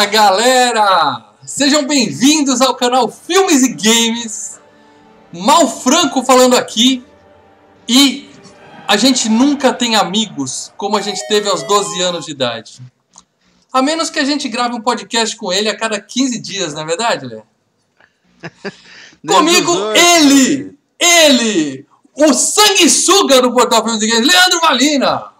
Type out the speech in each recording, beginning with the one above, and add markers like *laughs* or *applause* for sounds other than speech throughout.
Fala galera! Sejam bem-vindos ao canal Filmes e Games. Mal Franco falando aqui. E a gente nunca tem amigos como a gente teve aos 12 anos de idade. A menos que a gente grave um podcast com ele a cada 15 dias, não é verdade, Lê? *laughs* Comigo, ele! Ele! O sanguessuga do Portal Filmes e Games, Leandro Valina!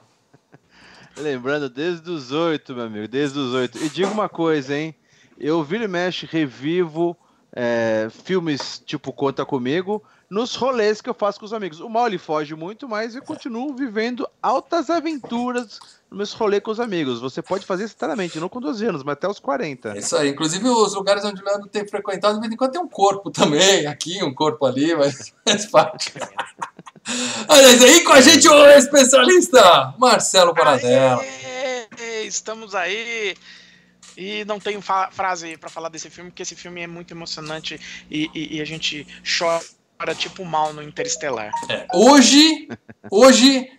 Lembrando, desde os oito, meu amigo, desde os oito. E digo uma coisa, hein? Eu viro e mexe, revivo é, filmes tipo Conta Comigo nos rolês que eu faço com os amigos. O mal ele foge muito, mas eu continuo vivendo altas aventuras nos meus rolês com os amigos. Você pode fazer instantaneamente, não com 12 anos, mas até os 40. É isso aí. Inclusive, os lugares onde o Leandro tem frequentado, de vez em quando tem um corpo também. Aqui, um corpo ali, mas *laughs* faz parte. *laughs* Olha aí com a gente o especialista Marcelo Paradela. Estamos aí. E não tenho frase para falar desse filme, porque esse filme é muito emocionante e, e, e a gente chora tipo mal no Interestelar. É. Hoje, hoje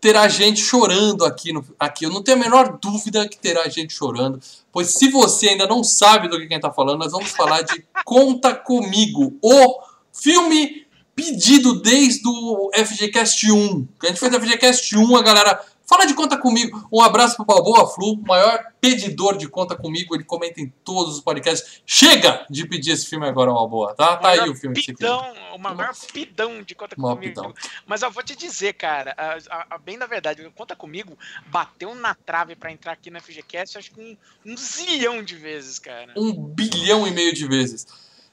terá gente chorando aqui, no, aqui. Eu não tenho a menor dúvida que terá gente chorando, pois se você ainda não sabe do que quem está falando, nós vamos falar de Conta Comigo, o filme pedido desde o FGCast 1. A gente fez o FGCast 1, a galera fala de Conta Comigo. Um abraço pro Balboa Flu, maior pedidor de Conta Comigo. Ele comenta em todos os podcasts. Chega de pedir esse filme agora, Balboa, tá? Tá aí o filme pidão, que você O maior pidão de Conta Comigo. Pidão. Mas eu vou te dizer, cara, a, a, a, bem na verdade, Conta Comigo bateu na trave para entrar aqui no FGCast acho que um, um zilhão de vezes, cara. Um bilhão e meio de vezes.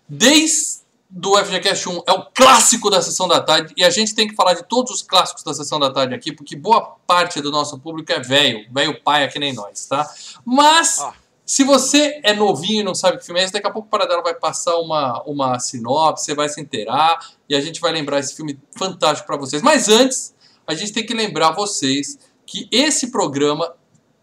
Desde do FGCast 1 é o clássico da sessão da tarde e a gente tem que falar de todos os clássicos da sessão da tarde aqui, porque boa parte do nosso público é velho, velho pai, é que nem nós, tá? Mas, oh. se você é novinho e não sabe que filme é esse, daqui a pouco o Paradela vai passar uma, uma sinopse, você vai se inteirar e a gente vai lembrar esse filme fantástico para vocês. Mas antes, a gente tem que lembrar vocês que esse programa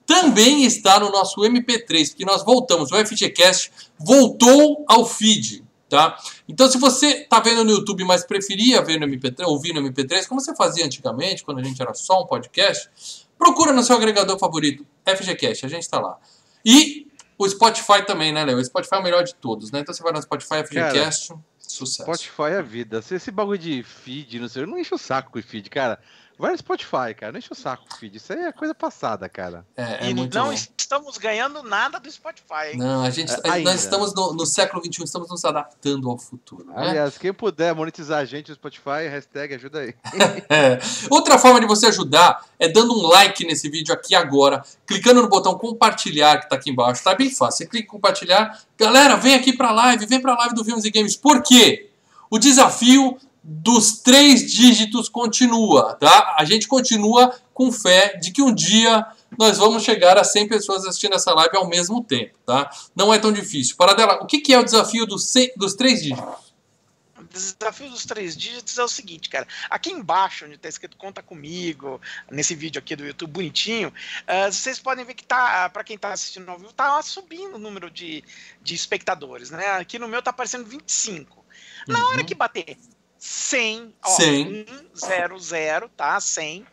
também está no nosso MP3, porque nós voltamos, o FGCast voltou ao feed. Tá? Então, se você está vendo no YouTube, mas preferia ver no MP3, ouvir no MP3, como você fazia antigamente, quando a gente era só um podcast, procura no seu agregador favorito, FGCast, a gente está lá. E o Spotify também, né, Léo? O Spotify é o melhor de todos, né? Então você vai no Spotify, FGCast, cara, sucesso. Spotify é a vida. Esse bagulho de feed, não sei, eu não enche o saco com o feed, cara. Vai no Spotify, cara. Não enche o saco, feed. Isso aí é coisa passada, cara. É, é e não bom. estamos ganhando nada do Spotify. Hein? Não, a gente, é, nós estamos no, no, século XXI, estamos nos adaptando ao futuro. Né? Aliás, quem puder monetizar a gente no Spotify, hashtag ajuda aí. *laughs* é. Outra forma de você ajudar é dando um like nesse vídeo aqui agora, clicando no botão compartilhar que está aqui embaixo. Tá bem fácil. Você clica em compartilhar. Galera, vem aqui pra live, vem pra live do Filmes e Games. Por quê? O desafio dos três dígitos continua, tá? A gente continua com fé de que um dia nós vamos chegar a 100 pessoas assistindo essa live ao mesmo tempo, tá? Não é tão difícil. Paradela, o que, que é o desafio dos, dos três dígitos? O desafio dos três dígitos é o seguinte, cara. Aqui embaixo, onde está escrito Conta Comigo, nesse vídeo aqui do YouTube bonitinho, uh, vocês podem ver que tá, para quem está assistindo ao vivo, tá subindo o número de, de espectadores, né? Aqui no meu tá aparecendo 25. Na uhum. hora que bater 100, ó, 100. 100, tá? 100.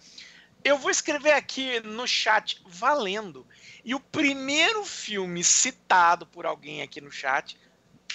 Eu vou escrever aqui no chat valendo. E o primeiro filme citado por alguém aqui no chat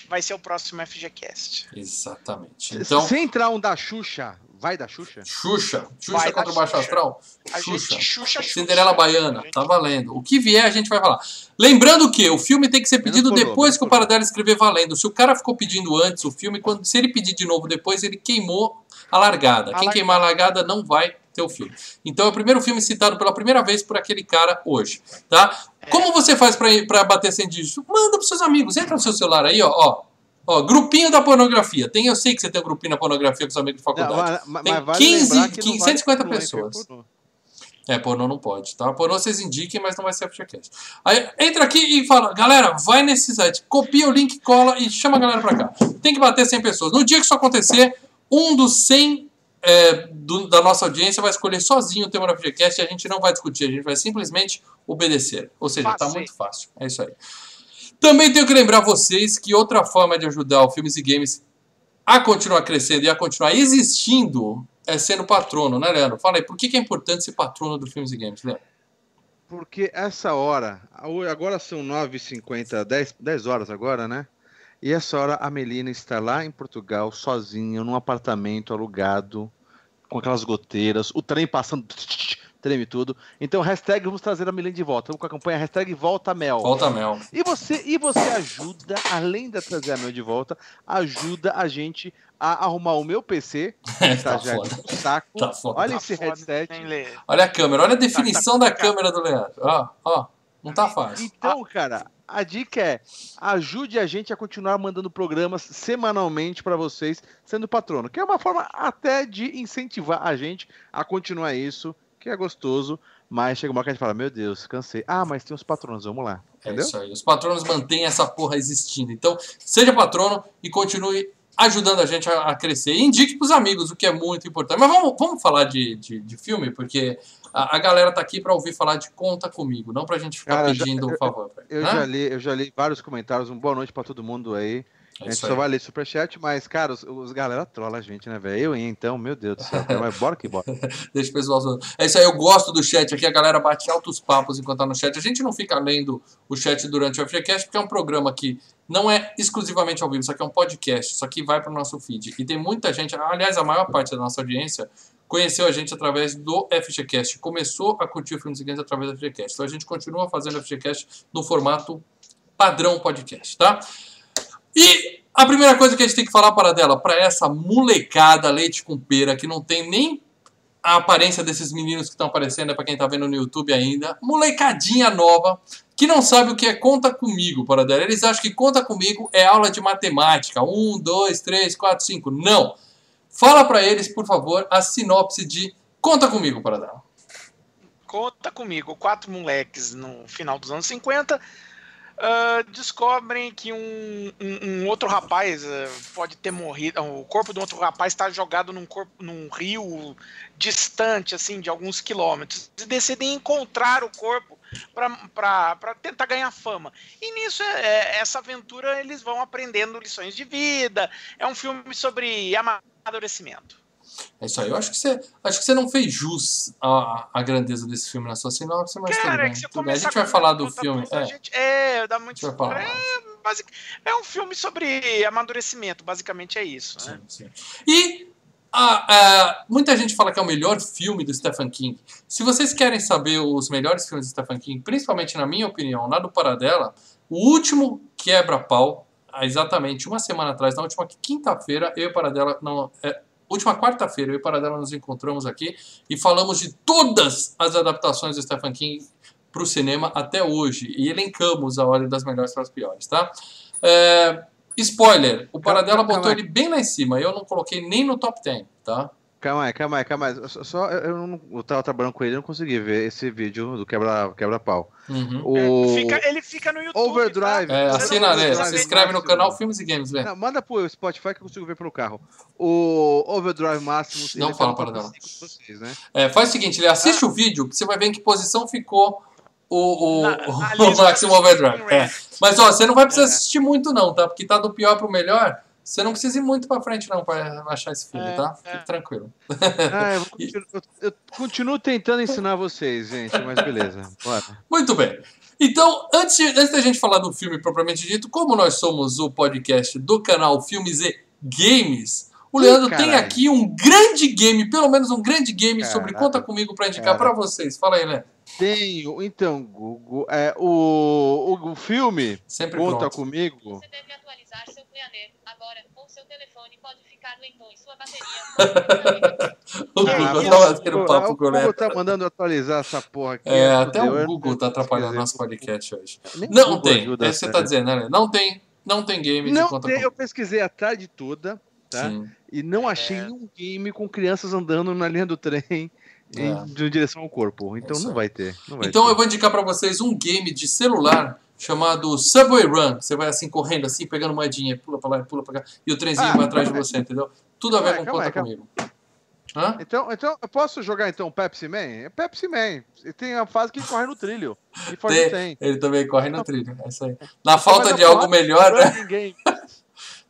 vai ser o próximo FGCast. Exatamente. Então, se entrar um da Xuxa, Vai da Xuxa? Xuxa. Xuxa vai contra o Baixo Astral? A Xuxa. Gente, Xuxa, Cinderela Baiana. Tá valendo. O que vier a gente vai falar. Lembrando que o filme tem que ser pedido depois que o Paradela escrever valendo. Se o cara ficou pedindo antes o filme, quando, se ele pedir de novo depois, ele queimou a largada. A Quem largada. queimar a largada não vai ter o filme. Então é o primeiro filme citado pela primeira vez por aquele cara hoje, tá? É. Como você faz para bater sem dígito? Manda pros seus amigos, entra no seu celular aí, ó, ó Ó, grupinho da pornografia. Tem, eu sei que você tem um grupinho da pornografia com seus amigos de faculdade. Não, mas, tem mas vale 15, 15 vale 150 pessoas. Pornô. É, pornô não pode, tá? Pornô vocês indiquem, mas não vai ser FGCast. Aí entra aqui e fala, galera, vai nesse site, copia o link, cola e chama a galera pra cá. Tem que bater 100 pessoas. No dia que isso acontecer, um dos 100 é, do, da nossa audiência vai escolher sozinho o tema do FGCast e a gente não vai discutir, a gente vai simplesmente obedecer. Ou seja, Passei. tá muito fácil. É isso aí. Também tenho que lembrar vocês que outra forma de ajudar o Filmes e Games a continuar crescendo e a continuar existindo é sendo patrono, né, Leandro? Fala aí, por que é importante ser patrono do Filmes e Games, Leandro? porque essa hora, agora são 9h50, 10, 10 horas agora, né? E essa hora a Melina está lá em Portugal, sozinha, num apartamento alugado, com aquelas goteiras, o trem passando, treme tudo. Então, hashtag vamos trazer a Melina de volta. Vamos com a campanha hashtag Volta Mel. Volta Mel. E você, e você ajuda, além de trazer a Mel de volta, ajuda a gente a arrumar o meu PC. É, *laughs* tá, tá já foda. de saco. Tá foda. Olha tá esse foda, headset. Olha a câmera, olha a definição tá, da câmera do Leandro. Ó, ó. Não tá fácil. Então, cara, a dica é: ajude a gente a continuar mandando programas semanalmente para vocês, sendo patrono, que é uma forma até de incentivar a gente a continuar isso, que é gostoso. Mas chega uma hora que a gente fala: Meu Deus, cansei. Ah, mas tem os patronos, vamos lá. É Entendeu? É isso aí. Os patronos mantêm essa porra existindo. Então, seja patrono e continue ajudando a gente a, crescer. E indique pros amigos, o que é muito importante. Mas vamos, vamos falar de, de, de filme, porque a, a galera tá aqui para ouvir falar de Conta Comigo, não pra gente ficar Cara, pedindo um favor. Eu, eu já li, eu já li vários comentários. Um boa noite para todo mundo aí. É a gente só vai ler superchat, mas, cara, os, os galera trola a gente, né, velho? Eu, então, meu Deus do céu, mas bora que bora. *laughs* Deixa o pessoal. É isso aí, eu gosto do chat aqui, a galera bate altos papos enquanto tá no chat. A gente não fica lendo o chat durante o FGCast, porque é um programa que não é exclusivamente ao vivo, isso aqui é um podcast, isso aqui vai para o nosso feed. E tem muita gente, aliás, a maior parte da nossa audiência conheceu a gente através do FGCast, começou a curtir o Filmes e Games através do FGCast. Então a gente continua fazendo o FGCast no formato padrão podcast, tá? E a primeira coisa que a gente tem que falar para dela, para essa molecada leite com pera que não tem nem a aparência desses meninos que estão aparecendo, é para quem está vendo no YouTube ainda, molecadinha nova que não sabe o que é conta comigo, para dela. Eles acham que conta comigo é aula de matemática, um, dois, três, quatro, cinco. Não. Fala para eles, por favor, a sinopse de Conta Comigo, para dela. Conta Comigo, quatro moleques no final dos anos 50 uh, descobrem que um, um, um outro rapaz uh, pode ter morrido. O corpo de um outro rapaz está jogado num, corpo, num rio distante, assim, de alguns quilômetros. E decidem encontrar o corpo para tentar ganhar fama. E nisso, é, é, essa aventura, eles vão aprendendo lições de vida. É um filme sobre amadurecimento. É isso aí. Eu acho que você, acho que você não fez jus à, à grandeza desse filme na sua sinopse, mas Cara, tudo bem. É tudo bem. A gente vai falar do filme. É. Gente, é, dá muito. Vai falar é, basic, é um filme sobre amadurecimento, basicamente é isso. Sim, né? sim. E ah, muita gente fala que é o melhor filme do Stephen King. Se vocês querem saber os melhores filmes do Stephen King, principalmente na minha opinião, lá do Paradela, o último quebra-pau, exatamente uma semana atrás, na última quinta-feira, eu e o Paradela, não, é, última quarta-feira, eu e o Paradela nos encontramos aqui e falamos de todas as adaptações do Stephen King para o cinema até hoje. E elencamos a ordem das melhores para as piores, tá? É, spoiler, o Paradela botou ele bem lá em cima. Eu não coloquei nem no top 10, tá? Calma aí, calma aí, calma aí. Só, eu, não, eu tava trabalhando com ele, eu não consegui ver esse vídeo do quebra-pau. Quebra uhum. o... Fica, ele fica no YouTube. Overdrive. Tá? É, assina, né? Se inscreve no canal Filmes e Games, velho. Manda pro Spotify que eu consigo ver pelo carro. O Overdrive Máximo. Não fala para dela. Vocês, né? é, faz o seguinte, ele assiste ah. o vídeo, que você vai ver em que posição ficou o, o, na, *laughs* o, o Máximo Overdrive. É. Mas ó, você não vai precisar é. assistir muito, não, tá? Porque tá do pior pro melhor. Você não precisa ir muito pra frente, não, pra achar esse filme, é, tá? Fique é. tranquilo. Ah, eu, *laughs* continuo, eu, continuo tentando ensinar vocês, gente, mas beleza. Bora. Muito bem. Então, antes, antes da gente falar do filme propriamente dito, como nós somos o podcast do canal Filmes e Games, o Leandro Ih, tem aqui um grande game, pelo menos um grande game Caraca. sobre Conta Comigo para indicar para vocês. Fala aí, Leandro. Tenho, então, Google, é, o, o, o filme Sempre Conta pronto. Comigo. Você deve atualizar seu planner agora, ou seu telefone pode ficar lento e sua bateria. *laughs* o Google tá batendo papo com o Google tá mandando atualizar essa porra aqui. É, até o Google tá atrapalhando nosso podcast hoje. não tem, é isso você tá dizendo, né? Não tem, não tem game não de conta tem, Eu pesquisei a tarde toda, tá? Sim. E não achei é. nenhum game com crianças andando na linha do trem em, é. de direção ao corpo. Então não vai ter. Não vai então ter. eu vou indicar para vocês um game de celular chamado Subway Run. Você vai assim correndo, assim, pegando moedinha, pula pra lá, pula pra cá, e o trenzinho ah, vai atrás de você, entendeu? Tudo a ver com conta comigo. Hã? Então, então, eu posso jogar então Pepsi Man? É Pepsi Man. Tem a fase que corre no trilho. E tem, tem. Ele também corre no trilho. É isso aí. Na falta de algo melhor, né? *laughs*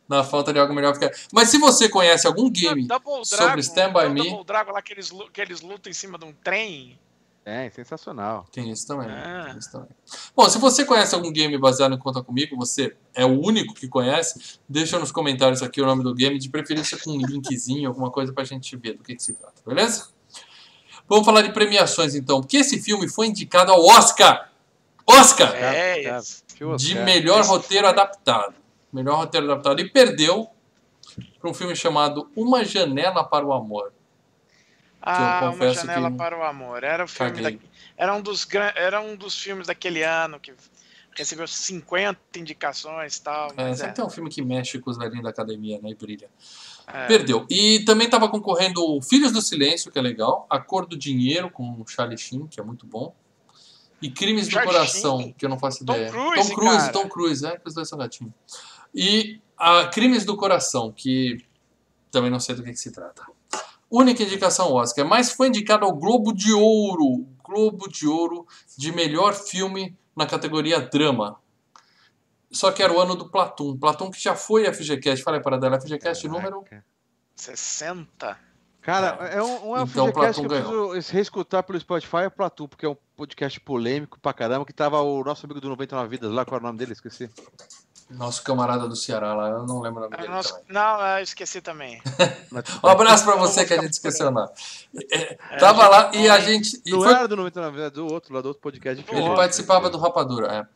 Na falta de algo melhor. Mas se você conhece algum game Double sobre Stand By Me. Double Dragon lá que eles, que eles lutam em cima de um trem. É, sensacional. Tem isso também. Ah. tem isso também. Bom, se você conhece algum game baseado em Conta Comigo, você é o único que conhece, deixa nos comentários aqui o nome do game, de preferência com um linkzinho, alguma coisa pra gente ver do que, que se trata, beleza? Vamos falar de premiações então, porque esse filme foi indicado ao Oscar! Oscar! É, de melhor roteiro adaptado. Melhor roteiro adaptado. E perdeu para um filme chamado Uma Janela para o Amor. Ah, uma janela que para o amor. Era o filme da- era um dos gran... era um dos filmes daquele ano que recebeu 50 indicações e tal. É, sempre é, tem um filme que mexe com os velhinhos da academia, né? E brilha. é. Perdeu. E também estava concorrendo Filhos do Silêncio, que é legal. A Cor do Dinheiro, com o Charlie Sheen, que é muito bom. E Crimes do Charlie Coração, Sheen? que eu não faço Tom ideia. Cruise, Tom Cruise, cara. Tom Cruise, é, que os dois são gatinhos. E a Crimes do Coração, que também não sei do que, que se trata. Única indicação Oscar, mas foi indicado ao Globo de Ouro. Globo de Ouro de melhor filme na categoria drama. Só que era o ano do Platum. Platum que já foi FGCast. Fala aí para dela, FGCast número. Caraca. 60. Cara, é um, um Então, FGCast que eu preciso reescutar pelo Spotify é Platu, porque é um podcast polêmico pra caramba, que tava o nosso amigo do 99 Vidas lá, qual é o nome dele? Esqueci. Nosso camarada do Ceará lá, eu não lembro o nome Ah, dele também. Não, eu esqueci também. *laughs* Um abraço não você que a gente esqueceu nome. É, É, Tava lá e a gente. e Não foi- era do 99 Vidas, é do outro, lá do outro podcast. Do ele diferente. participava do Rapadura. É.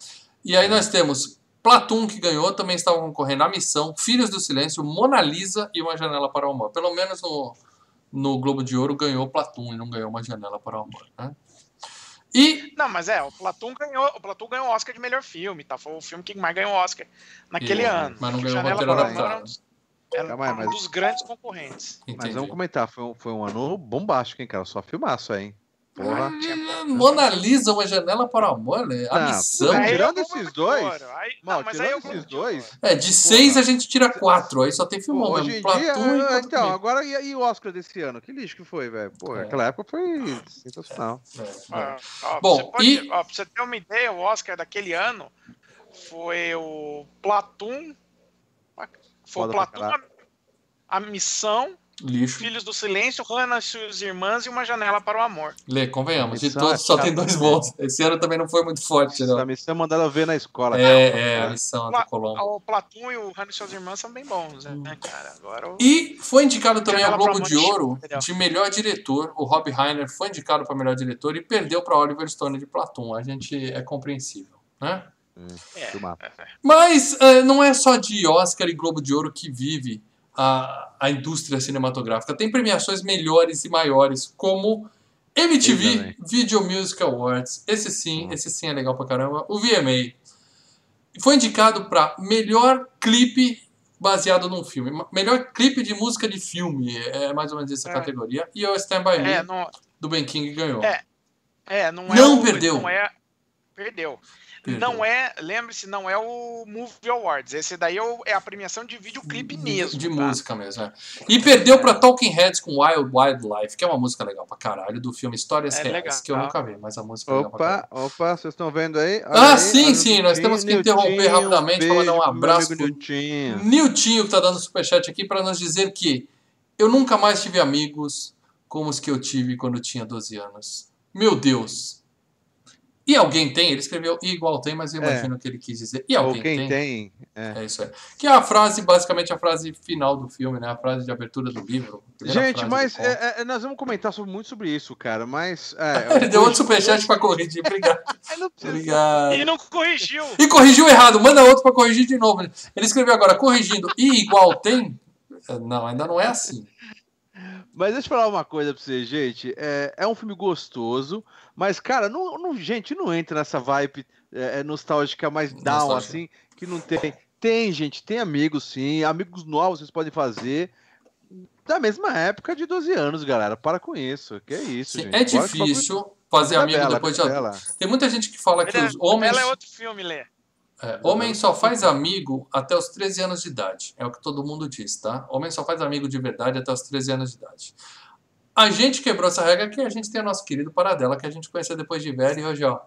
E aí nós temos Platum, que ganhou, também estava concorrendo A Missão, Filhos do Silêncio, Mona Lisa e Uma Janela para o Amor. Pelo menos no, no Globo de Ouro ganhou Platum e não ganhou Uma Janela para o Amor. Né? E Não, mas é, o Platum ganhou, o Platum ganhou o Oscar de melhor filme, tá? Foi o filme que mais ganhou o Oscar naquele E- ano. mas não ganhou Janela roteiro adaptado. era um um mas- dos grandes concorrentes. Mas entendi. vamos comentar, foi um, foi um ano bombástico, hein, cara? Só filmaço, hein? Porra. Mona Lisa, Uma Janela para o Amor, né? A Não, Missão. Aí tirando é esses de dois. Aí, Mal, não, é tirando esses dois, É, de seis a gente tira quatro, aí só tem filmão Pô, hoje mesmo. em dia, Conta então, Comigo. agora e, e o Oscar desse ano? Que lixo que foi, velho? Pô, É. aquela época foi sensacional. É, é. Ah, ó, Bom, você pode- e- ó, pra você ter uma ideia, o Oscar daquele ano foi o Platum. Foi Foda o Platum, a, a Missão, Lixo. Filhos do Silêncio, Hannah e suas irmãs e Uma Janela para o Amor. Lê, convenhamos. De todos, é só tem dois bons. Esse ano também não foi muito forte, Essa não. missão mandaram eu ver na escola. É, cara. é, a missão Pla- do Colombo. O Platum e o Hannah e suas irmãs são bem bons, né, Hum. cara? Agora o... E foi indicado também ao Globo de Ouro de melhor diretor. O Rob Reiner foi indicado para melhor diretor e perdeu para Oliver Stone de Platum. A gente é compreensível, né? É, Filmaço. é, é. Mas eh, não é só de Oscar e Globo de Ouro que vive a, a indústria cinematográfica. Tem premiações melhores e maiores, como MTV. Video Music Awards. Esse sim, Hum. esse sim é legal pra caramba. O VMA. Foi indicado para melhor clipe baseado num filme. Melhor clipe de música de filme. É mais ou menos essa É. categoria. E o Stand By Me, É, não, do Ben King, ganhou. É. é, não é Não o- perdeu. Não é, perdeu. Não é, lembre-se, não é o Movie Awards. Esse daí é, o- é a premiação de videoclipe mesmo. De tá? música mesmo, é. E perdeu pra Talking Heads com Wild Wildlife, que é uma música legal pra caralho, do filme Histórias É Reais, legal. que eu nunca vi, mas a música é legal pra caralho. Opa, opa, vocês estão vendo aí? Olha Ah, aí, sim, sim, nós temos que interromper Niltinho, rapidamente pra mandar um abraço pro- Niltinho. Niltinho, que tá dando superchat aqui pra nos dizer que eu nunca mais tive amigos como os que eu tive quando eu tinha 12 anos. Meu Deus. E alguém tem? Ele escreveu "E igual tem, mas eu É. imagino que ele quis dizer. E Ou alguém quem tem. é. É isso aí. Que é a frase, basicamente a frase final do filme, né? A frase de abertura do livro. Gente, mas é, é, nós vamos comentar sobre- muito sobre isso, cara. Mas. É, *laughs* Ele deu outro superchat pra corrigir. Obrigado. *laughs* É, Obrigado. E não corrigiu. E corrigiu errado. Manda outro pra corrigir de novo. Ele escreveu agora, corrigindo. E igual tem? É, Não, ainda não é assim. Mas deixa eu falar uma coisa pra vocês, gente. É, é um filme gostoso, mas, cara, não, não- gente, não entra nessa vibe é, é, nostálgica mais down, Nostálgica. assim, que não tem. Tem, gente, tem amigos, sim. Amigos novos vocês podem fazer. Da mesma época de 12 anos, galera. Para com isso. Que é isso, Sim, gente. é difícil fazer amigo Tabela, depois de adulto. Tem muita gente que fala que Ela, os homens. ela é outro filme, Lê. É, homem só faz amigo até os 13 anos de idade. É o que todo mundo diz, tá? Homem só faz amigo de verdade até os 13 anos de idade. A gente quebrou essa regra que a gente tem o nosso querido Paradela, que a gente conheceu depois de velho e hoje, ó.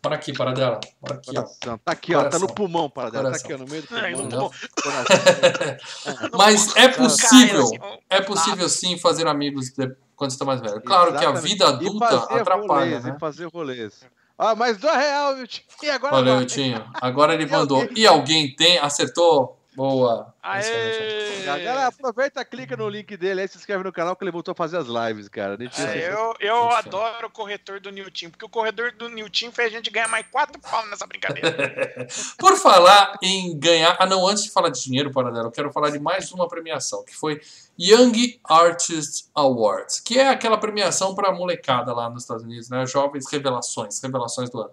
Para aqui, Paradela. Para aqui, ó. Coração. Tá aqui, ó. Tá Coração. no pulmão, para dela. Tá Coração. aqui, ó, no meio do pulmão. Coração. *laughs* Mas é possível, é possível sim fazer amigos de- quando você tá mais velho. Claro que a Exatamente. vida adulta e fazer atrapalha, rolês, né? E fazer rolês. Ah, mas dois real. E agora Valeu. Tinho. Agora ele mandou. E alguém tem? Acertou? Boa. É. Aê! Galera, aproveita, clica no link dele aí, se inscreve no canal que ele voltou a fazer as lives, cara. É, eu... eu adoro o corretor do Newton, porque o corretor do Newton fez a gente ganhar mais quatro pau nessa brincadeira. *laughs* Por falar em ganhar. Ah, não, antes de falar de dinheiro, Paradelo, eu quero falar de mais uma premiação, que foi Young Artist Awards, que é aquela premiação para molecada lá nos Estados Unidos, né? Jovens revelações, revelações do ano.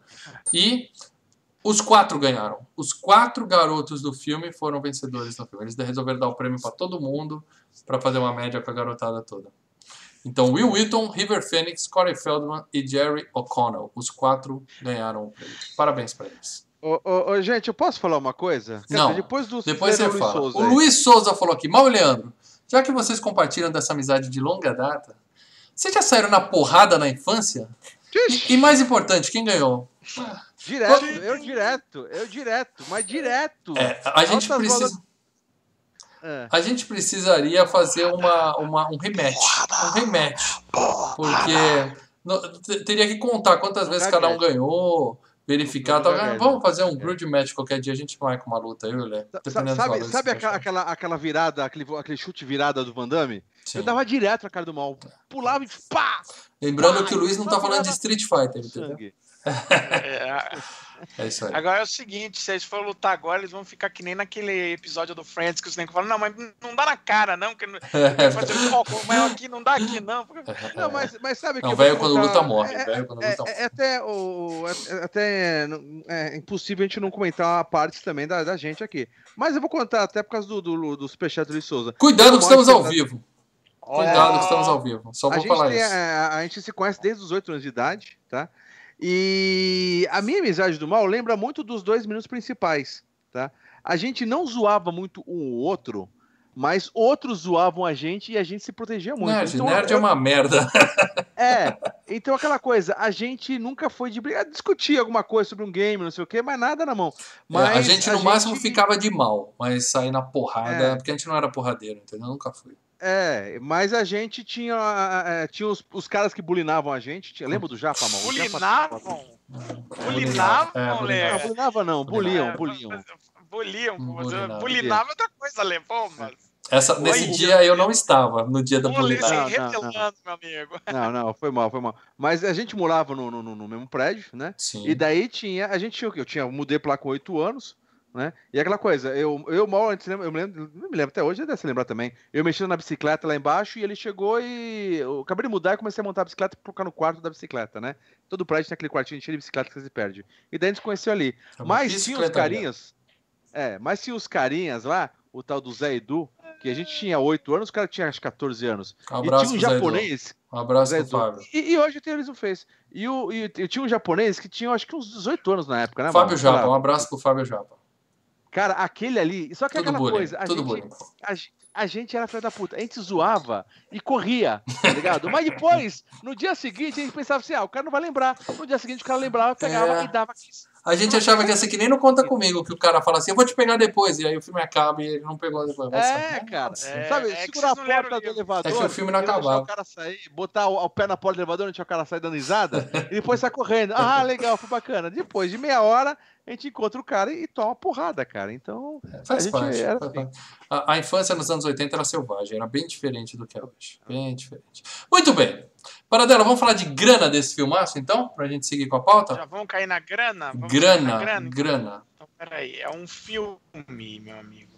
E os quatro ganharam. Os quatro garotos do filme foram vencedores do filme. Eles resolveram dar o prêmio para todo mundo, para fazer uma média com a garotada toda. Então, Will Wheaton, River Phoenix, Corey Feldman e Jerry O'Connell. Os quatro ganharam o prêmio. Parabéns para eles. Ô, ô, ô, gente, eu posso falar uma coisa? Quer Não, dizer, depois do Depois você Luiz fala. Souza o aí. Luiz Souza falou aqui, Mal Leandro, já que vocês compartilham dessa amizade de longa data, vocês já saíram na porrada na infância? E, e mais importante, quem ganhou? Direto, eu direto, eu direto, mas direto. É, a gente Altas precisa. bolas- É. A gente precisaria fazer uma, uma, um rematch. Um rematch. Porque teria que contar quantas vezes cada um ganhou, verificar. Tal. Gaguete. Vamos fazer um grudge match qualquer dia, a gente marca uma luta, eu Lé. Sabe, sabe que aquela, aquela, aquela virada, aquele, aquele chute virada do Van Damme? Sim. Eu dava direto na cara do mal. Pulava e pá! Lembrando Pai, que o Luiz não tá falando de Street Fighter, entendeu? Sangue. É, É isso aí. agora é o seguinte, se eles forem lutar agora, eles vão ficar que nem naquele episódio do Friends que os negros falam, não, mas não dá na cara, não, que não que fazer foco, mas aqui não dá aqui, não. *laughs* Não, mas, mas sabe que. Não, velho quando luta morre. É, velho quando é- luta morre. é até, o, é, é até não- é impossível a gente não comentar partes também da, da gente aqui. Mas eu vou contar até por causa do, do, do Superchat do Souza. Cuidado que estamos ao vivo. Cuidado que estamos ao vivo. Só A vou falar isso. a, a gente se conhece desde os 8 anos de idade, tá? E a minha amizade do mal lembra muito dos dois meninos principais, tá? A gente não zoava muito um ou outro, mas outros zoavam a gente e a gente se protegia muito. Nerd, Então, nerd é eu- uma merda. *laughs* É, então aquela coisa, a gente nunca foi de brigar, discutir alguma coisa sobre um game, não sei o quê, mas nada na mão. Mas É, a gente no máximo ficava de mal, mas sair na porrada, É. porque a gente não era porradeiro, entendeu? Nunca fui. É, mas a gente tinha, é, tinha os, os caras que bulinavam a gente. Tinha, lembra do Japa, mal? O Japa- Bulinavam? É, Bulinavam, Não, Lê? bulinava não, buliam, É, buliam. Buliam, Bulinava. bulinava é outra coisa, pô, mas... Essa, nesse dia eu não estava, no dia da bulinagem. Não, não, meu amigo. Não, não, foi mal, foi mal. Mas a gente morava no, no, no- mesmo prédio, né? Sim. E daí tinha, a gente tinha o quê? Eu tinha, mudei pra lá com oito anos, né? E aquela coisa, eu, eu mal antes, eu me lembro, não me lembro até hoje, deve se lembrar também. Eu mexendo na bicicleta lá embaixo e ele chegou e eu acabei de mudar e comecei a montar a bicicleta e colocar no quarto da bicicleta, né? Todo prédio tem aquele quartinho cheio de bicicleta que você se perde. E daí a gente conheceu ali. Chama Mas tinha os carinhas. É, mas tinha os carinhas lá, o tal do Zé Edu, que a gente tinha 8 anos, o cara tinha acho 14 anos. Um e abraço tinha um japonês. Um abraço Zé pro Edu. Fábio. E, e hoje tem eles não fez. E, o, e, e tinha um japonês que tinha acho que uns 18 anos na época, né? Fábio mano? Japa, um abraço pro Fábio Japa. Cara, aquele ali. Só que é Tudo aquela bullying, coisa. A tudo gente, bullying. a, a gente era filho da puta. A gente zoava e corria, tá ligado? Mas depois, no dia seguinte, a gente pensava assim: ah, o cara não vai lembrar. No dia seguinte, o cara lembrava, pegava É. e dava. A gente achava que ia ser que nem no Conta Comigo, que o cara fala assim, eu vou te pegar depois, e aí o filme acaba e ele não pegou depois. É, saber. cara. É, Sabe, é segurar a não porta do elevador. É que o filme não acabava. o cara sair, botar o, o pé na porta do elevador, não deixar o cara sair dando risada, e depois sai correndo. Ah, legal, foi bacana. Depois de meia hora, a gente encontra o cara e, toma porrada, cara. Então, Faz a gente parte. era faz assim. parte. A, a infância nos anos 80 era selvagem, era bem diferente do que é hoje. Bem diferente. Muito bem. Paradela, vamos falar de grana desse filmaço, então? Pra gente seguir com a pauta? Já vamos cair na grana? Vamos Grana, cair na grana? grana. Então, peraí, é um filme, meu amigo.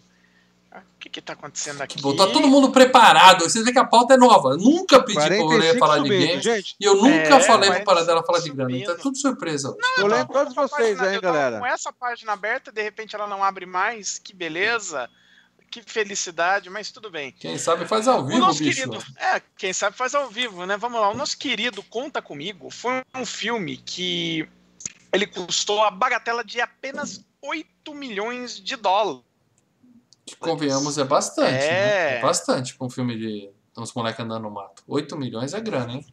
Ah, O que que tá acontecendo aqui? Pô, tá todo mundo preparado. Vocês veem que a pauta é nova. Eu nunca pedi pra eu 45 falar de subindo, game. gente. E eu nunca É, falei pro 45 Paradela falar de grana. Então é tudo surpresa. hoje. Eu Eu lembro todos vocês aí, galera. Com essa página aberta, de repente ela não abre mais. Que beleza. Que felicidade, mas tudo bem. Quem sabe faz ao O vivo, nosso bicho. querido, é, quem sabe faz ao vivo, né? Vamos lá, o nosso querido Conta Comigo foi um filme que ele custou a bagatela de apenas 8 milhões de dólares. Que convenhamos é bastante. É. Né? É bastante pra um filme de uns moleques andando no mato. 8 milhões é grana, hein?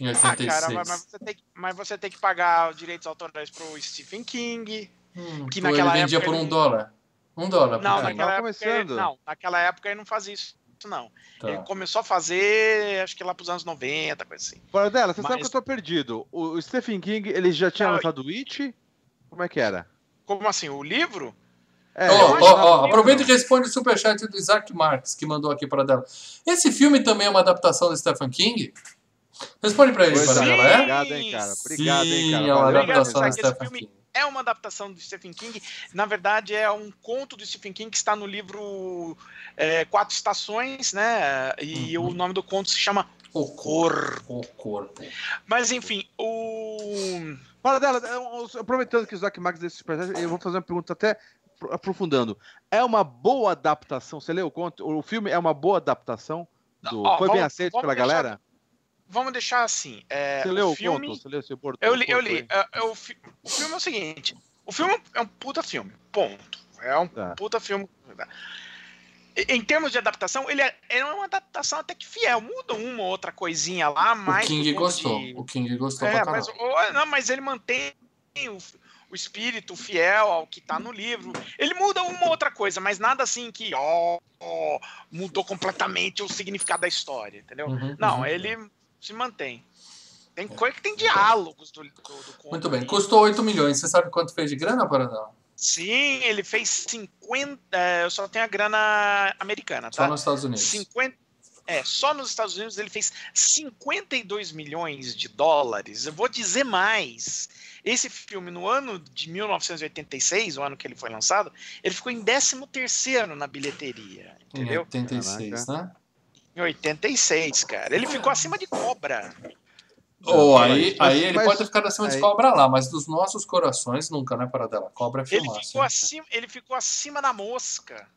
Em Ah, 86. cara, mas, mas você tem, que- mas você tem que pagar os direitos autorais pro Stephen King. Hum, que naquela ele vendia época por um ele- dólar. Um dólar. Não, naquela tava época, ele, não, naquela época ele não fazia isso, não. Tá. Ele começou a fazer, acho que lá pros anos 90, coisa assim. Fora dela, você sabe Mas- que eu tô perdido. O, o Stephen King, ele já tinha Não, lançado o It? Como é que era? Como assim? O livro? É, acho ó, que- aproveita e responde o superchat do Isaac Marques, que mandou aqui para dela. Esse filme também é uma adaptação do Stephen King? Responde para ele, para é. dela, é? Obrigado, hein, cara. Obrigado, hein, Sim, cara. é uma adaptação do Stephen filme- King. É uma adaptação do Stephen King. Na verdade, é um conto do Stephen King que está no livro é, Quatro Estações, né? E Uhum. o nome do conto se chama O Cor. O corpo. Mas enfim, o. Fala dela, aproveitando que o Isaac Max desse superchat, eu vou fazer uma pergunta até aprofundando. É uma boa adaptação? Você leu o conto? O filme é uma boa adaptação? Do... Ó, Foi bem vamos- aceito vamos pela deixar- galera? Vamos deixar assim. é, Você leu o o filme. conto? Você leu, você bordou- Eu li, eu li. É, é o, fi- o filme é o seguinte: o filme é um puta filme. Ponto. É um Tá. puta filme. Em termos de adaptação, ele é, é uma adaptação até que fiel. Muda uma ou outra coisinha lá, mas. O King gostou. de- O King gostou É, pra mas, caralho. o- não, mas ele mantém o, o espírito fiel ao que tá no livro. Ele muda uma ou outra coisa, mas nada assim que ó, mudou completamente o significado da história, entendeu? Uhum, Não, uhum. ele se mantém. Tem coisa que tem diálogos do, do, do conto Muito bem. Custou 8 milhões. Você sabe quanto fez de grana, Paradão? Sim, ele fez 50. é, eu só tenho a grana americana, Só tá? nos Estados Unidos. 50. É, só nos Estados Unidos ele fez 52 milhões de dólares. Eu vou dizer mais. Esse filme, no ano de 1986, o ano que ele foi lançado, ele ficou em 13 na bilheteria. Em Entendeu? 86, né? Em 86, cara. Ele ficou acima de cobra. Ou Mas- aí, aí ele mas- pode ter ficado acima de aí- cobra lá, mas dos nossos corações nunca, né, Paradela? Cobra é Ele filmaço. ficou, hein? acima, ele ficou acima da mosca.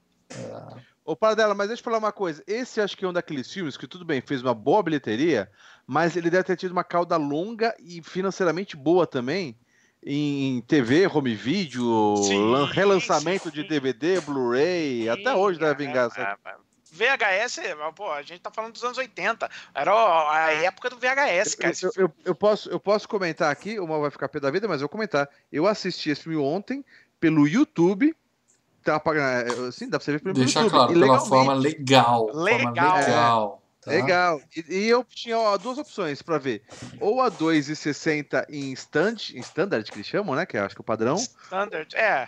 Ô, Paradela, mas deixa eu falar uma coisa. Esse acho que é um daqueles filmes que, tudo bem, fez uma boa bilheteria, mas ele deve ter tido uma cauda longa e financeiramente boa também em TV, home video, Sim, lan- relançamento de sim. DVD, Blu-ray, até hoje deve vingar. essa- É, é, VHS, pô, a gente tá falando dos anos 80. Era a época do VHS, cara. Eu, eu- eu posso, eu posso comentar aqui, uma vai ficar pé da vida, mas eu vou comentar. Eu assisti esse filme ontem pelo YouTube. Tá, pagando- assim, dá pra você ver pelo Deixa YouTube. claro, pela forma legal. Forma Legal. legal. tá? Legal. E, e eu tinha ó, duas opções pra ver. Ou a 2,60 em stand, em standard que eles chamam, né? Que eu acho que é o padrão. Standard, é.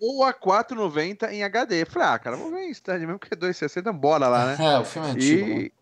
Ou a 4,90 em HD. Eu Falei, ah, cara, vou ver em stand mesmo, porque 2,60 bora lá, né? *laughs* É, o filme é antigo. né? E,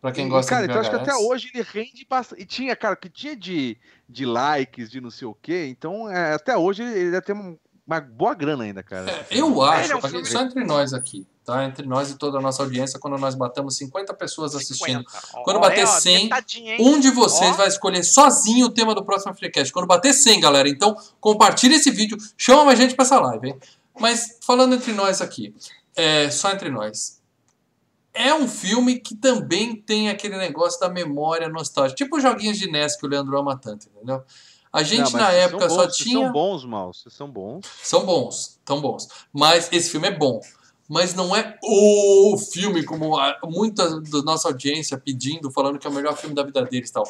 Pra quem e, gosta cara, de então acho que até hoje ele rende bastante. E tinha, cara, que tinha de, de likes, de não sei o quê. Então, é, até hoje ele, ele deve ter um- uma boa grana ainda, cara. É, eu acho, é um pra- filme- só entre nós aqui, tá? Entre nós e toda a nossa audiência, quando nós batemos 50 pessoas assistindo. 50. Ó, Quando bater é, ó, 100, metadinha, hein? Um de vocês vai escolher sozinho o tema do próximo Freecast. Quando bater 100, galera. Então, compartilha esse vídeo. Chama mais gente pra essa live, hein? Mas, falando entre nós aqui. É, só entre nós. É um filme que também tem aquele negócio da memória nostálgica. Tipo os joguinhos de NES que o Leandro ama tanto, entendeu? A gente, Não, na época, só bons, tinha... São bons, mal. Vocês são bons. São bons, tão bons. Mas esse filme é bom. Mas não é o filme, como a- muita da nossa audiência pedindo, falando que é o melhor filme da vida deles e tal.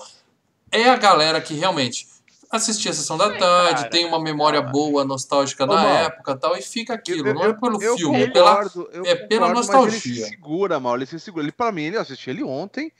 É a galera que realmente assistia a Sessão da É, Tarde, cara. tem uma memória boa, nostálgica Ô, da Mal, época e tal, e fica aquilo. Eu- não é pelo eu filme, é pela. concordo, eu é pela concordo, Mas nostalgia. ele se segura, mal. Ele se segura. Ele, pra mim, ele, eu assisti ele ontem.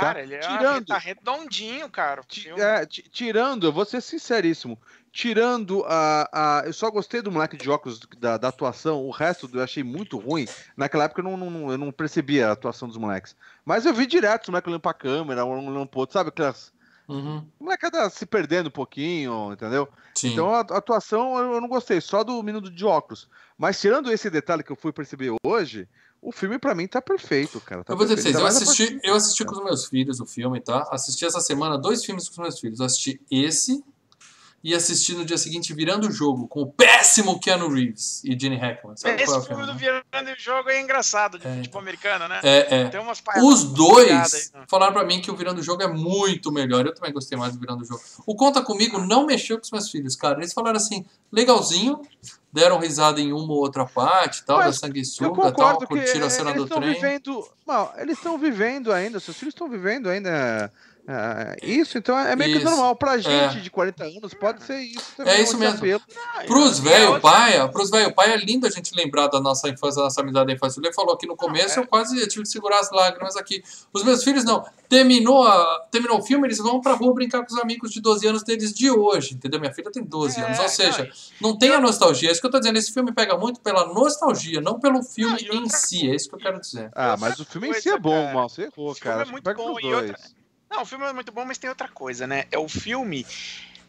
Cara, tá ele é tirando- tá redondinho, cara. o é, ti- tirando, eu vou ser sinceríssimo. Tirando a, a. Eu só gostei do moleque de óculos da, da atuação, o resto eu achei muito ruim. Naquela época eu não, não- eu não percebia a atuação dos moleques. Mas eu vi direto os moleques olhando pra câmera, um olhando pro outro, sabe? Aquelas. Uhum, Molecada se perdendo um pouquinho, entendeu? sim. Então a, a atuação eu eu não gostei, só do menino de óculos. Mas tirando esse detalhe que eu fui perceber hoje, o filme pra mim tá perfeito, cara. Tá eu vou dizer pra vocês, eu assisti, eu assisti com os meus filhos o filme, tá? Assisti essa semana dois filmes com os meus filhos. Eu assisti esse e assisti no dia seguinte Virando o Jogo, com o péssimo Keanu Reeves e Gene Hackman. Sabe Esse é filme filme? do né? Virando o Jogo é engraçado, de É. futebol americano, né? É, é. Tem umas Os piadas aí, dois né? falaram pra mim que o Virando o Jogo é muito melhor. Eu também gostei mais do Virando o Jogo. O Conta Comigo não mexeu com os meus filhos, cara. Eles falaram assim, legalzinho, deram risada em uma ou outra parte, tal, Mas da sanguessuga, tal, curtiram a cena do trem. vivendo. Não, eles estão vivendo ainda, seus filhos estão vivendo ainda. Ah, isso, então é meio que Isso. normal. Pra gente É. de 40 anos, pode ser isso também. É isso mesmo. apelo. Pros É velho paia, pros velho paia é lindo a gente lembrar da nossa infância, da nossa amizade da infância. Ele falou aqui no começo, é. eu quase tive que segurar as lágrimas aqui. Os meus filhos não. Terminou, a, terminou o filme, eles vão pra rua brincar com os amigos de 12 anos deles de hoje, entendeu? Minha filha tem 12 É, anos, ou seja, não, não tem a nostalgia. É isso que eu tô dizendo. Esse filme pega muito pela nostalgia, não pelo filme Não, em si. É isso que eu quero dizer. Ah, mas o filme em si é bom, cara. mal. Você errou, O filme cara. é que muito bom e dois. outra- Não, o filme é muito bom, mas tem outra coisa, né? É o filme.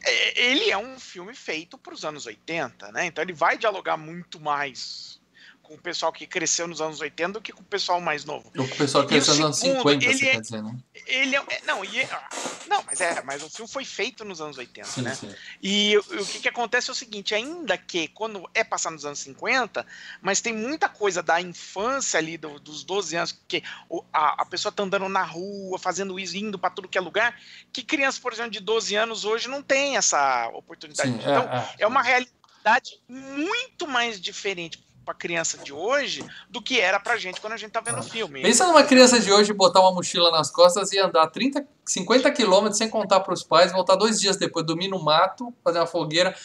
é, Ele é um filme feito para os anos 80, né? Então ele vai dialogar muito mais com o pessoal que cresceu nos anos 80 do que com o pessoal mais novo. O pessoal E o cresceu nos anos segundo, 50, ele você é- quer dizer, né? Ele é, é- não, e é- ah, não, mas é, mas o filme foi feito nos anos 80, Sim, né? sim. E o, que, que acontece é o seguinte, ainda que quando é passar nos anos 50, mas tem muita coisa da infância ali, do- dos 12 anos, que a, a pessoa tá andando na rua, fazendo isso, indo para tudo que é lugar, que crianças, por exemplo, de 12 anos hoje não tem essa oportunidade. Sim, então, é, é uma realidade muito mais diferente para criança de hoje do que era pra gente quando a gente tá vendo o filme. Pensa numa criança de hoje botar uma mochila nas costas e andar 30, 50 quilômetros sem contar pros pais, voltar dois dias depois, dormir no mato, fazer uma fogueira.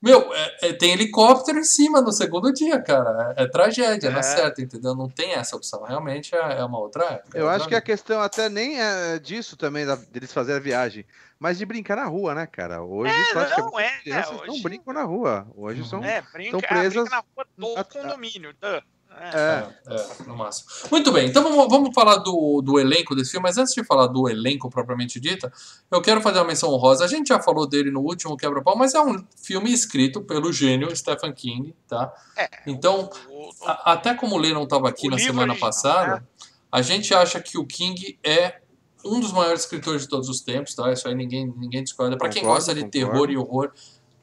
Meu, é- é- tem helicóptero em cima no segundo dia, cara. É, é tragédia, não é É. certo, entendeu? Não tem essa opção. Realmente é, é uma outra época. é Eu outra acho que a questão até nem é disso também, da- deles fazerem a viagem, mas de brincar na rua, né, cara? Hoje, praticamente, não é, as crianças não hoje- brincam na rua. Hoje são. É, brinca, Estão ah, presas na rua do condomínio. duh. É. É. É, é, no máximo. Muito bem, então vamos, vamos falar do, do elenco desse filme, mas antes de falar do elenco propriamente dita, eu quero fazer uma menção honrosa. A gente já falou dele no último Quebra-Pau, mas é um filme escrito pelo gênio Stephen King, tá? É, Então, o- o- a- até como o Lê não estava aqui na semana passada, né? a gente acha que o King é um dos maiores escritores de todos os tempos, tá? Isso aí ninguém, ninguém discorda. Para quem gosta de concordo. terror e horror,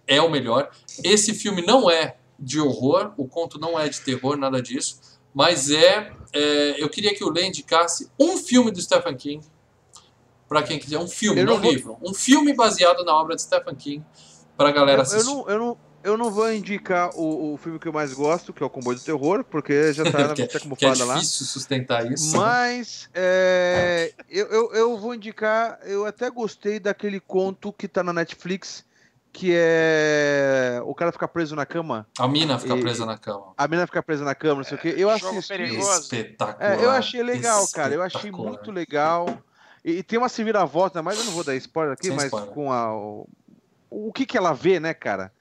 é o melhor. Esse filme não é de horror, o conto não é de terror, nada disso, mas é. é, eu queria que o Lê indicasse um filme do Stephen King. Para quem quiser, um filme, Eu não não vou- livro. Um filme baseado na obra de Stephen King, para galera Eu, eu assistir. não, eu, não, eu não vou indicar o, o filme que eu mais gosto, que é o Comboio do Terror, porque já tá na *laughs* Que é- é lá. difícil sustentar isso. né? Mas é, eu, eu, eu vou indicar, eu até gostei daquele conto que tá na Netflix, que é o cara ficar preso na cama, A mina fica E- presa na cama. a menina ficar presa na cama, não sei o que. Eu assisti. Espetacular. É, eu achei legal, cara. Eu achei muito legal. E, e tem uma se vira-volta, mas eu não vou dar spoiler aqui, Sem mas spoiler. com a. O, o que que ela vê, né, cara?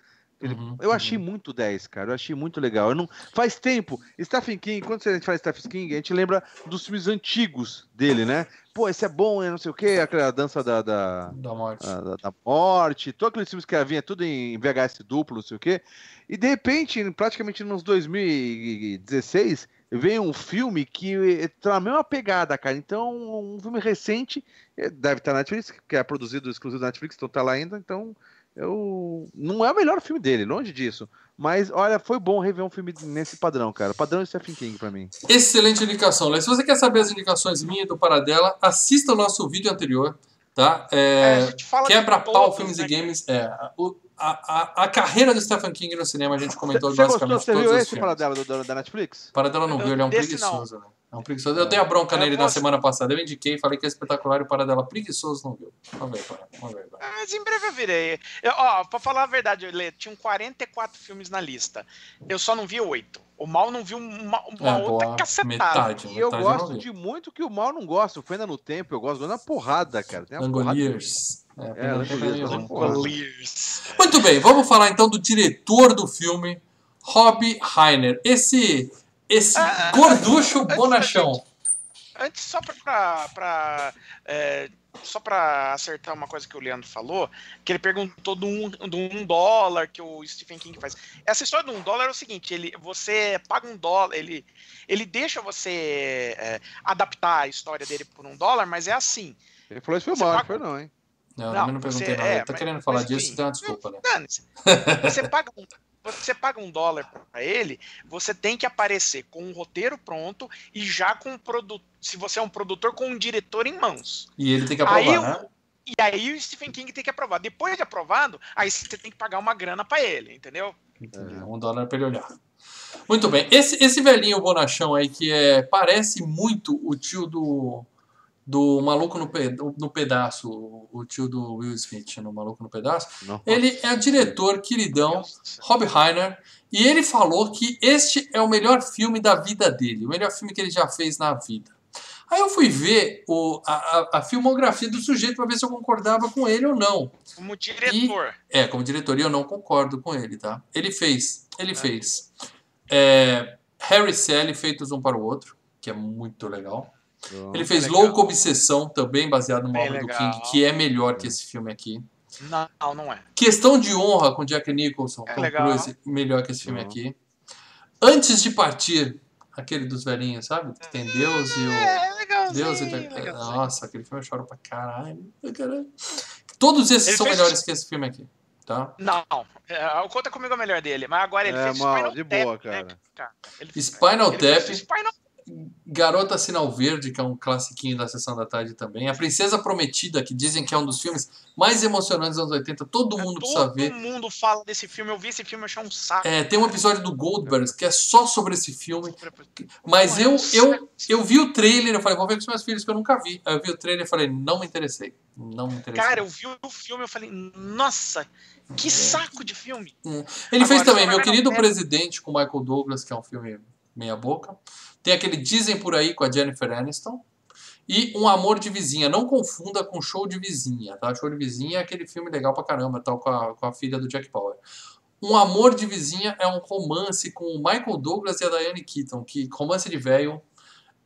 Ele- Uhum, eu achei uhum. muito 10, cara. Eu achei muito legal. Eu não, faz tempo. Stephen King, quando a gente fala Stephen King, a gente lembra dos filmes antigos dele, né? Pô, esse é bom, né? Não sei o quê, aquela dança da, da, Da morte. a- da, da morte, todos aqueles filmes que vinha tudo em VHS duplo, não sei o quê. E de repente, praticamente nos 2016, vem um filme que tá na mesma pegada, cara. Então, um filme recente, eh, deve estar na Netflix, que é produzido exclusivo da Netflix, então tá lá ainda. Então, eu não é o melhor filme dele, longe disso. Mas, olha, foi bom rever um filme nesse padrão, cara. Padrão de Stephen King pra mim. Excelente indicação, Léo. Se você quer saber as indicações minhas e do Paradela, assista o nosso vídeo anterior, tá? É, É, a gente fala de Quebra-pau, todos, filmes né, e games. É, o- a, a, a carreira do Stephen King no cinema, a gente comentou Você gostou? basicamente Você todos viu os esse filmes. Paradela do, do- da Netflix? Paradela não Eu- viu, ele é um preguiçoso, né? É um preguiçoso. Eu dei a bronca Eu nele na gosto. semana passada. Eu indiquei, falei que é espetacular e o Paradela preguiçoso não viu. Vamos ver, para. Vamos ver, para. Mas em breve eu virei. Eu, ó, pra falar a verdade, Lê, tinham 44 filmes na lista. Eu só não vi oito. O Mal não viu uma, uma É, outra boa, cacetada. metade. E eu gosto de muito que o mal não gosta. O Fenda no Tempo, eu gosto na porrada, cara. Tem uma porrada. Langoliers. É, É, é meio Langoliers. Muito bem, vamos falar então do diretor do filme, Rob Reiner. Esse, esse Ah, gorducho antes da bonachão. Antes, só pra. pra- pra, é, só pra acertar uma coisa que o Leandro falou, que ele perguntou do um, do um dólar que o Stephen King faz. Essa história do um dólar é o seguinte: ele, você paga um dólar, ele, ele deixa você é, adaptar a história dele por um dólar, mas é assim. Ele falou isso foi não paga- foi não, hein? Não, eu Não, também não perguntei você- nada. é, Ele tá mas- querendo falar mas disso, enfim. então desculpa, né? *laughs* Você paga um. Você paga um dólar para ele, você tem que aparecer com um roteiro pronto e já com um produto. Se você é um produtor, com um diretor em mãos. E ele tem que aprovar, aí, né? E aí o Stephen King tem que aprovar. Depois de aprovado, aí você tem que pagar uma grana para ele, entendeu? Entendi. Um dólar pra ele olhar. Muito bem. Esse, esse velhinho bonachão aí que é, parece muito o tio do, do Maluco no, Pe- no Pedaço, o- tio do Will Smith no Maluco no Pedaço. Ele é o diretor queridão. Rob Reiner, e ele falou que este é o melhor filme da vida dele, o melhor filme que ele já fez na vida. Aí eu fui ver o, a, a- filmografia do sujeito para ver se eu concordava com ele ou não. Como diretor. É, como diretor, e eu não concordo com ele, tá? Ele fez, ele fez é, Harry e Sally feitos um para o outro, que é muito legal. Ele fez legal. Louco Obsessão, também baseado no obra do. King, que é melhor que esse filme aqui. Não, não é. Questão de Honra com Jack Nicholson, É Tom legal. Cruise, melhor que esse filme Uhum. aqui. Antes de Partir, aquele dos velhinhos, sabe? Que tem Deus e o... É, legalzinho. Deus e legalzinho. Nossa, aquele filme eu choro pra caralho. caralho. Todos esses Ele são fez- melhores que esse filme aqui, tá? Não, é, o Conta Comigo é o melhor dele, mas agora ele É, fez mal, Spinal de Tap, boa, né, cara. cara? Ele, Spinal ele Tap. Spinal Garota Sinal Verde, que é um classiquinho da Sessão da Tarde também. A Princesa Prometida, que dizem que é um dos filmes mais emocionantes dos anos 80. Todo mundo precisa Todo ver. mundo fala desse filme. Eu vi esse filme, achei um saco. É, tem um episódio do Goldbergs que é só sobre esse filme. Mas é eu, eu, eu vi o trailer, eu falei, vou ver com os meus filhos, que eu nunca vi. Aí eu vi o trailer e falei, não me interessei. Não me interessei. Cara, eu vi o filme eu falei, nossa, que saco de filme. Ele fez Agora, também se Meu Querido Presidente com Michael Douglas, que é um filme meia boca. Tem aquele Dizem Por Aí com a Jennifer Aniston. E Um Amor de Vizinha. Não confunda com Show de Vizinha, tá? Show de Vizinha é aquele filme legal pra caramba, tal, com a, com a filha do Jack Bauer. Um Amor de Vizinha é um romance com o Michael Douglas e a Diane Keaton, que romance de velho,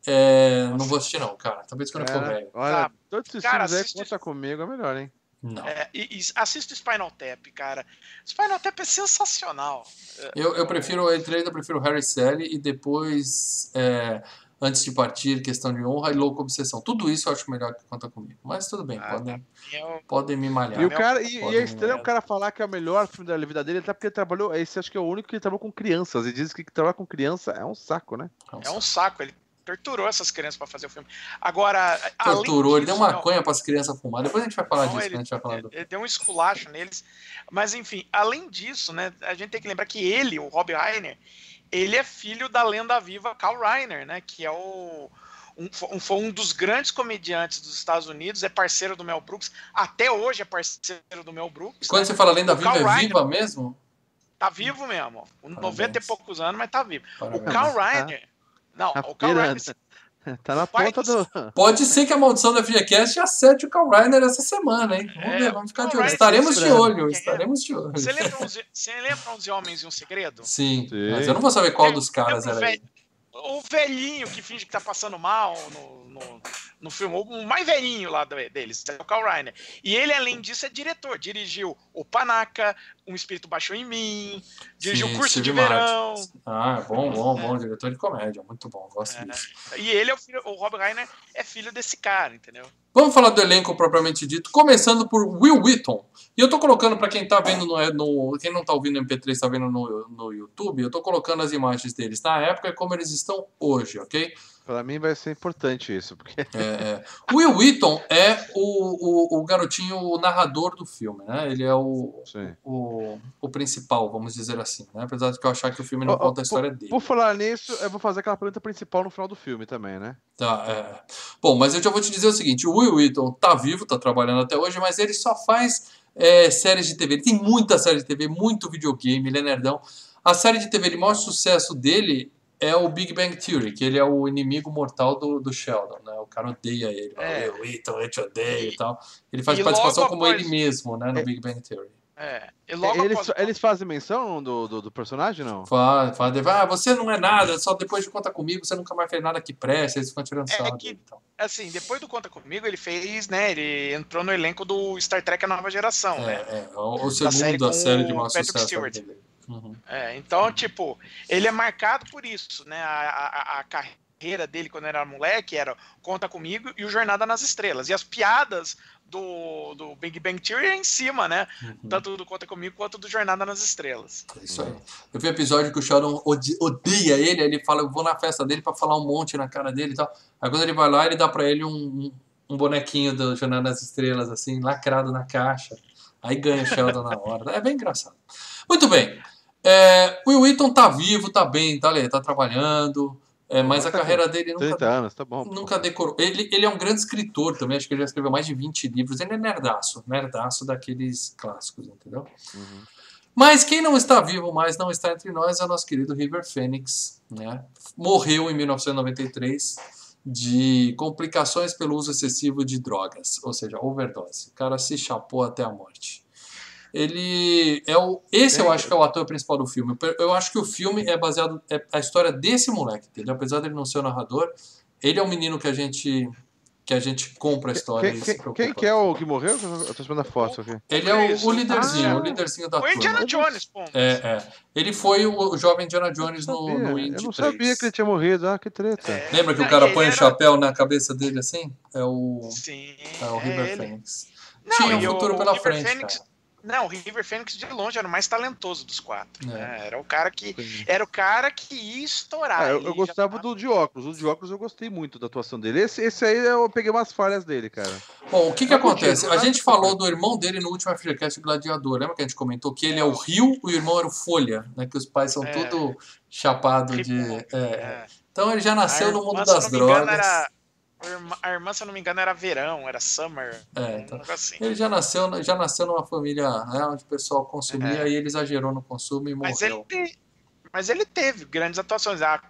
é, não vou assistir não, cara. Talvez quando eu for É, velho. olha, todos esses Cara, filmes aí assiste- conta comigo, é melhor, hein? Não. É, e, e assista o Spinal Tap, cara. Spinal Tap é sensacional. Eu, eu prefiro, entre eles, eu prefiro Harry Sally e depois é, Antes de Partir, Questão de Honra e Louco Obsessão. Tudo isso eu acho melhor que Conta Comigo. Mas tudo bem, Ah, podem, Eu, podem me malhar. E o meu, cara, e, e é estranho o cara falar que é o melhor filme da vida dele, até porque ele trabalhou. Esse acho que é o único que ele trabalhou com crianças. E diz que trabalhar com criança é um saco, né? é um saco. Ele torturou essas crianças pra fazer o filme. Agora, Torturou, além ele deu disso, não, maconha para as crianças fumar. Depois a gente vai falar Não, disso, ele- quando a gente vai falar do... Ele deu um esculacho neles. Mas, enfim, além disso, né, a gente tem que lembrar que ele, o Rob Reiner, ele é filho da lenda viva Carl Reiner, né, que é o um, fo- foi um dos grandes comediantes dos Estados Unidos, é parceiro do Mel Brooks, até hoje é parceiro do Mel Brooks. Quando né? você fala Lenda O Viva, Carl é Reiner- viva mesmo? Tá vivo mesmo, com 90 e poucos anos, mas tá vivo. O Parabéns. Carl Reiner, não, Tá o Carl. Reiner, *laughs* Tá na ponta do. Pode ser que a maldição da FGCast acerte o Carl Reiner essa semana, hein? Vamos É, ver, vamos ficar de olho. Estaremos de olho, estaremos de olho. você lembra, *laughs* 11, você lembra 11 Homens e um Segredo? Sim, Sim. mas eu não vou saber qual dos caras era ele. O velhinho que finge que tá passando mal no, no, no filme, o mais velhinho lá deles, é o Carl Reiner. E ele, além disso, é diretor. Dirigiu o Panaca, Um Espírito Baixou em Mim, dirigiu Curso de Martin. Verão. Ah, bom, bom, bom. Diretor de comédia, muito bom, gosto É. disso. E ele é o filho, o Rob Reiner é filho desse cara, entendeu? Vamos falar do elenco propriamente dito, começando por Will Wheaton. E eu tô colocando para quem tá vendo no, no- quem não tá ouvindo no MP3, tá vendo no, no YouTube, eu tô colocando as imagens deles na época e como eles estão hoje, ok? Pra mim vai ser importante isso, porque *laughs* É, é. O Will Wheaton é o, o, o garotinho o narrador do filme, né? Ele é o, o, o principal, vamos dizer assim, né? Apesar de eu achar que o filme não conta a história dele. Por falar nisso, eu vou fazer aquela pergunta principal no final do filme também, né? Tá, é. Bom, mas eu já vou te dizer o seguinte: o Will Wheaton tá vivo, tá trabalhando até hoje, mas ele só faz é, séries de TV. Ele tem muita série de TV, muito videogame, ele é nerdão. A série de TV de maior sucesso dele é o Big Bang Theory, que ele é o inimigo mortal do, do Sheldon, né? O cara odeia ele. Fala, É. Will Wheaton, eu te odeio e, tal. Ele faz e participação como após- ele mesmo, né? No É. Big Bang Theory. É. E logo Eles, após- eles fazem menção do, do, do personagem, não? Fala, fala, ah, você não é nada, só depois de conta comigo, você nunca mais fez nada que preste, eles ficam tirando É sarro que- dele, então. assim, depois do Conta Comigo, ele fez, né? Ele entrou no elenco do Star Trek A Nova Geração, É, né? é, o, o série segundo da com série de o maior Patrick sucesso Stewart. Uhum. É, então, tipo, ele é marcado por isso, né? A, a, a carreira dele quando era moleque era Conta Comigo e o Jornada nas Estrelas. E as piadas do, do Big Bang Theory é em cima, né? Uhum. Tanto do Conta Comigo quanto do Jornada nas Estrelas. É isso aí. Eu vi um episódio que o Sheldon odeia ele, aí ele fala, eu vou na festa dele pra falar um monte na cara dele e tal. Aí quando ele vai lá, ele dá pra ele um, um, um bonequinho do Jornada nas Estrelas, assim, lacrado na caixa. Aí ganha o Sheldon na hora. É bem engraçado. Muito bem. É, o Will Wheaton tá vivo, tá bem, tá, tá trabalhando. É, mas a carreira dele 30 nunca, anos, tá bom. nunca decorou. Ele, ele é um grande escritor também, acho que ele já escreveu mais de 20 livros. Ele é nerdaço, nerdaço daqueles clássicos, entendeu? Uhum. Mas quem não está vivo mais, não está entre nós, é o nosso querido River Phoenix. Né? Morreu em 1993 de complicações pelo uso excessivo de drogas, ou seja, overdose. O cara se chapou até a morte. Ele é o. Esse eu acho que é o ator principal do filme. Eu acho que o filme é baseado. É a história desse moleque, entendeu? Apesar dele não ser o narrador, ele é o menino que a gente. Que a gente compra a história. Quem, quem, quem que é o que morreu? Eu tô esperando a foto aqui. Ele é o, o líderzinho, Ah, o líderzinho da O turma. Indiana Jones, pô. É, é. Ele foi o, o jovem Indiana Jones no, no eu Indy não 3. sabia que ele tinha morrido. Ah, que treta. É. Lembra que o cara põe o era- chapéu na cabeça dele assim? É o, Sim. é o River ele. Phoenix. Não, Tinha um e o futuro pela River frente, Phoenix- cara. Não, o River Phoenix de longe era o mais talentoso dos quatro. É. né? Era o cara que era o cara que ia estourar. Ah, eu, eu gostava tava- do de óculos. O de óculos eu gostei muito da atuação dele. Esse, esse aí eu peguei umas falhas dele, cara. Bom, o que que acontece? A gente falou do irmão dele no último FGCast Gladiador. Lembra que a gente comentou que ele é o Rio e o irmão era o Folha, né? Que os pais são É. tudo chapado de... É. é. Então ele já nasceu no mundo das me engano, drogas. era- a irmã- se eu não me engano, era verão, era summer. É, um então. negócio assim. Ele já nasceu, já nasceu numa família né, onde o pessoal consumia e ele exagerou no consumo e É. Mas morreu. ele, mas ele teve grandes atuações. A,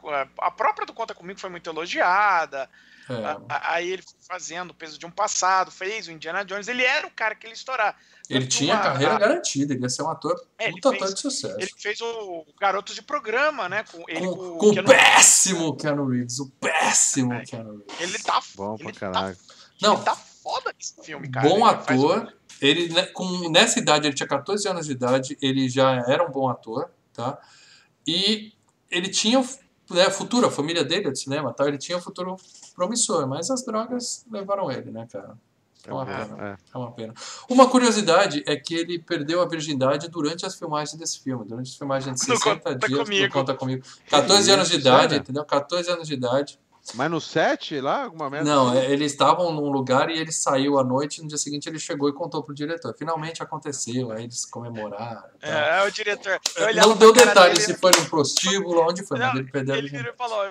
a própria do Conta Comigo foi muito elogiada. É. Aí ele foi fazendo o peso de um passado, fez o Indiana Jones. Ele era o cara que ele estourar. Ele Tanto tinha a- carreira a- garantida, ele ia ser um ator, É, ele puta fez- ator de sucesso. Ele fez o Garotos de Programa, né? Com, ele com, com, com o Keanu- péssimo Keanu Reeves, o péssimo É. Keanu Reeves. Ele tá, Bom pra ele tá, caralho. Não. ele tá foda nesse filme, cara. bom Ele ator. um- Ele, né, com, nessa idade, ele tinha 14 anos de idade, ele já era um bom ator, tá? E ele tinha né, futuro, a família dele é de cinema, tá? ele tinha um futuro promissor, mas as drogas levaram ele, né, cara? É uma É, pena. é. É uma pena. Uma curiosidade é que ele perdeu a virgindade durante as filmagens desse filme, durante as filmagens de No 60 Conta dias Comigo. Conta Comigo. 14 isso, anos de idade, entendeu? 14 anos de idade. Mas no set lá, alguma merda? Não, assim? é, eles estavam num lugar e ele saiu à noite e no dia seguinte ele chegou e contou pro diretor. Finalmente aconteceu, aí eles comemoraram. tal. É, o diretor. Não deu detalhe dele, se foi num prostíbulo, onde foi, mas Não, ele perdeu Ele virou e falou,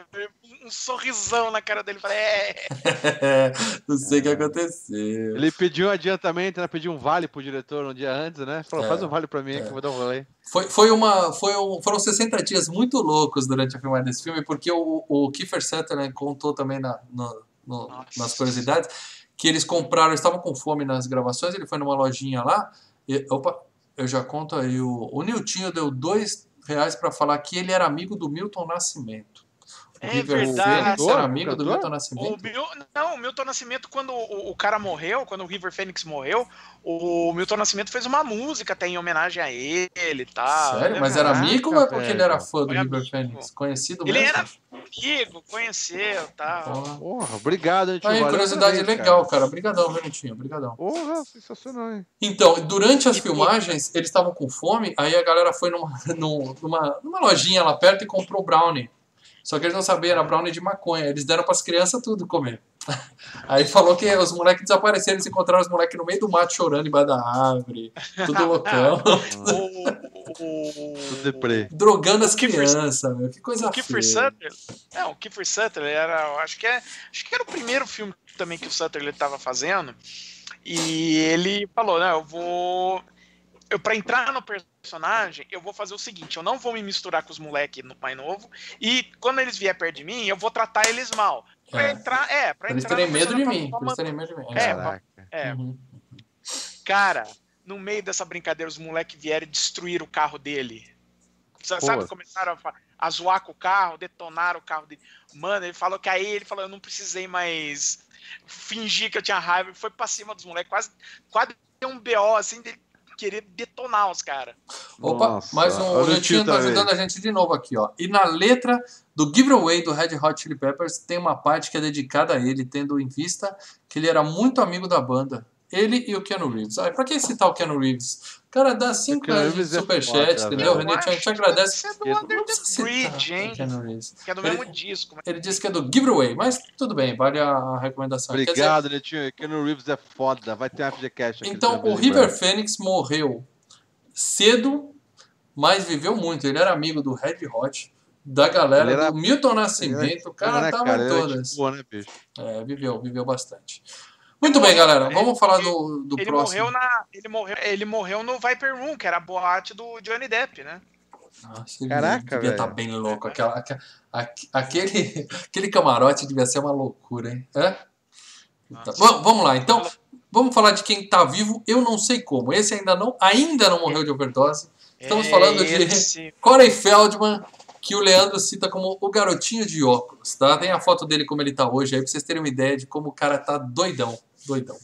um sorrisão na cara dele. Falei, é, *laughs* Não sei o que aconteceu. Ele pediu um adiantamento, né? Pediu um vale pro diretor um dia antes, né? Falou, É, faz um vale pra mim é. que eu vou dar um rolê. Foi, foi uma, foi um, foram 60 dias muito loucos durante a filmagem desse filme, porque o, o Kiefer Sutherland contou também na, no- no- nas curiosidades que eles compraram, eles estavam com fome nas gravações, ele foi numa lojinha lá, e, opa, eu já conto aí, o, o Niltinho deu dois reais para falar que ele era amigo do Milton Nascimento. O É River verdade. Phoenix Cantor? era amigo do? Milton O Nascimento. Mil, não, o Milton Nascimento, quando o, o cara morreu, quando o River Phoenix morreu, o Milton Nascimento fez uma música até em homenagem a ele e tal. Sério? Mas Ele era amigo ou é porque ele era fã do Foi River amigo. Phoenix? Conhecido Ele mesmo? era amigo, conheceu e tal. Porra. Porra, obrigado, gente. Aí, curiosidade também, legal, cara. Obrigadão, Renatinho. Obrigadão. Porra, sensacional, hein? Então, durante as E- filmagens, eles estavam com fome, aí a galera foi numa, *laughs* num- numa, numa lojinha lá perto e comprou brownie. Só que eles não sabiam, era brownie de maconha. Eles deram pras crianças tudo comer. *laughs* Aí falou que os moleques desapareceram, eles encontraram os moleques no meio do mato chorando embaixo da árvore, tudo loucão, *laughs* *laughs* O, o, Tudo drogando as crianças, meu. Que coisa o Kiefer feia. Sutherland, não, o Kiefer Sutherland era, acho que é, acho que era o primeiro filme também que o Sutherland estava fazendo. E ele falou, né, eu vou eu para entrar no personagem, eu vou fazer o seguinte, eu não vou me misturar com os moleques no mais novo e quando eles vier perto de mim, eu vou tratar eles mal. Pra É. entrar, é, pra Pra eles entrar terem medo de personagem mim. pra- Pra eles terem medo de mim. É, Caraca. É, Uhum. cara, no meio dessa brincadeira, os moleques vieram e destruíram o carro dele. Sa- Sabe, Pô. começaram a, a zoar com o carro, detonaram o carro dele. Mano, ele falou que aí ele falou, eu não precisei mais fingir que eu tinha raiva. Ele foi pra cima dos moleques, quase, quase deu um BO assim, de querer detonar os caras. Opa, Nossa, mais um. O Netinho tá ajudando a gente de novo aqui, ó. E na letra do Giveaway do Red Hot Chili Peppers tem uma parte que é dedicada a ele, tendo em vista que ele era muito amigo da banda. Ele e o Keanu Reeves. Ah, pra que citar o Keanu Reeves? Cara, dá 5 Keanu reais de é superchat, foda, entendeu? a gente acho que agradece. deve ser do Não Under the citar Bridge, o hein? Que é do Ele- mesmo disco. Mas... Ele disse que é do Giveaway, mas tudo bem, vale a, recomendação. Obrigado, Netinho. Keanu Reeves é foda. Vai ter FGCast aqui. Então, o River. Phoenix morreu cedo, mas viveu muito. Ele era amigo do Red Hot, da galera, Ele era- do Milton Nascimento. O cara né, tava cara? em Ele era todas. boa, né, bicho? É, viveu, viveu bastante. Muito bem, galera. Vamos falar do, do Ele próximo. morreu, na, ele, morreu, ele morreu no Viper Room, que era a boate do Johnny Depp, né? Nossa, ele Caraca, devia estar bem louco. Aquela, aque- aque- aquele, aquele camarote devia ser uma loucura, hein? É? Tá, va- vamos lá, então. Vamos falar de quem tá vivo, eu não sei como. Esse ainda não, ainda não morreu de overdose. Estamos falando de- Corey Feldman, que o Leandro cita como o garotinho de óculos, tá? Tem a foto dele como ele tá hoje aí, pra vocês terem uma ideia de como o cara tá doidão, doidão.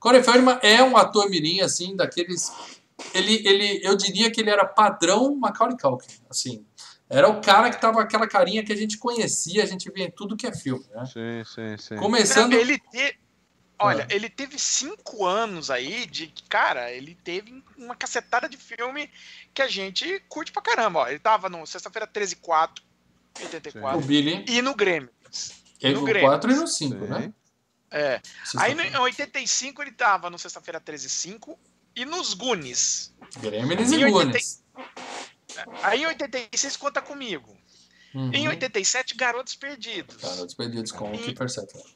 Corey Feldman é um ator mirim, assim, daqueles... Ele, ele, eu diria que ele era padrão Macaulay Culkin, assim. Era o cara que tava aquela carinha que a gente conhecia, a gente via em tudo que é filme, né? Sim, sim, sim. Começando... Ele te... Olha, Ah. ele teve cinco anos aí de cara, ele teve uma cacetada de filme que a gente curte pra caramba. Ó, ele tava no Sexta-feira 13 4, O 84, Billy, e no Grêmio. no no Grêmio. 4 e no 5, Sim. né? É. Aí em 85 ele tava no Sexta-feira 13 5 e nos. Gremlins Em e 80 Goonies. Aí em 86 conta comigo. Uhum. Em 87 Garotos Perdidos. Cara, os perdidos com o E- Kiefer Sutherland.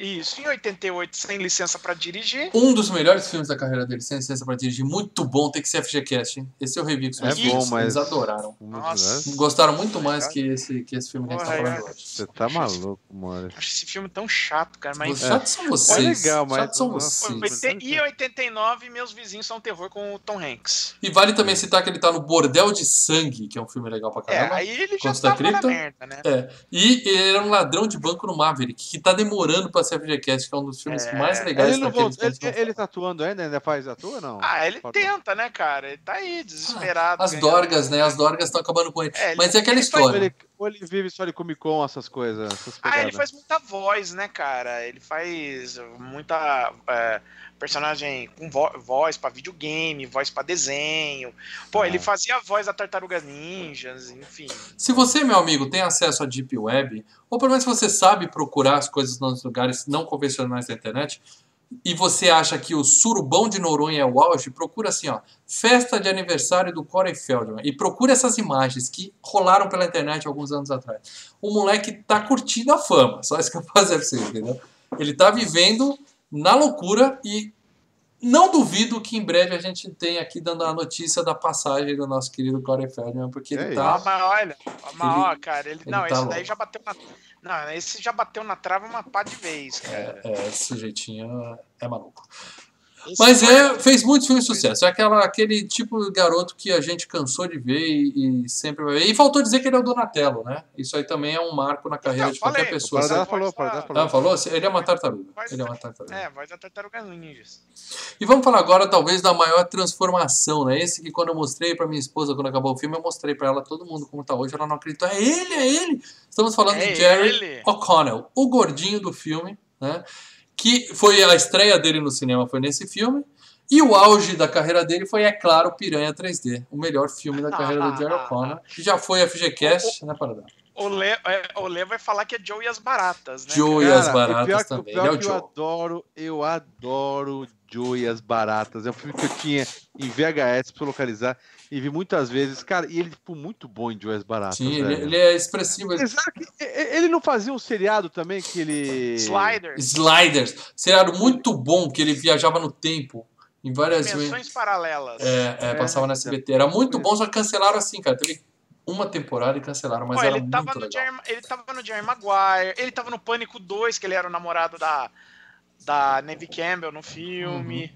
Isso. Em 88 Sem Licença pra Dirigir. Um dos melhores filmes da carreira dele, sem licença pra dirigir, muito bom, tem que ser FGCast, hein? Esse eu revi com É meus bom, filhos, mas- eles adoraram. Nossa. Gostaram muito mais que esse, que esse filme que a gente tá Porra, falando é. hoje. Você tá maluco, mano. Acho esse filme tão chato, cara. Mas Os chatos são vocês. É legal, mas- Chatos são vocês. E 89, Meus Vizinhos são terror com o Tom Hanks. E vale também citar que ele tá no Bordel de Sangue, que é um filme legal pra É, caramba. aí ele já tava na merda, né? É. E ele era um ladrão de banco no Maverick, que tá demorando pra ser FGCast, que é um dos filmes É. mais legais Ele, não daqueles voltou, que a ele, não ele tá atuando ainda? Ainda faz atua ou não? Ah, ele Faltou. tenta, né, cara? Ele tá aí, desesperado. As ganhando. dorgas, né? As dorgas estão acabando com ele. É, ele- Mas é aquela ele faz- história. ele, ou ele vive só de Comic Con, essas coisas, essas Ah, ele faz muita voz, né, cara? Ele faz muita é, personagem com vo- voz pra videogame, voz pra desenho. Pô, Ah. ele fazia a voz da Tartarugas Ninjas, enfim. Se você, meu amigo, tem acesso à Deep Web, ou pelo menos você sabe procurar as coisas nos lugares não convencionais da internet, e você acha que o surubão de Noronha é o auge, procura assim, ó, festa de aniversário do Corey Feldman, e procura essas imagens que rolaram pela internet alguns anos atrás. O moleque tá curtindo a fama, só isso que eu dizer pra você, entendeu? Ele tá vivendo na loucura e não duvido que em breve a gente tenha aqui dando a notícia da passagem do nosso querido Corey Feldman, porque ele É tá... Ah, mas olha, mas, ó, cara, ele, ele não, tá esse daí já bateu na. Não, esse já bateu na trava uma pá de vez, cara. É, esse sujeitinho é maluco. Mas é, fez muitos filmes de sucesso. É aquela, aquele tipo de garoto que a gente cansou de ver e, e sempre vai ver. E faltou dizer que ele é o Donatello, né? Isso aí também é um marco na carreira Então, de qualquer falei, pessoa. o falou, o falou. Ah, falou? Ele é uma tartaruga. Mas- Ele é uma tartaruga. É, voz da Tartaruga Ninjas. E vamos falar agora, talvez, da maior transformação, né? Esse que quando eu mostrei pra minha esposa, quando acabou o filme, eu mostrei pra ela, todo mundo como tá hoje, ela não acreditou. É ele, é ele! Estamos falando É de Jerry. O'Connell, o gordinho do filme, né? Que foi a estreia dele no cinema, foi nesse filme. E o auge da carreira dele foi, é claro, Piranha 3D, o melhor filme da carreira do Jerry O'Connell, que já foi FGCast, né, Paradão? O Lê, é, o Lê vai falar que é Joe e as Baratas, né? Joe cara? e as Baratas o pior, também. O pior é o que eu Joe. adoro, eu adoro Joe e as Baratas. É um filme que eu tinha em VHS pra localizar e vi muitas vezes. Cara, e ele, tipo, muito bom em Joe e as Baratas. Sim, ele, velho. ele é expressivo. ele- Exato, que- Ele não fazia um seriado também que ele. Sliders. Sliders, seriado muito bom, que ele viajava no tempo, em várias Dimensões paralelas. É, é, É, passava na SBT. Era muito bom, só cancelaram assim, cara. Teve uma temporada e cancelaram, mas Pô, era ele, tava muito no legal. Jerry, ele tava no Jerry Maguire, ele tava no Pânico 2, que ele era o namorado da, da Neve Campbell no filme.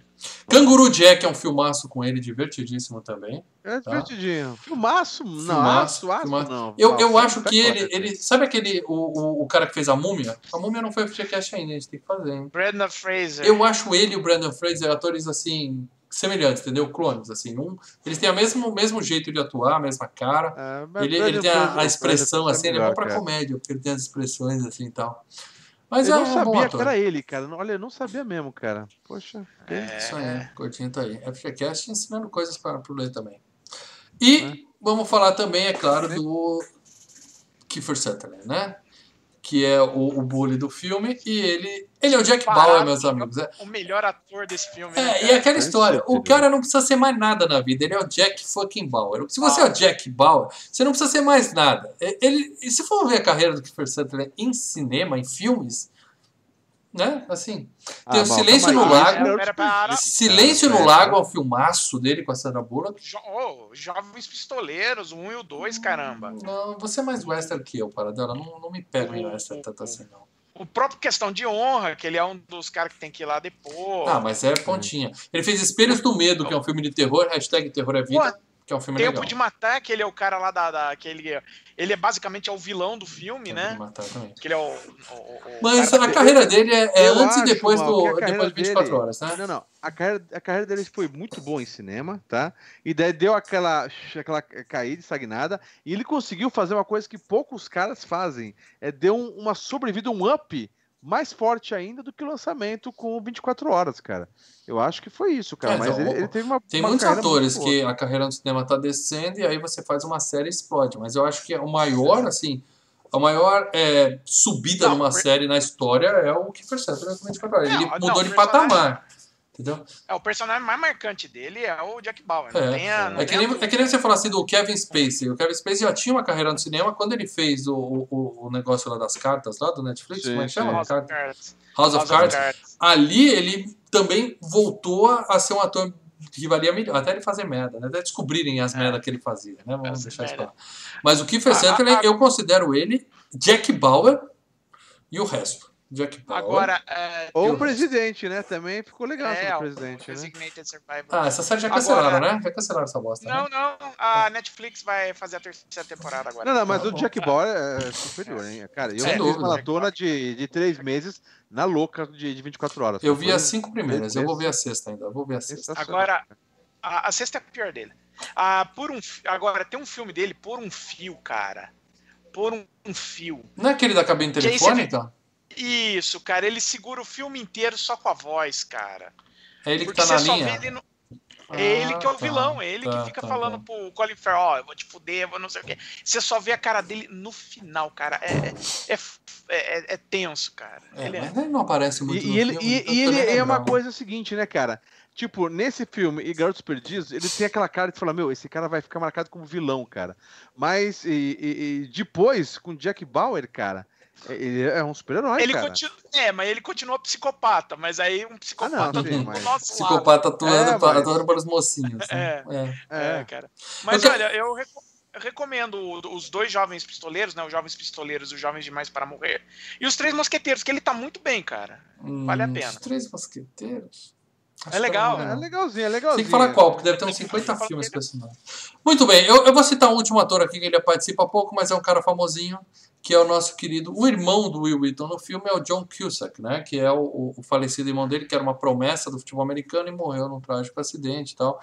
Canguru Jack é um filmaço com ele, divertidíssimo também. É divertidinho. Filmaço? Não, Filmaço, aço, aço, filmaço. não. Eu, eu acho tá que ele, correto. ele. Sabe aquele. O, o, o cara que fez a múmia? A múmia não foi FGCast ainda, a gente tem que fazer, hein? Brandon Fraser. Eu acho ele e o Brandon Fraser atores assim. Semelhantes, entendeu? Clones, assim. Um, eles têm a mesmo, o mesmo jeito de atuar, a mesma cara. É, mas Ele, ele tem a, a expressão, Brandon assim, ele é melhor, bom pra cara. comédia, porque ele tem as expressões assim e tal. Mas eu é não um sabia que era ele, cara. Olha, eu não sabia mesmo, cara. Poxa. É, Isso aí, Coutinho tá aí. FGCast ensinando coisas para o Lê também. E É. vamos falar também, é claro, do Kiefer Sutherland, né? Que é o, o bully do filme, e ele, ele é o Jack Parado, Bauer, meus amigos. É, O melhor ator desse filme. né, é, cara? e aquela história, o cara não precisa ser mais nada na vida, ele é o Jack fucking Bauer. Se você é o Jack Bauer, você não precisa ser mais nada. É, Ele, e se for ver a carreira do Kiefer Sutherland em cinema, em filmes, né, assim, tem o bom, Silêncio calma no aí. Lago, para. Silêncio no Lago é um filmaço dele com a Sandra Bullock. Jo oh, Jovens Pistoleiros, o 1 e o 2, caramba. Não, você é mais western que eu, Paradela. Não, não me pega em western tanto assim, não. O próprio Questão de Honra, que ele é um dos caras que tem que ir lá depois. Ah, mas é pontinha. Ele fez Espelhos do Medo, que é um filme de terror, hashtag terror é vida, que é um filme Tempo legal. de Matar, que ele é o cara lá da. da que ele, ele é basicamente é o vilão do filme, Tempo né? de Matar também. Que ele é o. o- o- Mas cara a carreira dele é, é antes e acho, depois, Mal, que do, depois de 24 dele- horas, né? Não, não. A carreira, a carreira deles foi muito boa em cinema, tá? E daí deu aquela, aquela caída estagnada. E ele conseguiu fazer uma coisa que poucos caras fazem. É deu um- uma sobrevida, um up mais forte ainda do que o lançamento com 24 horas, cara. Eu acho que foi isso, cara. É, Mas então, ele, ele teve uma. Tem uma muitos atores que a carreira no cinema tá descendo e aí você faz uma série e explode. Mas eu acho que o maior, assim, a maior é, subida Não, série na história é o Kiefer Sutherland com 24 horas. Ele Não, mudou não, de patamar. Entendeu? É, o personagem mais marcante dele é o Jack Bauer. Não É, tem a- não É que, nem, a- é que nem você falar assim do Kevin Spacey. O Kevin Spacey já tinha uma carreira no cinema quando ele fez o, o, o negócio lá das cartas, lá do Netflix. Sim, como é que chama? House of Cards. House of House Cards. Cards. Ali ele também voltou a ser um ator que valia melhor, até ele fazer merda, né? Até descobrirem as É. merdas que ele fazia, né? Vamos As deixar isso pra lá. Mas o Kiefer A- a- Sutherland, a- eu considero ele Jack Bauer e o resto. Jack Bauer. Agora. É, Ou o presidente, né? Também ficou legal é, ser o presidente, né? Designated Survivor. Ah, essa série já Agora- cancelaram, né? Já cancelaram essa bosta. Não, né? não, a Netflix vai fazer a terceira temporada agora. Não, não, mas Tá o bom. Jack Bauer é superior, hein? Cara, eu Sem fiz maratona de, de três meses na louca de, de 24 horas. Eu vi as cinco primeiras, eu vou ver a sexta ainda. eu Vou ver a sexta. Agora, a, a sexta é a pior dele. Ah, por um, agora, tem um filme dele, Por um Fio, cara. Por um, um fio. Não é aquele da cabine telefônica? Isso, cara, ele segura o filme inteiro só com a voz, cara. É ele que Porque tá na você só linha? vê ele no... É ele que é o Ah, vilão, tá, é ele tá, que fica tá, falando tá. pro Colin Farrell, ó, eu vou te fuder, eu vou não sei o quê. Você só vê a cara dele no final, cara. É, é, é, é- é tenso, cara. É, ele é... mas ele não aparece muito E, no e ele, filme, e, então e eu ele é uma coisa seguinte, né, cara? Tipo, nesse filme e Garotos Perdidos, ele tem aquela cara de falar, meu, esse cara vai ficar marcado como vilão, cara. Mas e, e- e depois, com Jack Bauer, cara, ele é um super-herói, Ele cara. continua, é, mas ele continua psicopata, mas aí um psicopata sim, do, mas- do nosso lado. Psicopata atuando, É, para, mas- atuando para os mocinhos. Né? É. É. É, cara. Mas Eu olha, eu reco- eu recomendo os dois jovens pistoleiros, né? Os jovens pistoleiros e os jovens demais para morrer. E os três mosqueteiros, que ele tá muito bem, cara. Vale a Hum, pena. Os Três Mosqueteiros. É legal. que eu não É legalzinho, é legalzinho. Tem que falar qual, porque deve ter uns 50 filmes com esse nome. Muito bem, eu, eu vou citar um último ator aqui que ele participa pouco, mas é um cara famosinho, que é o nosso querido, o irmão do Will Wheaton no filme é o John Cusack, né? Que é o, o- o falecido irmão dele, que era uma promessa do futebol americano e morreu num trágico acidente e tal.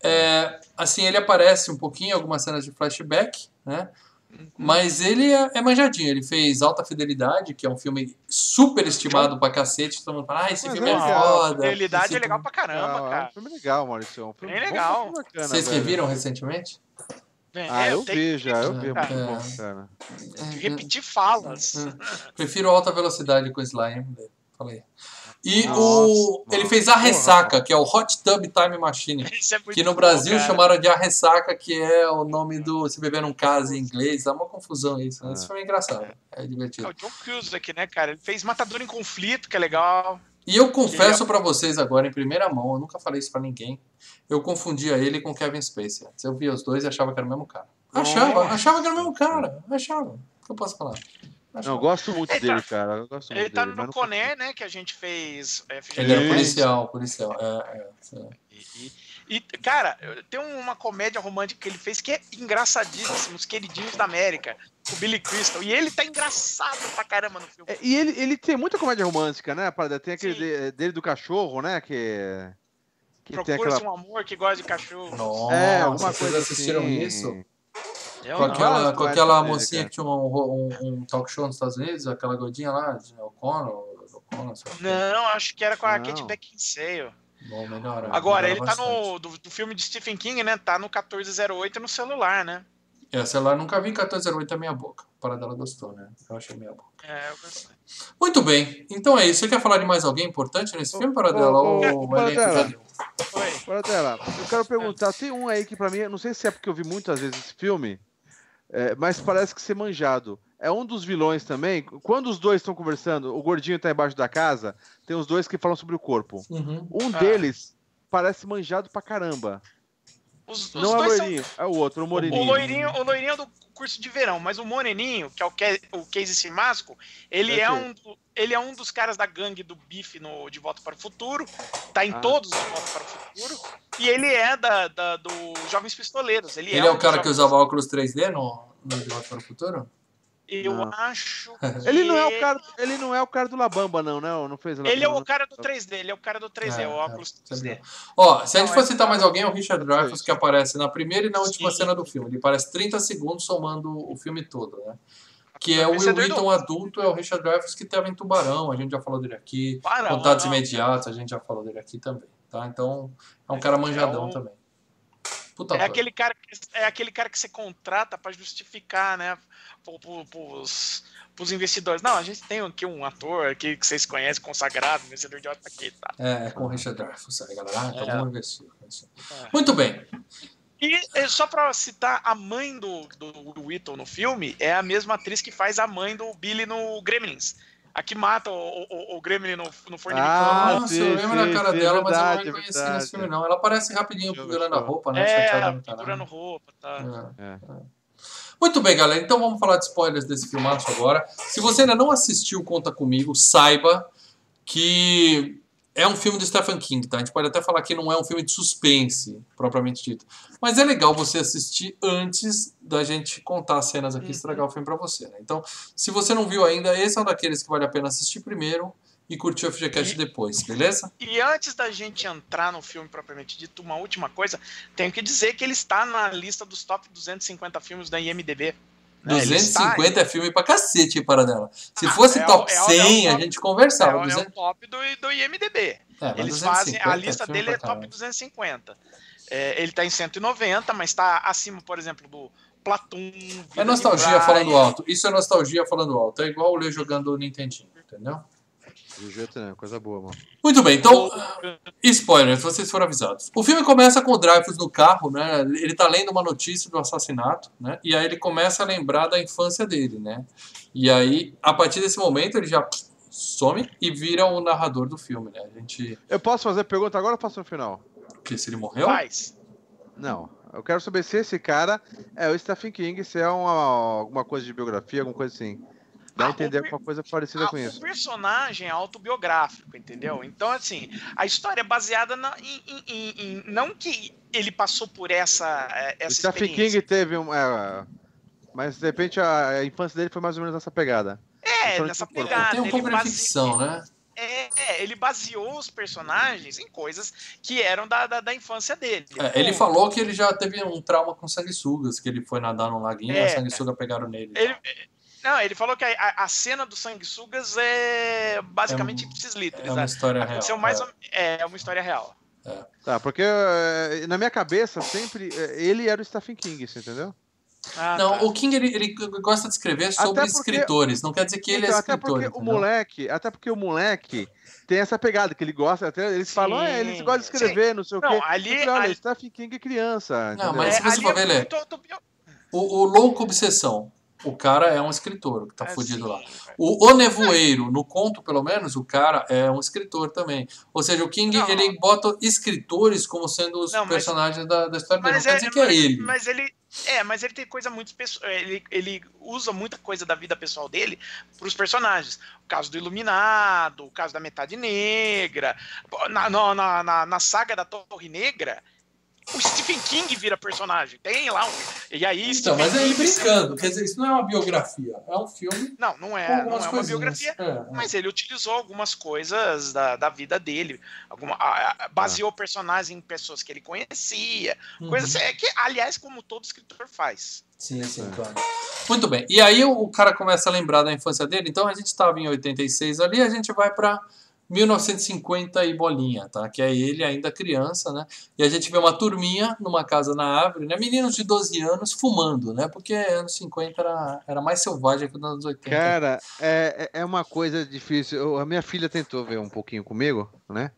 É, assim, ele aparece um pouquinho em algumas cenas de flashback, né? Mas ele é, é manjadinho. Ele fez Alta Fidelidade, que é um filme super estimado pra cacete. Todo mundo fala, ah, esse Mas filme é é legal. foda. Fidelidade esse é legal filme- pra caramba, Ah, É um cara. filme legal, Maurício. É um filme Bem bom, legal. filme bacana, Vocês velho. reviram recentemente? É, Ah, eu vi já, eu vi. É muito É. bom, cara. que repetir falas. Prefiro alta velocidade com slime. Falei. E Nossa, o, nossa. ele fez a ressaca, que é o Hot Tub Time Machine. *laughs* É Que no bom, Brasil cara. chamaram de a ressaca, que é o nome do. Se beber num caso em inglês, dá uma confusão isso. Né? Isso foi engraçado. É É divertido. o John Cusack, né, cara? Ele fez Matador em Conflito, que é legal. E eu confesso pra vocês agora, em primeira mão, eu nunca falei isso pra ninguém. Eu confundia ele com Kevin Spacey. antes. Eu via os dois e achava que era o mesmo cara. Achava, Nossa. achava que era o mesmo cara. Achava. O que eu posso falar? Não, eu gosto muito Ele dele, tá- cara. Eu gosto muito Ele tá dele, no Coné, né, que a gente fez. é, Ele era Sim. policial, policial. É, é, é. E, e- e, cara, tem uma comédia romântica que ele fez que é engraçadíssima, Os Queridinhos da América, com o Billy Crystal. E ele tá engraçado pra caramba no filme. É, e ele, ele tem muita comédia romântica, né? Tem aquele de- dele do cachorro, né? Que, que Procura-se aquela. um amor que gosta de cachorro. Nossa, É, alguma vocês coisa assistiram assim. isso? Eu Com não. aquela, com aquela comédias mocinha que tinha um, um, um talk show nos Estados Unidos, aquela gordinha lá, de O'Connor, lá. Não, acho que era com a Não. Kate Beckinsale. Bom, melhora. Agora, melhora ele tá bastante. no do, do filme de Stephen King, né? Tá no 1408 no celular, né? Lá eu nunca vi, 1408 é meia boca. Para dela gostou, né? Eu achei meia boca. É, eu gostei. Muito bem. Então é isso. Você quer falar de mais alguém importante nesse filme, Paradela? ô, Ou ô, Paradela. Oi. Bora tela. Eu quero perguntar, tem um aí que pra mim, não sei se é porque eu vi muitas vezes esse filme, é, mas parece que ser manjado. É um dos vilões também. Quando os dois estão conversando, o gordinho tá embaixo da casa, tem os dois que falam sobre o corpo. Uhum. Um Ah. deles parece manjado pra caramba. Os, os não é o dois são loirinho, é o outro, o moreninho. O loirinho, o loirinho é do curso de verão, mas o moreninho, que é o, Ke o Casey Simasco, ele É é, um, ele é um dos caras da gangue do bife no De Volta para o Futuro, tá em Ah. todos os De Volta para o Futuro, e ele é da, da- do Jovens Pistoleiros. Ele, Ele é um o cara que usava óculos 3D no, no De Volta para o Futuro? Eu Não. acho. Ele não é que- o cara, ele não é o cara do Labamba não, né? Não fez Ele é o Labamba, cara do 3D, ele é o cara do 3D, É, o óculos é, 3D. Ó, se a gente for é- citar mais alguém, é o Richard Dreyfuss, Isso. que aparece na primeira e na última Sim. cena do filme. Ele aparece 30 segundos somando o filme todo, né? Que é o Will Wheaton adulto, é o Richard Dreyfuss que tava em Tubarão, a gente já falou dele aqui. Para, Contatos não. Imediatos, a gente já falou dele aqui também, tá? Então, é um cara manjadão um- também. Puta É aquele, cara, que- é aquele cara que você contrata para justificar, né? Pros, pros investidores. Não, a gente tem aqui um ator aqui que vocês conhecem, consagrado, vencedor de Oscar aqui, tá? É, é com o Richard Dreyfuss aí, galera. Ah, então É. vamos investir. É. Muito bem. E só pra citar, a mãe do, do, do Whittle no filme é a mesma atriz que faz a mãe do Billy no Gremlins. A que mata o, o, o Gremlin no, no forno Ah, de Nossa, sim, eu lembro sim, da cara sim, é dela, mas eu não verdade, é reconheci verdade. nesse filme, não. Ela aparece rapidinho Show, procurando a roupa, né? É, caralho. roupa, tá? É. É. Muito bem, galera. Então vamos falar de spoilers desse filmaço agora. Se você ainda não assistiu Conta Comigo, saiba que é um filme do Stephen King, tá? A gente pode até falar que não é um filme de suspense, propriamente dito. Mas é legal você assistir antes da gente contar as cenas aqui e estragar o filme pra você, né? Então, se você não viu ainda, esse é um daqueles que vale a pena assistir primeiro e curtir o FGCast E- depois, beleza? E antes da gente entrar no filme propriamente dito, uma última coisa, tenho que dizer que ele está na lista dos top 250 filmes da IMDB. Né? Ele está- 250 é filme pra cacete, para dela. Se Ah, fosse é top é o- 100, é a top- gente É, conversava. é 200 o top do, do IMDB. é, Eles fazem. 250 A lista dele é top caralho. 250. É, ele está em 190, mas está acima, por exemplo, do Platum. É nostalgia falando alto. Isso é nostalgia falando alto. É igual o Lê jogando o Nintendinho, entendeu? Do jeito né? Coisa boa, mano. Muito bem, então, spoilers, vocês foram avisados. O filme começa com o Dreyfus no carro, né? Ele tá lendo uma notícia do assassinato, né? E aí ele começa a lembrar da infância dele, né? E aí, a partir desse momento, ele já some e vira o narrador do filme, né? A gente. Eu posso fazer pergunta agora ou faço no final? Que se ele morreu? Faz. Não. Eu quero saber se esse cara é o Stephen King, se é uma, alguma coisa de biografia, alguma coisa assim. Dá Ah, a entender o per- alguma coisa parecida Ah, com o isso. personagem é autobiográfico, entendeu? Então, assim, a história é baseada na, em, em- em- em- Não que ele passou por essa, O essa Stephen experiência. King teve um. é, mas de repente a, a infância dele foi mais ou menos nessa pegada. É, Então, nessa pegada. Tem um ele pouco de ficção, né? É, é, ele baseou os personagens em coisas que eram da, da, da infância dele. É, ele falou que ele já teve um trauma com sanguessugas, que ele foi nadar num laguinho e É. as sanguessugas pegaram nele. Ele, não, ele falou que a, a- cena do sanguessugas é basicamente É um- ipsis literis. É uma né? história real. Mais é. ou- é uma história real. Tá, porque é, na minha cabeça sempre. é, Ele era o Stephen King, você entendeu? Ah, Não, tá. o King ele, ele gosta de escrever sobre Até porque- escritores, não quer dizer que ele Então, é até escritor. porque o moleque, até porque o moleque tem essa pegada que ele gosta, até eles Sim, falam, é, eles gostam de escrever, não sei o Não, quê. ali- falei, olha, ali- Stephen King é criança. Não, entendeu? mas- se você for é ver, O, o Louco Obsessão, o cara é um escritor que tá É, fudido sim, lá. velho. O, o Nevoeiro, no conto pelo menos, o cara é um escritor também. Ou seja, o King Não. ele bota escritores como sendo os Não, mas- personagens da, da história dele. Não Mas quer é, dizer que é mas- ele. Mas ele. É, mas ele tem coisa muito pessoal. Ele, ele usa muita coisa da vida pessoal dele para os personagens. O caso do Iluminado, o caso da Metade Negra. Na, na, na- na saga da Torre Negra, o Stephen King vira personagem. Tem lá um. E aí. Então, Stephen mas é ele brincando. Quer dizer, isso não é uma biografia. É um filme Não, não é, não é uma coisinhas. biografia. É, Mas ele utilizou algumas coisas da, da vida dele. Alguma, a- a- baseou personagens em pessoas que ele conhecia. Uhum. Coisas é que, aliás, como todo escritor faz. Sim, sim, É. claro. Muito bem. E aí o, o cara começa a lembrar da infância dele. Então a gente estava em 86 ali, a gente vai para 1950 e bolinha, tá? Que é ele ainda criança, né? E a gente vê uma turminha numa casa na árvore, né? Meninos de 12 anos fumando, né? Porque anos 50 era, era mais selvagem que nos anos 80. Cara, é, é uma coisa difícil. Eu- a minha filha tentou ver um pouquinho comigo, né?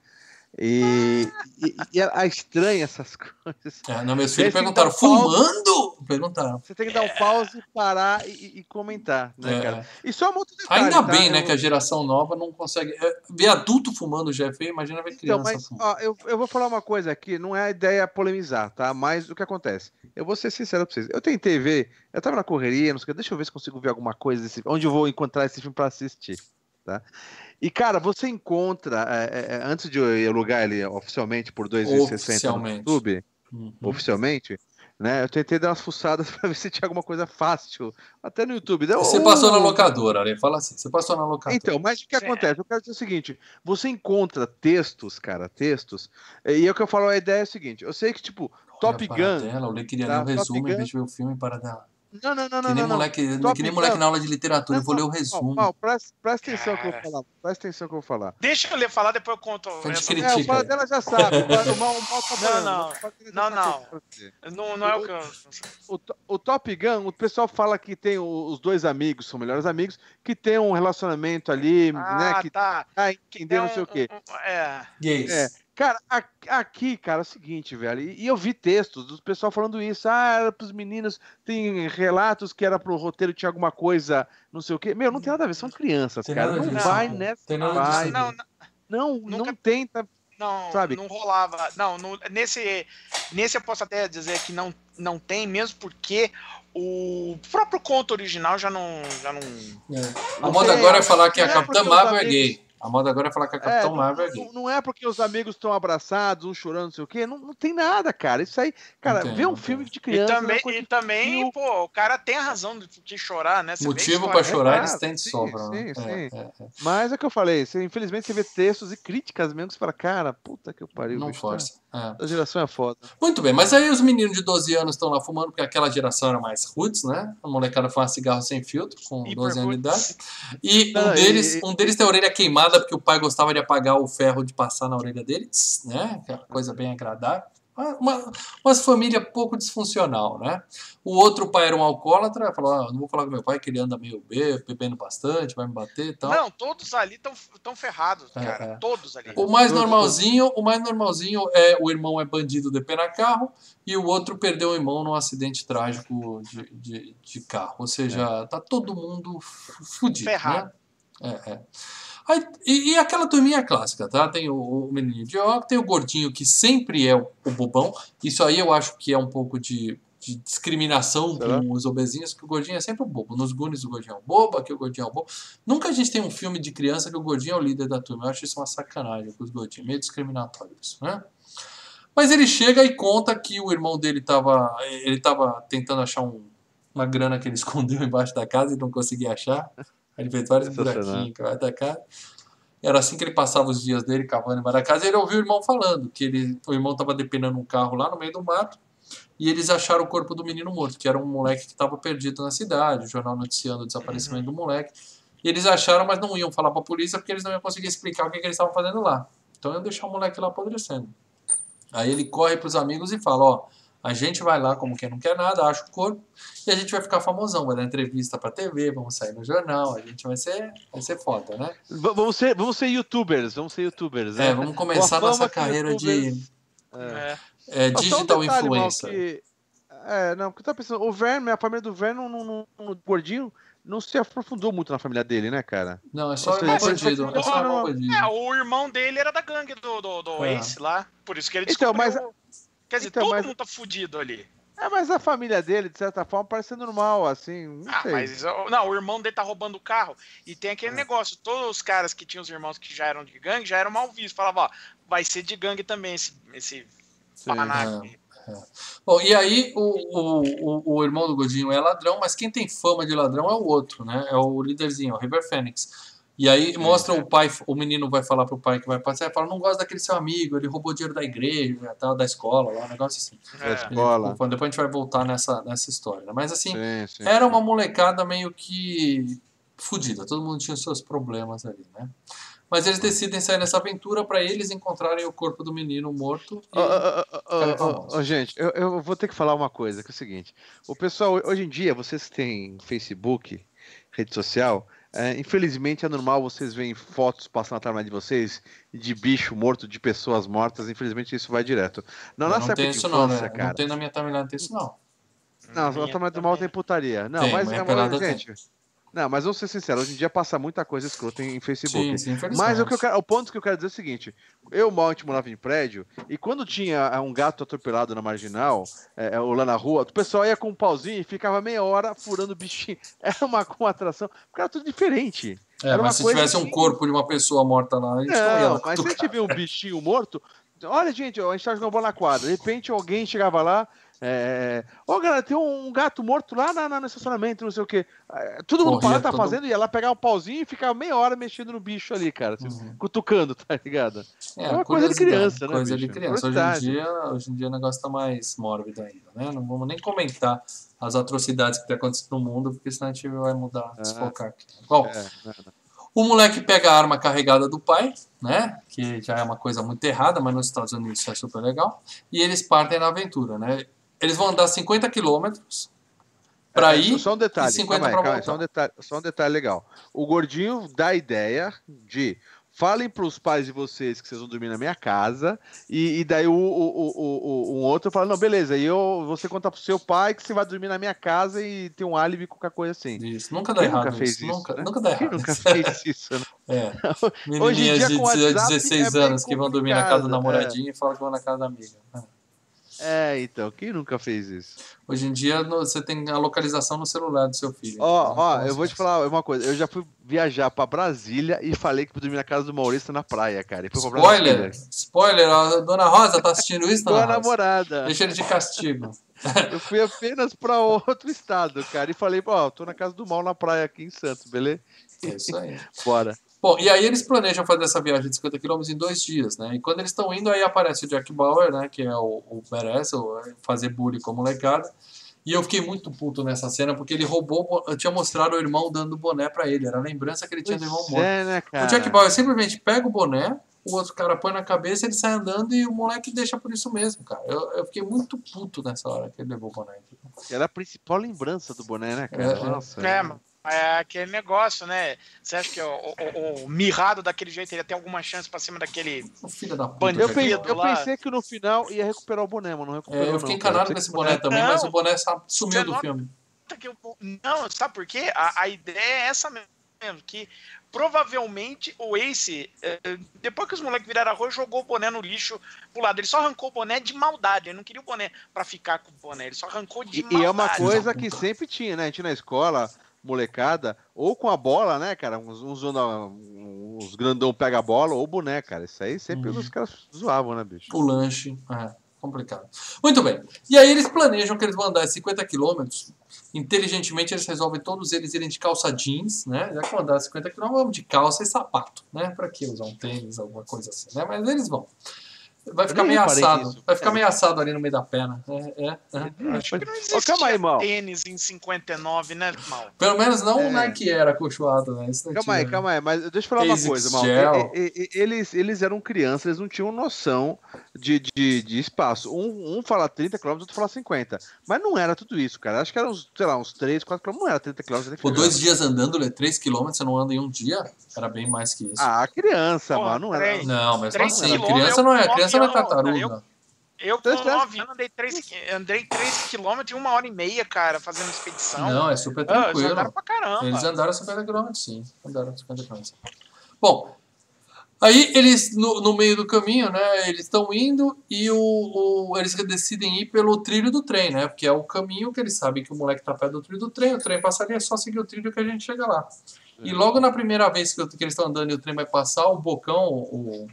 E, e, e ela estranha essas *laughs* coisas. É, não, meus filhos perguntaram, então, Paulo- fumando? Perguntaram. Você tem que dar um pause, parar e, e- comentar, né, É. cara? E só um outro detalhe, Ainda tá? bem, né, Eu- que a geração nova não consegue. é, Ver adulto fumando já é feio, imagina ver Então, criança mas fumando. ó, eu, eu vou falar uma coisa aqui, não é a ideia polemizar, tá? Mas o que acontece? Eu vou ser sincero pra vocês. Eu tentei ver, eu tava na correria, não sei o que, deixa eu ver se consigo ver alguma coisa desse, onde eu vou encontrar esse filme pra assistir, tá? E, cara, você encontra, é, é, é, antes de eu alugar ele oficialmente por 2,60 no. YouTube, Uhum. oficialmente, né? Eu tentei dar umas fuçadas *laughs* pra ver se tinha alguma coisa fácil, até no YouTube. Deu, Você passou na locadora, Ale, fala assim, você passou na locadora. então, mas o que acontece? Eu quero dizer o seguinte: você encontra textos, cara, textos, e é o que eu falo, a ideia é a seguinte: eu sei que, tipo, Top Olha para Gun. Dela, eu queria tá? ler o Top resumo em vez de ver o filme para dela. Não, não, não, Que não, nem não. não. moleque, Top que nem moleque na aula de literatura, eu vou ler o Não, resumo. não, presta, presta atenção no que eu vou Cara. falar. Presta atenção que eu vou falar. Deixa eu ler falar, depois eu conto. Essa- critica. É, o fala dela já sabe. O mal, o mal tá falando, não. Não, não. o que eu vou dizer. Não, não é o que eu. O, To- o Top Gun, o pessoal fala que tem os dois amigos, são melhores amigos, que tem um relacionamento ali, né? Ah, Que tá. tá Que entendendo tem não sei o quê. um- um- é. Gays. É. Cara, aqui, cara, é o seguinte, velho, e eu vi textos do pessoal falando isso, ah, era pros meninos, tem relatos que era pro roteiro, tinha alguma coisa, não sei o quê. Meu, não tem nada a ver, são crianças, Tem cara, nada não disso, vai pô. nessa Tem nada vai. Não, Não, Nunca- não tenta, não, Sabe? não rolava. Não, no- nesse, nesse eu posso até dizer que não, não tem, mesmo porque o próprio conto original já não. Já não É. A Não moda agora é falar que a não Capitã Marvel é amigos- gay. A moda agora é falar que a É, Capitã não, Marvel é não- gay. não é porque os amigos estão abraçados, um chorando, não sei o quê, não, não tem nada, cara, isso aí, cara, tem, vê um filme tem. de E criança... também, uma coisa e também infantil. pô, o cara tem a razão de, de chorar, né? Você Motivo história- pra chorar, claro, eles têm de sim, sobra. né? sim, É, sim. é, é. Mas é o que eu falei, você, infelizmente você vê textos e críticas mesmo que você fala, cara, puta que eu pariu, Não bicho, força. É. tá- A geração é foda. Muito bem, mas aí os meninos de 12 anos estão lá fumando, porque aquela geração era mais roots, né? A molecada fuma cigarro sem filtro, com Hiper 12 anos de idade. E um Não, e- deles, e- um deles tem a orelha queimada, porque o pai gostava de apagar o ferro de passar na orelha deles, né? Aquela coisa bem agradável. Uma, uma, família pouco disfuncional, né? O outro pai era um alcoólatra, falou: ah, não vou falar com meu pai que ele anda meio be- bebendo bastante, vai me bater e tal. Não, todos ali estão tão ferrados, É, cara. é. Todos ali. O mais normalzinho, o mais normalzinho é o irmão é bandido de pena carro e o outro perdeu o irmão num acidente trágico de, de, de carro. Ou seja, tá todo mundo fu- fudido, Ferrado. né? É, é. Aí, e, e aquela turminha clássica, tá? Tem o, o menininho de óculos, tem o gordinho que sempre é o, o bobão. Isso aí eu acho que é um pouco de, de discriminação Será? com os obesinhos, que o gordinho é sempre o bobo. Nos Goonies o gordinho é o bobo, aqui o gordinho é o bobo. Nunca a gente tem um filme de criança que o gordinho é o líder da turma. Eu acho isso uma sacanagem com os gordinhos. Meio discriminatório isso, né? Mas ele chega e conta que o irmão dele estava ele tava tentando achar um- uma grana que ele *laughs* escondeu embaixo da casa e não conseguia achar. Ele fez vários buraquinhos embaixo da casa. Era assim que ele passava os dias dele cavando embaixo da casa. E ele ouviu o irmão falando que ele, o irmão estava depenando um carro lá no meio do mato. E eles acharam o corpo do menino morto, que era um moleque que estava perdido na cidade, o jornal noticiando o desaparecimento do moleque. E eles acharam, mas não iam falar para a polícia porque eles não iam conseguir explicar o que, que eles estavam fazendo lá. Então iam deixar o moleque lá apodrecendo. Aí ele corre para os amigos e fala: Ó, a gente vai lá como quem não quer nada, acha o corpo e a gente vai ficar famosão, vai dar entrevista para TV, vamos sair no jornal, a gente vai ser, vai ser foda, né? V- vamos, ser, vamos ser youtubers, vamos ser youtubers, né? É, vamos começar nossa carreira de youtubers- É. É. é, um digital Mal, influencer. que- É, não, porque eu tava pensando, o Verno, a família do Verno, no, no, no gordinho, não se aprofundou muito na família dele, né, cara? Não, é só irmão bandido. É só o irmão bandido. É, o irmão dele era da gangue do, do, do É. Ace lá. Por isso que ele Então, descobriu. Quer dizer, então, todo mas- mundo tá fudido ali. É, mas a família dele, de certa forma, parece ser normal, assim, não Ah, sei. mas. Não, o irmão dele tá roubando o carro. E tem aquele É. negócio: todos os caras que tinham os irmãos que já eram de gangue já eram mal vistos. Falava, ó, vai ser de gangue também esse, esse Sim. panaco. Bom, e aí o, o, o, o irmão do Godinho é ladrão, mas quem tem fama de ladrão é o outro, né? É o líderzinho, é o River Phoenix. E aí mostra o pai, o menino vai falar pro pai que vai passar, e fala, não gosto daquele seu amigo, ele roubou dinheiro da igreja, tal, da escola, lá, um negócio assim. Da É. escola. Depois a gente vai voltar nessa, nessa história. né? Mas assim, Sim, sim, era sim. uma molecada meio que fudida, todo mundo tinha seus problemas ali, né? Mas eles decidem sair nessa aventura para eles encontrarem o corpo do menino morto. E... Ô, ô, ô, gente, eu, eu vou ter que falar uma coisa, que é o seguinte. O pessoal, hoje em dia, vocês que têm Facebook, rede social, é, infelizmente é normal vocês verem fotos passando na timeline de vocês de bicho morto, de pessoas mortas. Infelizmente isso vai direto. Na Eu nossa não tem isso não, né? cara. Não tem na minha timeline, não tem isso não. Não, Minha na timeline do mal tem putaria. Não, Tem, mas, mas é, pelada tem. Não, mas vamos ser sinceros, hoje em dia passa muita coisa escrota em, Facebook. Sim, sim. Mas o, que eu quero- o ponto que eu quero dizer é o seguinte: eu mal morava em prédio, e quando tinha ah, um gato atropelado na marginal, é, é, ou lá na rua, o pessoal ia com um pauzinho e ficava meia hora furando o bichinho. *laughs* Era uma, uma atração, porque era tudo diferente. É, Era uma mas se tivesse um assim- corpo de uma pessoa morta lá, a gente não Não, mas se a gente vê um bichinho morto, olha, gente, a gente tá jogando bola na quadra. De repente alguém chegava lá. É... Ó, galera, tem um gato morto lá na, na- no estacionamento, não sei o quê. É, Todo mundo Corria para tá todo- fazendo, ia lá pegar um pauzinho e ficava meia hora mexendo no bicho ali, cara. assim, Uhum. Cutucando, tá ligado? É, É uma coisa de criança, né, Coisa de bicho? criança. Hoje em, dia, hoje em dia o negócio tá mais mórbido ainda, né? Não vamos nem comentar as atrocidades que tem acontecido no mundo, porque senão a gente vai mudar, É. desfocar aqui. Bom, É, o moleque pega a arma carregada do pai, né? Que já é uma coisa muito errada, mas nos Estados Unidos isso é super legal. E eles partem na aventura, né? Eles vão andar 50 quilômetros pra É, ir Só um detalhe, e 50 calma aí, pra calma aí, só um voltar. detalhe, só um detalhe legal. O gordinho dá a ideia de falem pros pais de vocês que vocês vão dormir na minha casa, e, e daí o, o, o, o- um outro fala, não, beleza, e eu, você conta pro seu pai que você vai dormir na minha casa e tem um álibi, qualquer coisa assim. Isso, nunca dá Quem errado nunca fez isso. isso, Nunca, né? nunca dá Quem errado. nunca fez isso, né? *laughs* É. Hoje em dia, de com WhatsApp, 16 é anos que vão dormir na casa do complicado, namoradinho e falam que vão na casa da amiga. É. É, então, quem nunca fez isso? Hoje em dia no- você tem a localização no celular do seu filho. Ó, Então, ó, então, eu vou te falar uma coisa, eu já fui viajar pra Brasília e falei que ia dormir na casa do Maurício na praia, cara. Spoiler! Brasília. Spoiler! A dona Rosa tá assistindo isso, dona Rosa? namorada. Deixa ele de castigo. *laughs* Eu fui apenas pra outro estado, cara, e falei, ó, tô na casa do mal na praia aqui em Santos, beleza? É isso aí. *laughs* Bora. Bom, e aí eles planejam fazer essa viagem de 50 km em dois dias, né? E quando eles estão indo, aí aparece o Jack Bauer, né? Que é o, o badass, o fazer bullying com a molecada. E eu fiquei muito puto nessa cena, porque ele roubou, eu tinha mostrado o irmão dando boné pra ele. Era a lembrança que ele tinha do irmão morto. é, né, cara? O Jack Bauer simplesmente pega o boné, o outro cara põe na cabeça, ele sai andando e o moleque deixa por isso mesmo, cara. Eu, eu fiquei muito puto nessa hora que ele levou o boné. Era a principal lembrança do boné, né, cara? É, Nossa. É, mano. É aquele negócio, né? Você acha que o, o- o mirrado daquele jeito ele ia ter alguma chance pra cima daquele. Filho da puta. Bandido. Eu, pensei, eu pensei que no final ia recuperar o boné, mas não recuperou. É, eu fiquei não, encanado com esse boné também, mas o boné sumiu do filme. que o- Não, sabe por quê? A, a ideia é essa mesmo. Que provavelmente o Ace, eh, depois que os moleques viraram arroz, jogou o boné no lixo pro lado. Ele só arrancou o boné de maldade. Ele não queria o boné pra ficar com o boné. Ele só arrancou de E, maldade. e é uma coisa que sempre tinha, né? A gente na escola, molecada, ou com a bola, né, cara? Uns, uns, uns grandão pega a bola, ou boné, cara. Isso aí sempre Uhum. os caras zoavam, né, bicho? O lanche. É, complicado. Muito bem. E aí eles planejam que eles vão andar 50 quilômetros. Inteligentemente eles resolvem todos eles irem de calça jeans, né? Já que vão andar 50 quilômetros, vamos de calça e sapato, né? Pra que usar um tênis, alguma coisa assim, né? Mas eles vão. Vai ficar meio assado. nisso. Vai ficar É. meio assado ali no meio da perna. É, é, é. Acho que não Ô, existia calma aí, mal. tênis em 59, né, mal? Pelo menos não É. o Nike era acolchoado, né? Isso não Calma aí, calma aí, mas deixa eu falar uma Asics coisa, mal. Eles, eles eram crianças, eles não tinham noção de, de, de espaço. Um, um fala 30 km, outro fala 50. Mas não era tudo isso, cara. Acho que era uns, sei lá, uns 3, 4 km, não era 30 km. Pô, dois dias andando, 3km, você não anda em um dia? Era bem mais que isso. Ah, criança, Porra, mano, não era. Não, mas assim, criança não é, eu- criança não é eu- tartaruga. eu- Eu, com Três, três. 9 anos, andei 3 andei três quilômetros em uma hora e meia, cara, fazendo expedição. Não, é super Ah, eles tranquilo. andaram pra caramba. Eles andaram 50 km, sim. Andaram 50 km. Bom, aí eles, no, no meio do caminho, né, eles estão indo e o, o- eles decidem ir pelo trilho do trem, né, porque é o caminho que eles sabem que o moleque tá perto do trilho do trem, o trem passa ali, é só seguir o trilho que a gente chega lá. E logo na primeira vez que, que eles estão andando e o trem vai passar, o Bocão, o...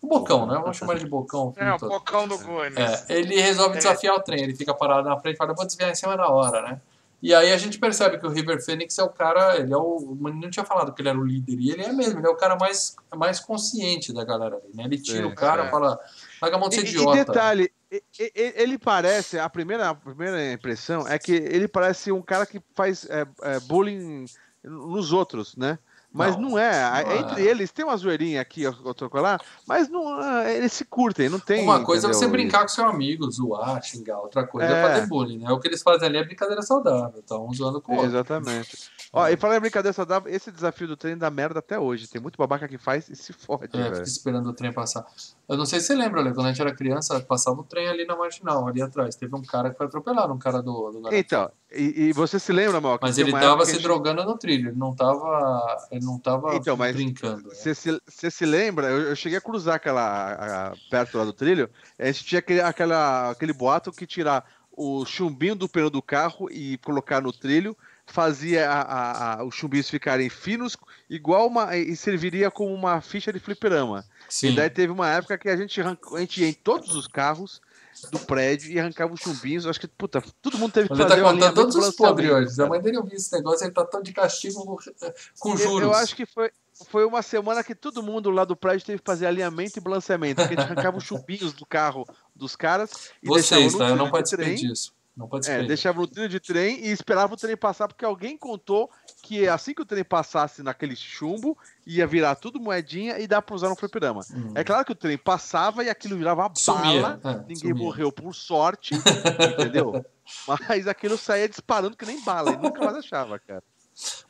O Bocão, né, vamos chamar ele de Bocão. o É, o todo. bocão do Gomes. É, ele resolve É. desafiar o trem, ele fica parado na frente e fala, eu vou desviar em cima da hora, né? E aí a gente percebe que o River Phoenix é o cara, ele é o. O menino tinha falado que ele era o líder, e ele é mesmo, ele é o cara mais, mais consciente da galera ali, né? Ele tira É, o cara, é. fala, larga a mão de ser e idiota. detalhe, e- e- e- ele parece, a primeira, a primeira impressão é que ele parece um cara que faz é, é, bullying nos outros, né? Mas não, não é. Não Entre é. eles tem uma zoeirinha aqui, outro lá, mas não, é, eles se curtem, não tem. Uma coisa entendeu? é você brincar com seu amigo, zoar, xingar. Outra coisa é, é fazer bullying, né? O que eles fazem ali é brincadeira saudável. Estão zoando com o outro. Exatamente. Ó, e falando em brincadeira saudável, esse desafio do trem dá merda até hoje. Tem muito babaca que faz e se fode. É, fica esperando o trem passar. Eu não sei se você lembra, quando a gente era criança, passava o trem ali na marginal, ali atrás. Teve um cara que foi atropelado, um cara do. do então, e, e, você se lembra, Mal? Mas ele tava se gente... drogando no trilho, ele não tava, ele não tava então, brincando. Você né? se, você se lembra? Eu, eu, cheguei a cruzar aquela, a, perto lá do trilho, a gente tinha aquele, aquela, aquele boato que tirar o chumbinho do pneu do carro e colocar no trilho fazia a, a, a, os chumbinhos ficarem finos, igual uma. e serviria como uma ficha de fliperama. Sim. E daí teve uma época que a gente, a gente ia em todos os carros do prédio e arrancava os chumbinhos. Acho que, puta, todo mundo teve que fazer. Ele tá contando todos os podres hoje. A mãe dele ouviu esse negócio, ele tá tão de castigo com juros. Eu acho que foi, foi uma semana que todo mundo lá do prédio teve que fazer alinhamento e balanceamento, porque a gente arrancava os chumbinhos do carro dos caras. E Vocês, tá? Eu não participei disso. Não pode ser. É, deixava no trilho de trem e esperava o trem passar, porque alguém contou que assim que o trem passasse naquele chumbo, ia virar tudo moedinha e dá pra usar no fliperama. Hum. É claro que o trem passava e aquilo virava sumia. bala, é, ninguém sumia. morreu por sorte, *laughs* entendeu? Mas aquilo saía disparando que nem bala, e nunca mais achava, cara.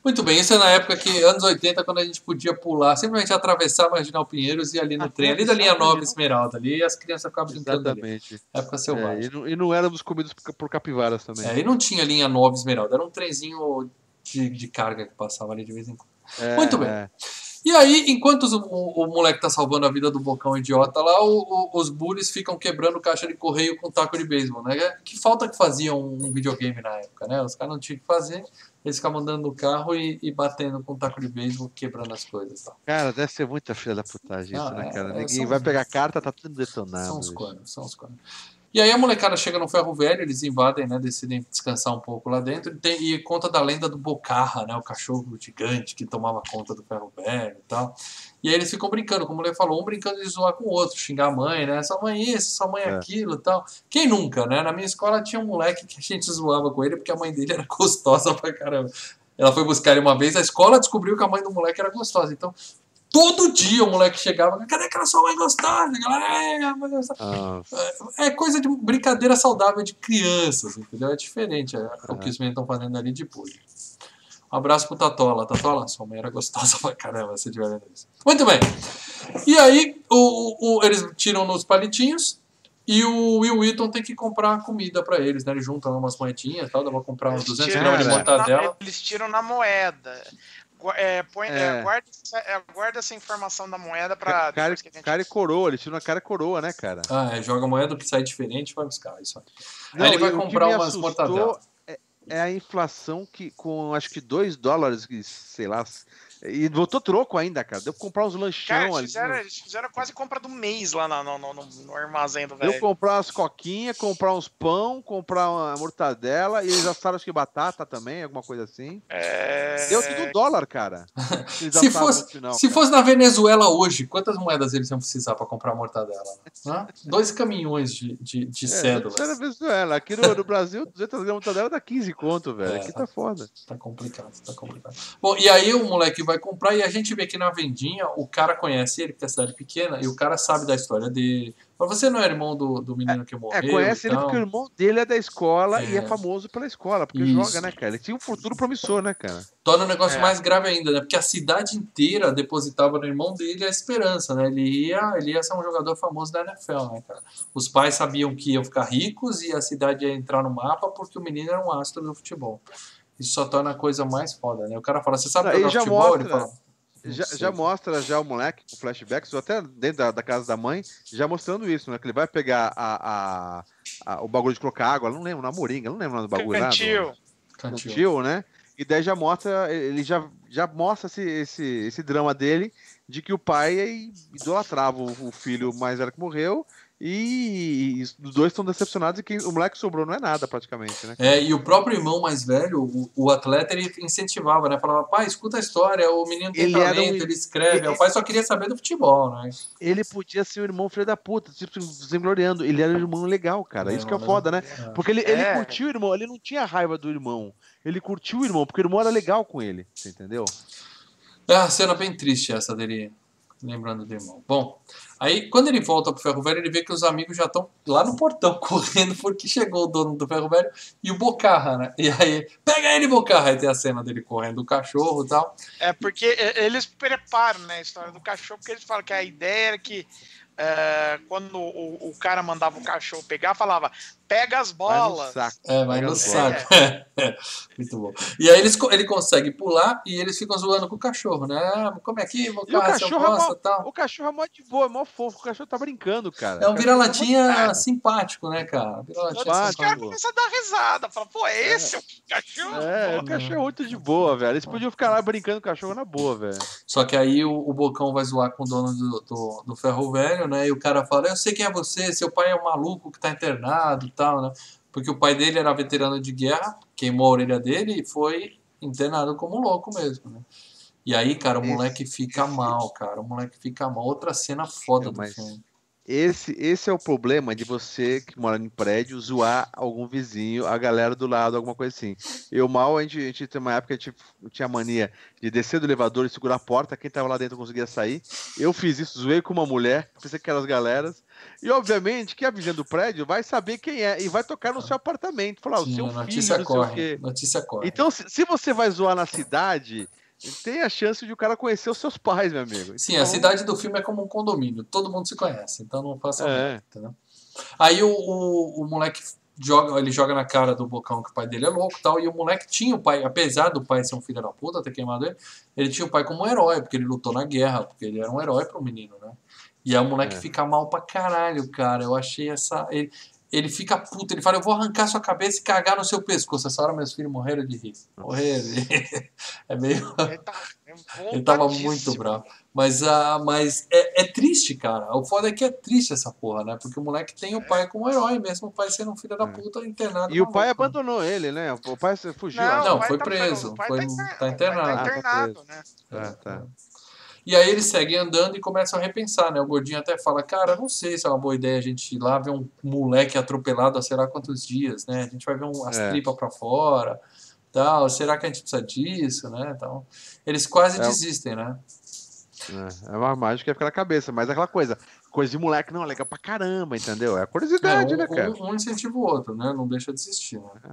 Muito bem, isso é na época que, anos 80, quando a gente podia pular, simplesmente atravessar Marginal Pinheiros e ali no trem, ali da linha Nova Esmeralda, ali, e as crianças ficavam brincando Exatamente. Ali. Época selvagem. É, e, não, e, não, éramos comidos por capivaras também. É, e não tinha linha Nova Esmeralda, era um trenzinho de, de carga que passava ali de vez em quando. É, Muito bem. É. E aí, enquanto o, o, o, moleque tá salvando a vida do bocão idiota lá, o, o, os bullies ficam quebrando caixa de correio com taco de beisebol, né? Que falta que faziam um videogame na época, né? Os caras não tinham que fazer, eles ficavam andando no carro e, e batendo com taco de beisebol, quebrando as coisas e tal. Cara, deve ser muita filha da putagem isso, né, cara? É, Ninguém vai pegar carta, tá tudo detonado. São os cornos, são os cornos. E aí a molecada chega no ferro velho, eles invadem, né? Decidem descansar um pouco lá dentro. E, tem, e conta da lenda do Bocarra, né? O cachorro gigante que tomava conta do ferro velho e tal. E aí eles ficam brincando, como ele falou, um brincando de zoar com o outro, xingar a mãe, né? Sua mãe isso, sua mãe é. aquilo e tal. Quem nunca, né? Na minha escola tinha um moleque que a gente zoava com ele porque a mãe dele era *laughs* gostosa pra caramba. Ela foi buscar ele uma vez, a escola descobriu que a mãe do moleque era gostosa. Então, Todo dia o moleque chegava, cadê aquela sua mãe gostosa? É, mãe gostosa. é coisa de brincadeira saudável de crianças, entendeu? É diferente é, o que os meninos estão fazendo ali de bullying. Um abraço pro Tatola. Tatola, sua mãe era gostosa *laughs* pra caramba, se tiver vendo isso. Muito bem. E aí, o, o, eles tiram nos palitinhos e o Will Wheaton tem que comprar comida pra eles, né? Eles juntam umas moedinhas e tal, dá pra comprar uns 200 gramas de mortadela. Eles tiram na moeda. É, põe, é. É, guarda, é, guarda, essa informação da moeda pra. Cara, gente... cara e coroa, ele tira uma cara e coroa, né, cara? Ah, é, joga moeda que sai diferente vai buscar isso aí. Não, aí ele vai comprar umas mortadelas. É, é a inflação que, com acho que 2 dólares, sei lá, e voltou troco ainda, cara. Deu pra comprar uns lanchão cara, eles fizeram, ali. Eles fizeram quase compra do mês lá no, no, no, no armazém do velho. Deu comprar umas coquinhas, comprar uns pão, comprar uma mortadela e eles assaram acho que batata também, alguma coisa assim. É... Deu tudo dólar, cara. *laughs* se fosse, final, se fosse na Venezuela hoje, quantas moedas eles iam precisar pra comprar mortadela? Né? Dois caminhões de, de, de é, cédulas. na Venezuela. Aqui no, no Brasil, 200 gramas de mortadela dá 15 conto, velho. É, Aqui tá foda. Tá complicado, tá complicado. Bom, e aí o moleque vai vai comprar e a gente vê que na vendinha o cara conhece ele, porque é cidade pequena, e o cara sabe da história dele. Mas você não é irmão do, do menino que morreu? É, conhece ele porque o irmão dele é da escola é. e é famoso pela escola, porque Isso. joga, né, cara? Ele tinha um futuro promissor, né, cara? Torna o negócio é. mais grave ainda, né? Porque a cidade inteira depositava no irmão dele a esperança, né? Ele ia, ele ia ser um jogador famoso da NFL, né, cara? Os pais sabiam que iam ficar ricos e a cidade ia entrar no mapa porque o menino era um astro do futebol. Isso só torna a coisa mais foda, né? O cara fala, você sabe jogar já futebol? Mostra, ele fala, já, já, mostra já o moleque com flashbacks, ou até dentro da, da, casa da mãe, já mostrando isso, né? Que ele vai pegar a, a, a o bagulho de colocar água, não lembro, na moringa, não lembro do bagulho Cantil. lá. Cantil. Cantil, né? E daí já mostra, ele já, já mostra esse, esse, esse drama dele de que o pai idolatrava o, o filho mais velho que morreu e os dois estão decepcionados e que o moleque sobrou não é nada praticamente, né? É, e o próprio irmão mais velho, o, o atleta, ele incentivava, né? Falava, pai, escuta a história, o menino tem ele talento, um... ele escreve. Ele... O pai só queria saber do futebol, né? Ele podia ser o irmão filho da puta, tipo, se gloriando. Ele era um irmão legal, cara. É, Isso que é foda, né? Porque ele, ele é. curtiu o irmão, ele não tinha raiva do irmão. Ele curtiu o irmão, porque o irmão era legal com ele, você entendeu? É a cena bem triste essa dele, lembrando do irmão. Bom, aí quando ele volta pro ferro velho, ele vê que os amigos já estão lá no portão *laughs* correndo porque chegou o dono do ferro velho e o Bocarra, né? E aí, pega ele, Bocarra! Aí tem a cena dele correndo o cachorro e tal. É porque eles preparam né, a história do cachorro, porque eles falam que a ideia era que é, quando o, o, cara mandava o cachorro pegar, falava: pega as bolas. Vai é, vai no saco. É. *laughs* Muito bom. E aí eles, ele consegue pular e eles ficam zoando com o cachorro, né? Ah, como é que vou o cachorro gosta, é mó, tal. O cachorro é mó de boa, é mó fofo. O cachorro tá brincando, cara. É um vira-latinha é simpático, né, cara? Vira-latinha Os caras começam a dar risada. Fala, pô, é esse é. o cachorro? É, o cachorro é muito de boa, velho. Eles podiam ficar lá brincando com o cachorro na boa, velho. Só que aí o, o Bocão vai zoar com o dono do, do, do ferro velho, né? E o cara fala: Eu sei quem é você, seu pai é um maluco que tá internado e tal, né? Porque o pai dele era veterano de guerra, queimou a orelha dele e foi internado como louco mesmo, né? E aí, cara, o moleque fica mal, cara. O moleque fica mal. Outra cena foda do filme. Esse, esse é o problema de você que mora em prédio zoar algum vizinho, a galera do lado, alguma coisa assim. Eu mal, a gente, a gente tem uma época que a gente tinha mania de descer do elevador e segurar a porta, quem tava lá dentro conseguia sair. Eu fiz isso, zoei com uma mulher, pensei que aquelas galeras. E obviamente que a vizinha do prédio vai saber quem é e vai tocar no seu apartamento. Falar, Sim, o seu notícia filho, corre, não quê. Notícia corre. Então, se, se você vai zoar na cidade, tem a chance de o cara conhecer os seus pais, meu amigo. Sim, então... a cidade do filme é como um condomínio, todo mundo se conhece, então não faça é. Aí o, o, o, moleque joga, ele joga na cara do Bocão que o pai dele é louco tal, e o moleque tinha o pai, apesar do pai ser um filho da puta, ter queimado ele, ele tinha o pai como um herói, porque ele lutou na guerra, porque ele era um herói pro menino, né? E aí o moleque é. fica mal pra caralho, cara. Eu achei essa. Ele, ele fica puto, ele fala, eu vou arrancar sua cabeça e cagar no seu pescoço. Essa hora meus filhos morreram de rir. Morreram. *laughs* É meio. Ele, tá, é *laughs* ele tava muito bravo. Mas, uh, mas é, é, triste, cara. O foda é que é triste essa porra, né? Porque o moleque tem o é. pai como herói, mesmo o pai sendo um filho da é. puta internado. E o pai abandonou ele, né? O pai fugiu. Não, não foi tá preso. Foi, tá, tá internado. Tá internado, né? Ah, tá. E aí eles seguem andando e começam a repensar, né? O gordinho até fala, cara, não sei se é uma boa ideia a gente ir lá ver um moleque atropelado há sei lá quantos dias, né? A gente vai ver um, as é. tripas pra fora, tal. Será que a gente precisa disso, né? Então, eles quase é. desistem, né? É, é uma mágica que fica na cabeça, mas é aquela coisa, coisa de moleque não é legal pra caramba, entendeu? É a curiosidade, é, um, né, cara? Um, um incentiva o outro, né? Não deixa de existir, né? É.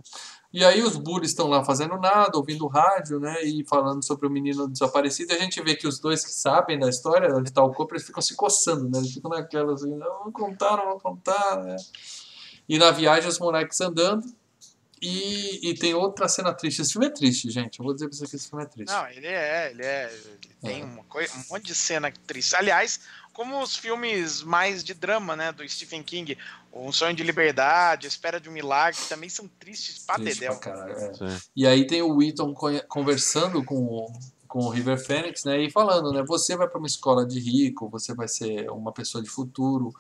E aí os bullies estão lá fazendo nada, ouvindo rádio, né? E falando sobre o menino desaparecido. E a gente vê que os dois que sabem da história, onde tá o corpo, eles ficam se coçando, né? Eles ficam naquela assim, não vou contar, não vou contar, né? E na viagem os moleques andando. E, e tem outra cena triste. Esse filme é triste, gente. Eu vou dizer pra vocês que esse filme é triste. Não, ele é, ele é. Ele tem é. uma coisa, um monte de cena triste. Aliás, como os filmes mais de drama, né, do Stephen King, Um Sonho de Liberdade, Espera de um Milagre, também são tristes pra Triste dedéu. Pra caralho, é. E aí tem o Wheaton conversando com o, com o River Phoenix, né, e falando, né, você vai para uma escola de rico, você vai ser uma pessoa de futuro,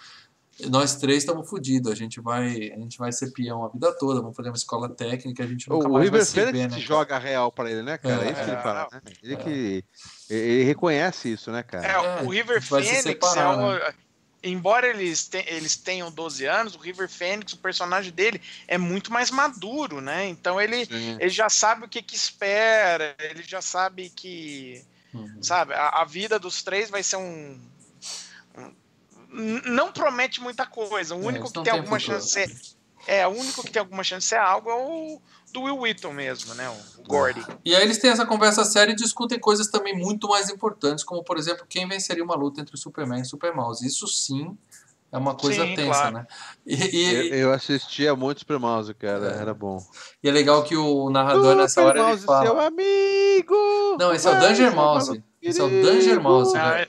nós três estamos fodidos. A gente vai, a gente vai ser peão a vida toda. Vamos fazer uma escola técnica. A gente nunca o mais River vai Phoenix ver, né, joga real para ele, né, cara? É, é isso que ele fala. Né? Ele é. que ele reconhece isso, né, cara? É, o é, River Phoenix separar, é um, né? Embora eles, te, eles tenham 12 anos, o River Phoenix, o personagem dele, é muito mais maduro, né? Então ele, ele já sabe o que, que espera, ele já sabe que. Uhum. Sabe, a, a, vida dos três vai ser um, um não promete muita coisa. O é, único que tem alguma chance de ser. É, o único que tem alguma chance de ser algo é o do Will Wheaton mesmo, né? O Gordy. E aí eles têm essa conversa séria e discutem coisas também muito mais importantes, como por exemplo, quem venceria uma luta entre o Superman e o Supermouse. Isso sim é uma coisa sim, tensa, claro. né? E, e, eu, eu assistia muito Super Mouse, cara, é. era bom. E é legal que o narrador nessa hora Mouse, ele fala... seu amigo! Não, esse é o Danger Mouse. Esse é o Danger Mouse, ah,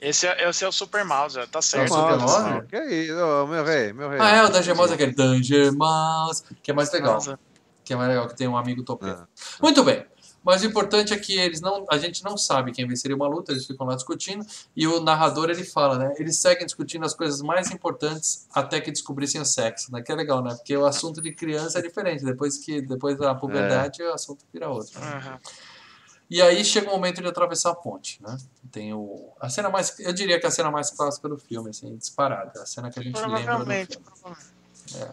esse é, esse é o Super Mouse, tá certo. É o Super Mouse? Que isso, oh, meu rei, meu rei. Ah, é, o Danger Mouse é aquele Danger Mouse, que é mais legal. Nossa. Que é mais legal, que tem um amigo topeiro. Ah. Muito bem. Mas o importante é que eles não, a gente não sabe quem venceria uma luta, eles ficam lá discutindo, e o narrador ele fala, né? Eles seguem discutindo as coisas mais importantes até que descobrissem o sexo, né? Que é legal, né? Porque o assunto de criança é diferente, depois que depois da puberdade é. o assunto vira outro. Né? Uhum. E aí chega o momento de atravessar a ponte, né? Tem o a cena mais, eu diria que é a cena mais clássica do filme, assim, disparada, a cena que a gente lembra do filme. É.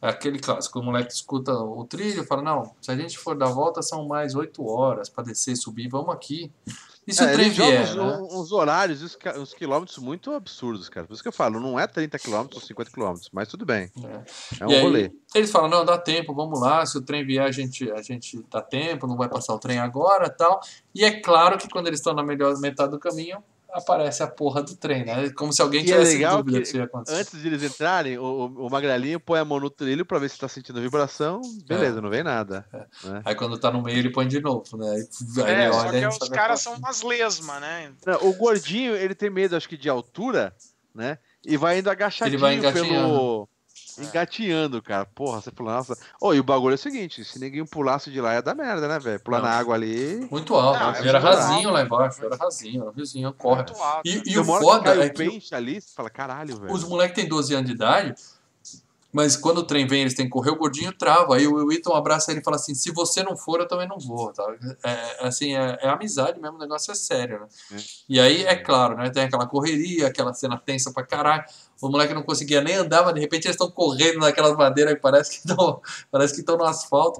é aquele clássico, o moleque escuta o trilho, fala não, se a gente for dar volta são mais oito horas para descer e subir, vamos aqui. E se é, o trem vier? Uns, né? uns horários, uns, uns, quilômetros muito absurdos, cara. Por isso que eu falo, não é 30 quilômetros ou 50 quilômetros, mas tudo bem. É, é um rolê. Eles falam, não, dá tempo, vamos lá, se o trem vier, a gente, a gente dá tempo, não vai passar o trem agora tal. E é claro que quando eles estão na melhor metade do caminho, aparece a porra do trem, né? Como se alguém e é tivesse é dúvida que, ia acontecer. Antes de eles entrarem, o, o Magrelinho põe a mão no trilho pra ver se tá sentindo vibração. Beleza, é. não vem nada. É. Né? Aí quando tá no meio, ele põe de novo, né? Aí, é, só que os caras são umas lesmas, né? Não, o gordinho, ele tem medo, acho que, de altura, né? E vai indo agachadinho ele vai pelo engatinhando, cara. Porra, você falou, nossa. Oh, e o bagulho é o seguinte: se ninguém pulasse de lá ia dar merda, né, velho? Pular não. na água ali. Muito alto. Não, era rasinho alto. lá embaixo, era rasinho, era vizinho, corre. E, e o foda é que. Peixe ali, você fala, caralho, velho. Os moleques têm 12 anos de idade. Mas quando o trem vem, eles têm que correr, o gordinho trava. Aí o Wilton abraça ele e fala assim: se você não for, eu também não vou. Tá? É, assim, é, é amizade mesmo, o negócio é sério, né? É. E aí, é claro, né? Tem aquela correria, aquela cena tensa pra caralho. O moleque não conseguia nem andar, mas de repente eles estão correndo naquelas madeiras que *laughs* parece que estão no asfalto.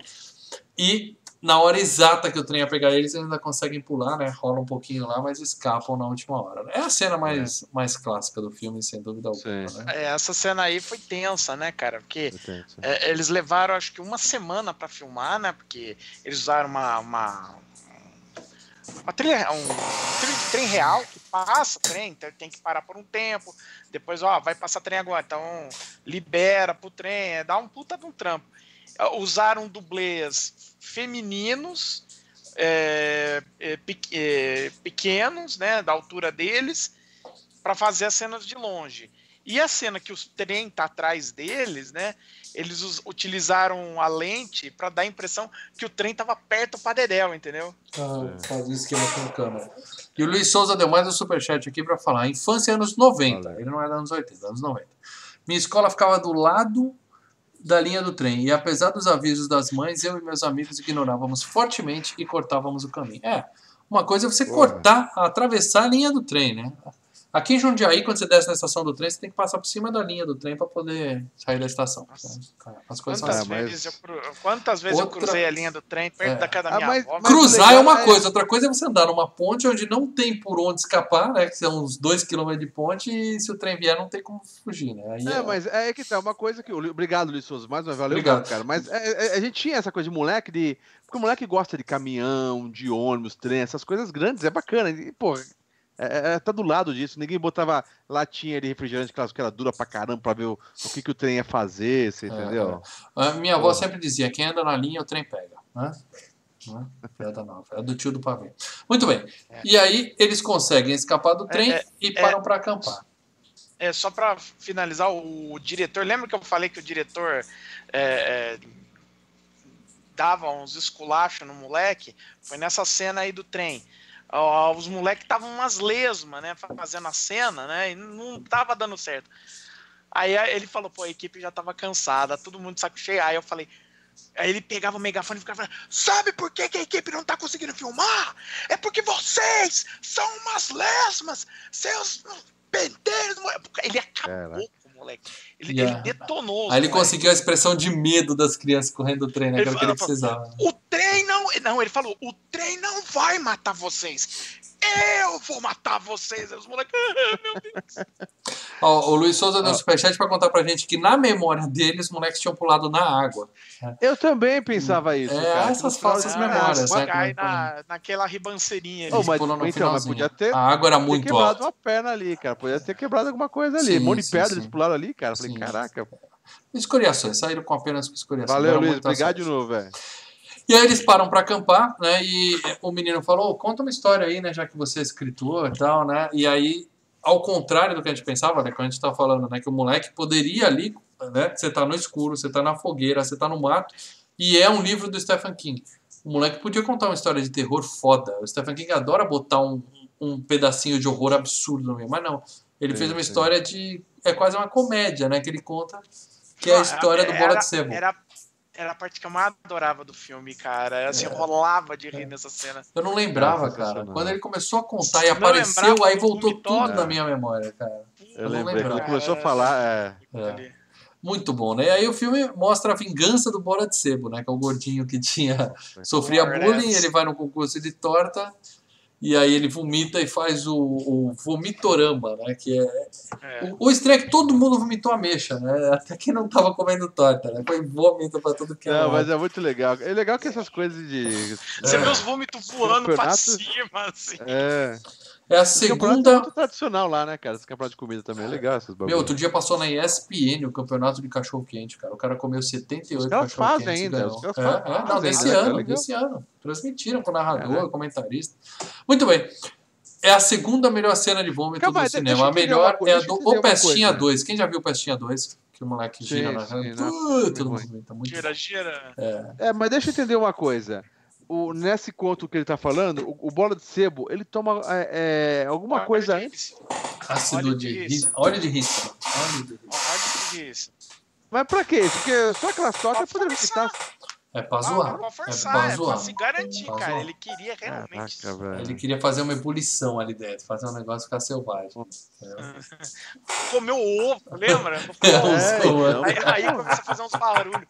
E na hora exata que o trem ia pegar eles, eles ainda conseguem pular, né? Rola um pouquinho lá, mas escapam na última hora. É a cena mais, é. mais clássica do filme, sem dúvida alguma. Né? É, essa cena aí foi tensa, né, cara? Porque é, eles levaram, acho que uma semana para filmar, né? Porque eles usaram uma, uma uma trilha, um, um trilho de trem real que passa trem, então tem que parar por um tempo. Depois, ó, vai passar trem agora, então libera pro trem, é, dá um puta de um trampo. Usaram dublês femininos, é, é, é, pequenos, né, da altura deles, para fazer as cenas de longe. E a cena que o trem tá atrás deles, né? Eles utilizaram a lente para dar a impressão que o trem tava perto para Dedéu, entendeu? Ah, faz esquema com câmera. E o Luiz Souza deu mais um superchat aqui para falar. Infância anos 90. Ele não é dos anos 80, anos 90. Minha escola ficava do lado da linha do trem. E apesar dos avisos das mães, eu e meus amigos ignorávamos fortemente e cortávamos o caminho. É, uma coisa é você Porra. cortar, atravessar a linha do trem, né? Aqui em Jundiaí, quando você desce na estação do trem, você tem que passar por cima da linha do trem para poder sair da estação. As coisas quantas, são assim. vezes eu, quantas vezes Outra... eu cruzei a linha do trem perto é. da casa da ah, minha ah, mas, avó? Cruzar é uma coisa, outra coisa é você andar numa ponte onde não tem por onde escapar, né? Que são uns 2 km de ponte e se o trem vier não tem como fugir, né? Aí é, é, mas é que tá, uma coisa que... Obrigado, Luiz Souza, mais uma vez, valeu, Obrigado. cara. Mas é, é, a gente tinha essa coisa de moleque de... Porque o moleque gosta de caminhão, de ônibus, trem, essas coisas grandes, é bacana. E, pô, é, é, tá do lado disso. Ninguém botava latinha de refrigerante, aquelas que era dura pra caramba, pra ver o, o que, que o trem ia fazer, você é, entendeu? É. minha avó sempre dizia: quem anda na linha, o trem pega. Né? Né? É do tio do pavê. Muito bem. É. E aí eles conseguem escapar do trem é, e param para acampar. É, só para finalizar, o diretor, lembra que eu falei que o diretor dava uns esculachos no moleque? Foi nessa cena aí do trem os moleques estavam umas lesmas, né? Fazendo a cena, né? E não tava dando certo. Aí ele falou, pô, a equipe já tava cansada, todo mundo de saco cheio. Aí eu falei. Aí ele pegava o megafone e ficava falando: Sabe por que, que a equipe não tá conseguindo filmar? É porque vocês são umas lesmas, seus penteiros. Ele acabou moleque. Ele, yeah. ele detonou. Aí ele conseguiu a expressão de medo das crianças correndo do trem, né? Ele que ele precisava. O trem não. Não, ele falou: o trem não vai matar vocês. Eu vou matar vocês. Os moleques. Ah, *laughs* meu Deus. Ó, o Luiz Souza deu um superchat pra contar pra gente que na memória dele os moleques tinham pulado na água. Eu também pensava isso. É, cara. essas falsas é, memórias. É, né, na, naquela ribanceirinha ali. Oh, mas, então, mas podia ter. A água era muito quebrado alta. uma perna ali, cara. Podia ter quebrado alguma coisa ali. Sim, Mão de sim, pedra, sim. eles pularam ali, cara. Falei, sim. caraca. Escoriações, saíram com apenas escoriações. Valeu, Luiz. Obrigado de novo, velho. E aí eles param para acampar, né? E o menino falou: conta uma história aí, né? Já que você é escritor e tal, né? E aí, ao contrário do que a gente pensava, né? Quando a gente tá falando, né? Que o moleque poderia ali, né? Você tá no escuro, você tá na fogueira, você tá no mato, e é um livro do Stephen King. O moleque podia contar uma história de terror foda. O Stephen King adora botar um, um pedacinho de horror absurdo no meio, mas não. Ele sim, fez uma sim. história de. É quase uma comédia, né? Que ele conta, que é a história do Bola de Sebo. Era era a parte que eu mais adorava do filme, cara. Assim, é. rolava de rir é. nessa cena. Eu não lembrava, cara. Quando ele começou a contar e apareceu, aí voltou tudo na minha memória, cara. Eu, eu lembrei. Quando ele começou a falar, é. é. Muito bom, né? E aí o filme mostra a vingança do Bora de Sebo, né? Que é o gordinho que tinha sofria bullying, ele vai no concurso de torta E aí ele vomita e faz o, o vomitorama, né? Que é. É. O, o estranho é que todo mundo vomitou ameixa, né? *laughs* Até quem não tava comendo torta, né? Foi vômito pra tudo que é. Não, mas é muito legal. É legal que essas coisas de. Você vê os vômitos voando pra cima, assim. É. É a é segunda. muito tradicional lá, né, cara? Esse campeonato de comida também é legal, essas bagulhos. Meu, outro dia passou na ESPN o campeonato de cachorro quente, cara. O cara comeu 78 Os caras cachorro fazem quentes e ainda, os caras É, fazem é, não, ainda, desse né, cara? ano, desse ano. Transmitiram com o narrador, É. comentarista. Muito bem. É a segunda melhor cena de vômito Calma do cinema. A melhor coisa, é a do O Pestinha coisa. 2. Quem já viu o Pestinha 2? Que o moleque Sim, gira na sim, não, Uh, muito todo mundo muito Gira, gira. É, mas deixa eu entender uma coisa. O, nesse conto que ele tá falando, o, o bola de sebo, ele toma é, é, alguma coisa antes. Ácido de de risco. Óleo de risco. Óleo de isso. Mas pra quê? Porque só Pra poderiam forçar. evitar. É pra Ah, zoar. pra É forçar, pra é pra zoar. se garantir, Pra cara. zoar. Ele queria realmente. Caraca. Ele queria fazer uma ebulição ali dentro, fazer um negócio ficar selvagem. *laughs* Comeu ovo, lembra? *laughs* É. É, usou, então. Aí, aí começa a fazer uns barulhos.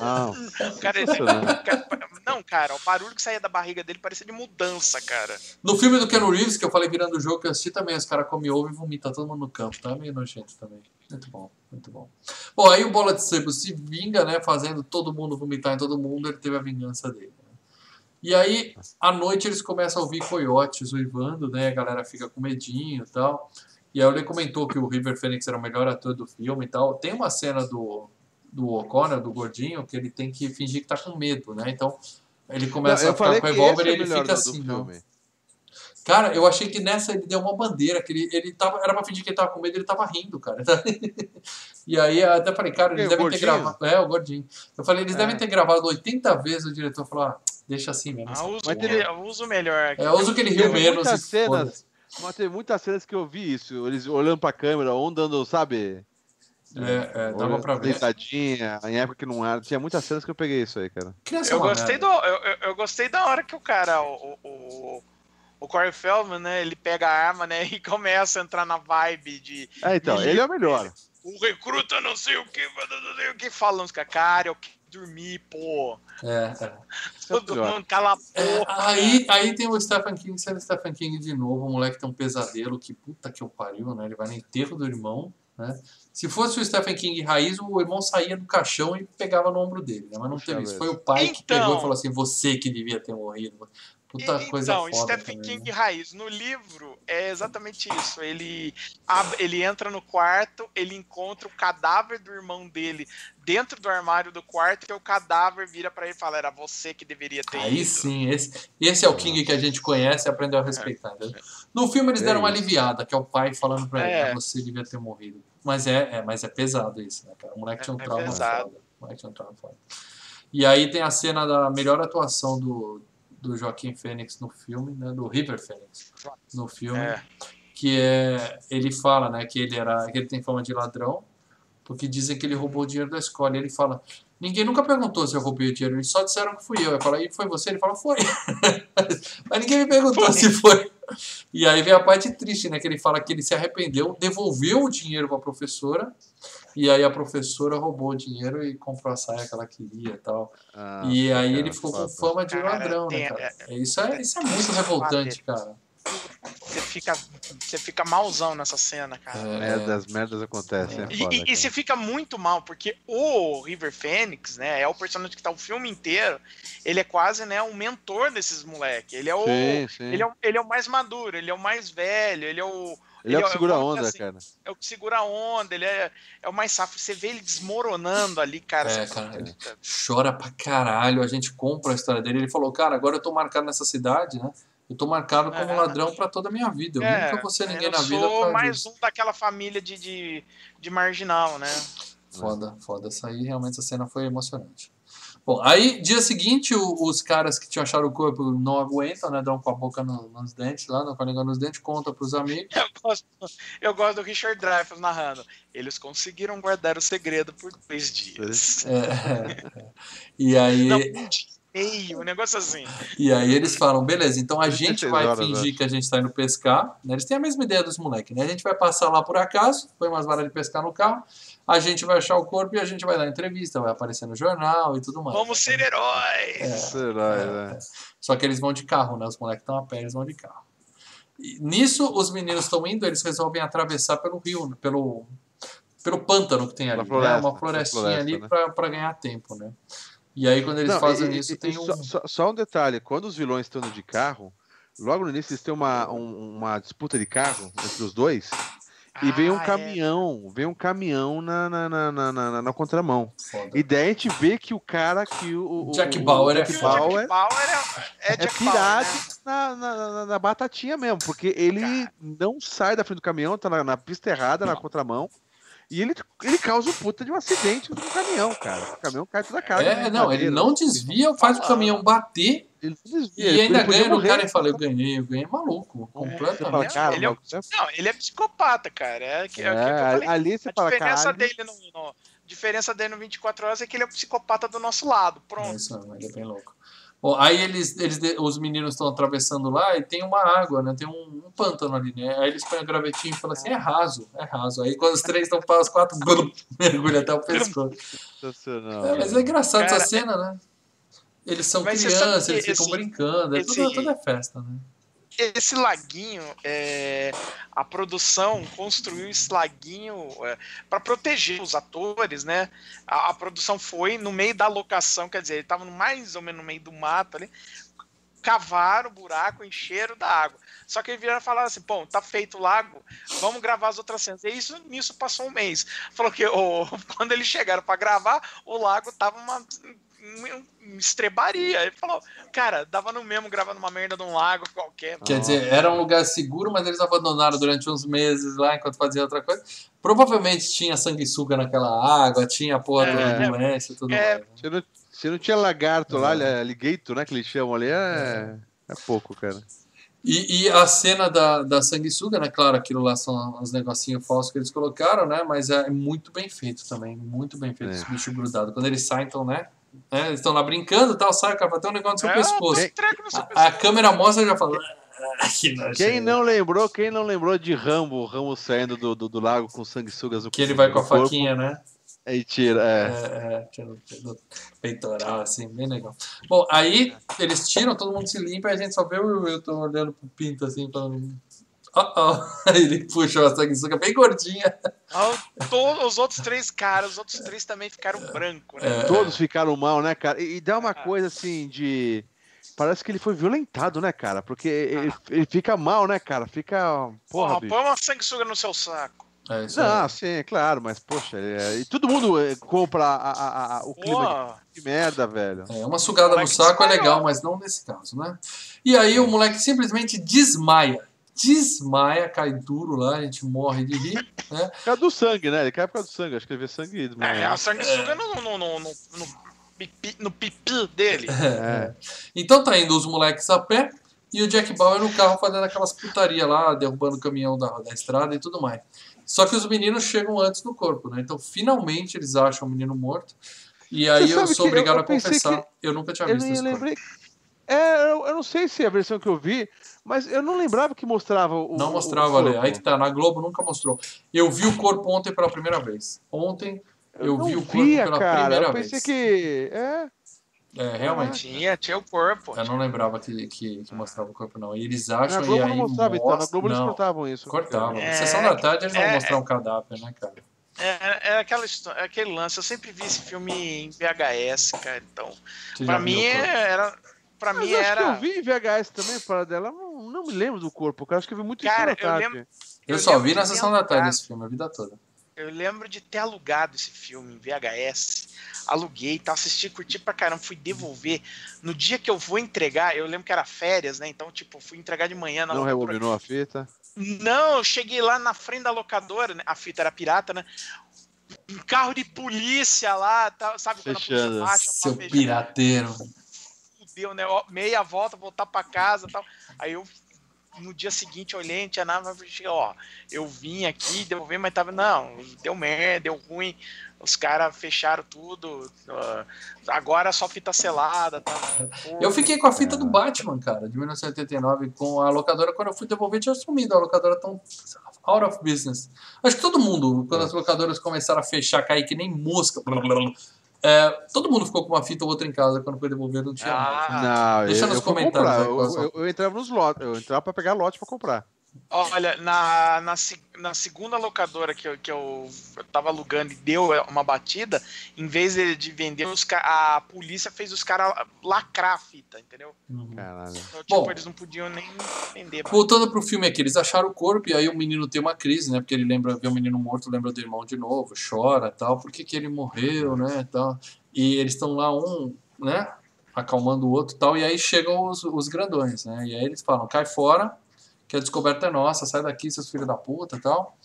Não, Cara, ele- não, cara, o barulho que saía da barriga dele parecia de mudança, cara. No filme do Keanu Reeves, que eu falei virando o jogo, que eu assisti também, os caras comem ovo e vomitam todo mundo no campo, tá? Meio nojento também. Muito bom, muito bom. Bom, aí o Bola de Sebo se vinga, né? Fazendo todo mundo vomitar em todo mundo, ele teve a vingança dele. né? E aí, à noite, eles começam a ouvir coiotes uivando, né? A galera fica com medinho e tal. E aí ele comentou que o River Phoenix era o melhor ator do filme e tal. Tem uma cena do, do O'Connor, do gordinho, que ele tem que fingir que tá com medo, né? Então, ele começa eu a ficar com o revólver e é ele fica do- do assim, não. Cara, eu achei que nessa ele deu uma bandeira, que ele, ele tava, era pra fingir que ele tava com medo, ele tava rindo, cara. *laughs* E aí eu até falei, cara, eles o devem ter gravado. É, o gordinho. Eu falei, eles É. devem ter gravado 80 vezes, o diretor falou, ah, deixa assim mesmo. Ah, essa uso. Mas teve- eu uso melhor. aqui. É, usa o que ele riu menos muitas cenas, mas teve muitas cenas que eu vi isso. Eles olhando pra câmera, um dando, sabe? É, é, dava pra ver. Deitadinha, em época que não era. Tinha muitas cenas que eu peguei isso aí, cara. É Eu uma gostei, do, eu, eu- eu gostei da hora que o cara, o, o, o Corey Feldman, né, ele pega a arma, né, e *laughs* começa a entrar na vibe de É, então, Ele- ele é o melhor. o recruta não sei o que, não sei o que, falando cara, eu quero dormir, pô. É, é. Todo melhor. mundo cala a É, boca. aí, aí tem o Stephen King sendo Stephen King de novo, o moleque tem um pesadelo que puta que eu pariu, né? Ele vai no enterro do irmão, né? Se fosse o Stephen King raiz, o irmão saía do caixão e pegava no ombro dele, né? Mas não Puxa teve isso. Foi o pai que Então- pegou e falou assim: você que devia ter morrido. Puta E- coisa então, foda. Stephen também, King né? raiz. No livro é exatamente isso. Ele, ab- ele entra no quarto, ele encontra o cadáver do irmão dele dentro do armário do quarto, e o cadáver vira pra ele e fala: era você que deveria ter Aí ido. sim, esse, esse é o King que a gente conhece e aprendeu a respeitar. entendeu? No filme eles É deram uma isso. aliviada, que é o pai falando pra ele, É. "Ah, você devia ter morrido. Mas é, é, mas é pesado isso, né, cara? O moleque tinha um É trauma pesado. foda. O moleque tinha um trauma foda. E aí tem a cena da melhor atuação do, do Joaquim Fênix no filme, né? Do River Fênix no filme. É. Que é. Ele fala, né, que ele era. que ele tem fama de ladrão, porque dizem que ele roubou o dinheiro da escola. E ele fala. Ninguém nunca perguntou se eu roubei o dinheiro, eles só disseram que fui eu. Eu falo, e foi você? Ele fala, foi. *laughs* Mas ninguém me perguntou Foi. se foi. E aí vem a parte triste, né? Que ele fala que ele se arrependeu, devolveu o dinheiro para a professora, e aí a professora roubou o dinheiro e comprou a saia que ela queria e tal. Ah, e aí cara, ele ficou com fama de Cara, ladrão, né, tem- cara? Isso é, isso é muito revoltante, cara. Você fica, você fica malzão nessa cena, cara. É, Merdas, merdas acontecem, é E, foda, e- e você fica muito mal, porque o River Phoenix, né, é o personagem que tá o filme inteiro, ele é quase, né, um mentor desses moleques. Ele é o Sim, sim. ele é, o- ele é o mais maduro, ele é o mais velho, ele é o Ele é o que é- segura a onda, assim, cara. é o que segura a onda, ele é, é o mais safo. Você vê ele desmoronando ali, cara. É, você- cara, ele chora pra caralho. A gente compra a história dele. Ele falou, cara, agora eu tô marcado nessa cidade, né? Eu tô marcado como É. ladrão pra toda a minha vida. Eu É, nunca vou ser ninguém eu na vida. por sou mais disso. um daquela família de, de, de marginal, né? Foda, foda. Essa aí, realmente, essa cena foi emocionante. Bom, aí, dia seguinte, o- os caras que tinham achado o corpo não aguentam, né? Dão com a boca no- nos dentes lá, dão com a língua nos dentes, contam pros amigos. Eu gosto, eu gosto do Richard Dreyfuss narrando. Eles conseguiram guardar o segredo por dois dias. É, é. E aí, Não, meio, um negócio assim. E aí eles falam, beleza, então a gente 36 vai horas, fingir que a gente tá indo pescar. né? Eles têm a mesma ideia dos moleques, né? A gente vai passar lá por acaso, põe umas varas de pescar no carro, a gente vai achar o corpo e a gente vai dar entrevista, vai aparecer no jornal e tudo mais. Vamos ser heróis! Será, né? Só que eles vão de carro, né? Os moleques estão a pé, eles vão de carro. E nisso, os meninos estão indo, eles resolvem atravessar pelo rio, pelo, pelo pântano que tem ali. Né? floresta, Uma florestinha pela ali floresta, né? pra, pra ganhar tempo, né? E aí, quando eles Não, fazem e- isso, e- tem e um. só, só- só um detalhe: quando os vilões estão indo de carro, logo no início eles têm uma, um- uma disputa de carro entre os dois. E vem um Ah, é. caminhão, vem um caminhão na, na, na, na, na- na contramão. Foda. E daí a gente vê que o cara que o. o- Jack Bauer é Jack E o foda. Jack Bauer é, é é pirado né? na, na, na- batatinha mesmo, porque ele não sai da frente do caminhão, tá na, na pista errada, na contramão. E ele, ele causa um puta de um acidente no caminhão, cara. O caminhão cai toda a cara. É, não, ele não desvia, faz o caminhão bater Ele não desvia, e ele ainda ganha no cara e fala: Eu ganhei, eu ganhei maluco. Você fala, Completamente. cara, Ele é Não, ele é psicopata, cara. É, que, é, o que eu É, falei. ali você A fala, diferença caralho. dele no, no- diferença dele no 24 horas é que ele é o psicopata do nosso lado. É Pronto. isso, mesmo, ele é bem louco. Bom, aí eles, eles, os meninos estão atravessando lá e tem uma água, né? Tem um, um pântano ali, né? Aí eles põem o gravetinho e falam assim: é raso, é raso. Aí quando os três estão para os quatro, *laughs* blum, mergulha até o pescoço. Sensacional. É, mas é engraçado Cara, essa cena, né? Eles são crianças, eles ficam esse- brincando, é esse- tudo, tudo é festa, né? Esse laguinho, é, a produção construiu esse laguinho para proteger os atores, né? A, a produção foi no meio da locação, quer dizer, ele estava mais ou menos no meio do mato ali, cavaram o buraco, encheram da água. Só que eles vieram falar assim, bom, tá feito o lago, vamos gravar as outras cenas. E isso nisso passou um mês. Falou que o, *laughs* quando eles chegaram para gravar, o lago tava uma, uma estrebaria. Ele falou, cara, dava no mesmo gravar numa merda de um lago qualquer. Quer dizer, era um lugar seguro, mas eles abandonaram durante uns meses lá enquanto faziam outra coisa. Provavelmente tinha sanguessuga naquela água, tinha a porra É, do doença e tudo é. mais. né? Se não, se não tinha lagarto lá, É. alligator, né? Que eles chamam ali, é, é pouco, cara. E, e a cena da, da sanguessuga, né? Claro, aquilo lá são os negocinhos falsos que eles colocaram, né? Mas é muito bem feito também. Muito bem feito É. esse bicho grudado. Quando eles saem, então, né? É, eles estão lá brincando e tal, sai, cara, vai ter um negócio no seu É, pescoço. A, a câmera mostra e já fala. "Ah, que nojento." Quem não lembrou, quem não lembrou de Rambo, o Rambo saindo do, do, do lago com sanguessugas no Que ele vai com a corpo, faquinha, né? Aí tira, é. É, é, peitoral, assim, bem legal. Bom, aí eles tiram, todo mundo se limpa e a gente só vê o Wilton olhando pro pinto assim, falando. Oh, oh. Aí ele puxa a sanguessuga bem gordinha. Ah, to- Os outros três caras, os outros três também ficaram branco, né? É, Todos ficaram mal, né, cara? E, e dá uma coisa assim de. Parece que ele foi violentado, né, cara? Porque ele, ele fica mal, né, cara? Fica. Porra, Porra, põe uma sanguessuga no seu saco. é isso aí. Não, sim, é claro, mas, poxa, é- e todo mundo é, compra a- a- a- o clima de merda, velho. É, uma sugada no moleque saco é legal, mas não nesse caso, né? E aí o moleque simplesmente desmaia. Desmaia, cai duro lá, a gente morre de rir. Né? Por causa do sangue, né? Ele cai por causa do sangue. Acho que ele vê sangue. É, Mas... a sanguessuga no, no, no, no, no pipi, no pipi dele. *laughs* É. Então tá indo os moleques a pé e o Jack Bauer no carro fazendo aquelas putaria lá, derrubando o caminhão da, da estrada e tudo mais. Só que os meninos chegam antes do corpo, né? Então finalmente eles acham o menino morto. E aí Você eu sou obrigado eu a confessar, eu nunca tinha Eu, visto esse corpo. lembrei. É, eu, eu não sei se é a versão que eu vi, mas eu não lembrava que mostrava o. Não mostrava, o corpo. Aí que tá, na Globo nunca mostrou. Eu vi o corpo ontem pela primeira vez. Ontem eu, não vi o corpo via, pela cara. primeira Eu pensei vez. que. É. É, realmente. Tinha, tinha o corpo. Eu não lembrava que, que, que mostrava o corpo, não. E eles acham Na e Globo aí não mostrava, então. Na mostra- Globo eles não, cortavam isso. Cortavam. É, Sessão da tarde eles vão é, mostrar um cadáver, né, cara? É, é aquela história, é aquele lance. Eu sempre vi esse filme em VHS, cara. Então, Você pra mim corpo? era. Pra Mas mim acho que era. eu vi em VHS também, para dela. Não, não me lembro do corpo, cara. Acho que eu vi muito Cara, isso na eu tarde. lembro- Eu, eu só vi na sessão da tarde esse filme, a vida toda. Eu lembro de ter alugado esse filme em VHS. Aluguei, tá, assisti, curti pra caramba, fui devolver. No dia que eu vou entregar, eu lembro que era férias, né? Então, tipo, fui entregar de manhã na Não locadora. rebobinou a fita. Não, eu cheguei lá na frente da locadora, né? A fita era pirata, né? Um carro de polícia lá, tá, sabe? Quando a polícia Fechando. baixa pra Seu pirateiro. Fudeu, né? Meia volta, voltar pra casa tal. Aí eu no dia seguinte olhei, não tinha nada, ó, eu vim aqui, devolvi, mas tava, não, deu merda, deu ruim, os caras fecharam tudo, uh, agora só fita selada. Tá, eu fiquei com a fita do Batman, cara, de 1989, com a locadora, quando eu fui devolver, tinha sumido, a locadora tão out of business. Acho que todo mundo, quando as locadoras começaram a fechar, cair que nem mosca, blá, blá, blá, é, todo mundo ficou com uma fita ou outra em casa quando foi devolver, não tinha ah, Não, Deixa eu, nos eu comentários. Eu, eu, eu, entrava nos lotes, eu entrava para pegar lote para comprar. Olha, na, na, na, segunda locadora que eu, que eu tava alugando e deu uma batida, em vez de vender, os, a polícia fez os caras lacrar a fita, entendeu? Uhum. Caralho. Então, tipo, Bom, eles não podiam nem vender. Voltando pro filme aqui, eles acharam o corpo e aí o menino tem uma crise, né? Porque ele lembra, vê o menino morto, lembra do irmão de novo, chora tal. Por que, que ele morreu, né? Tal. E eles estão lá, um, né? Acalmando o outro tal. E aí chegam os, os grandões, né? E aí eles falam, cai fora que a descoberta é nossa, sai daqui, seus filhos da puta e tal.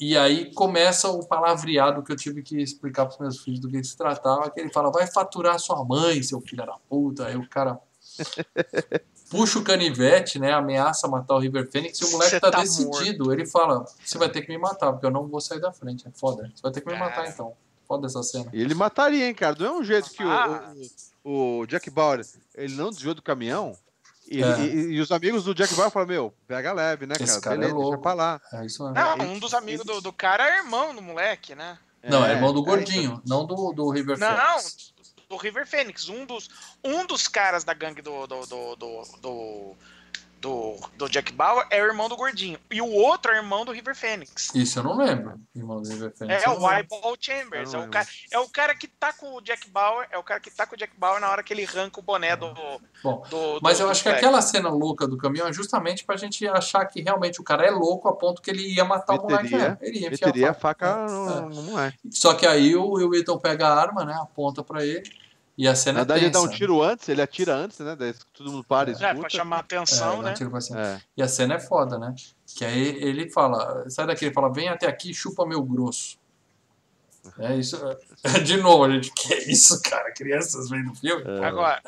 E aí começa o palavreado que eu tive que explicar para os meus filhos do que se tratava, que ele fala, vai faturar sua mãe, seu filho da puta. Aí o cara *laughs* puxa o canivete, né, ameaça matar o River Phoenix e o moleque tá, tá, decidido. Morto. Ele fala, você vai ter que me matar, porque eu não vou sair da frente. É foda, você vai ter que me matar então. Foda essa cena. E ele mataria, hein, cara. Do mesmo jeito que ah. o, o, o Jack Bauer, ele não desviou do caminhão, e, é. e, e, os amigos do Jack Bauer falam, meu, pega leve, né, Esse cara? Beleza, é louco. deixa pra lá. É isso mesmo. Não, um dos amigos do, do cara é irmão do moleque, né? Não, é, é irmão do gordinho, não do, do River Não, Phoenix. do River Phoenix. Um dos, um dos caras da gangue do, do, do, do, do do, do Jack Bauer é o irmão do Gordinho. E o outro é o irmão do River Phoenix. Isso eu não lembro. Irmão do River Phoenix. É o Eyeball Chambers. É o, cara, é o cara que tá com o Jack Bauer. É o cara que tá com o Jack Bauer na hora que ele arranca o boné do. Bom, do, mas do, eu acho que aquela cena louca do caminhão é justamente pra gente achar que realmente o cara é louco a ponto que ele ia matar meteria, o moleque. Né? Ele ia enfiar a faca, a faca no, é. no moleque. Só que aí o Will Wheaton pega a arma, né? Aponta pra ele. E a cena Na verdade, ele dá um tiro antes, ele atira antes, né? Daí todo mundo para e escuta. É, pra chamar atenção, é, né? É. E a cena é foda, né? Que aí ele fala, sai daqui, ele fala, vem até aqui chupa meu grosso. É isso. *laughs* De novo, a gente, que é isso, cara? Crianças vendo filme? É. Agora,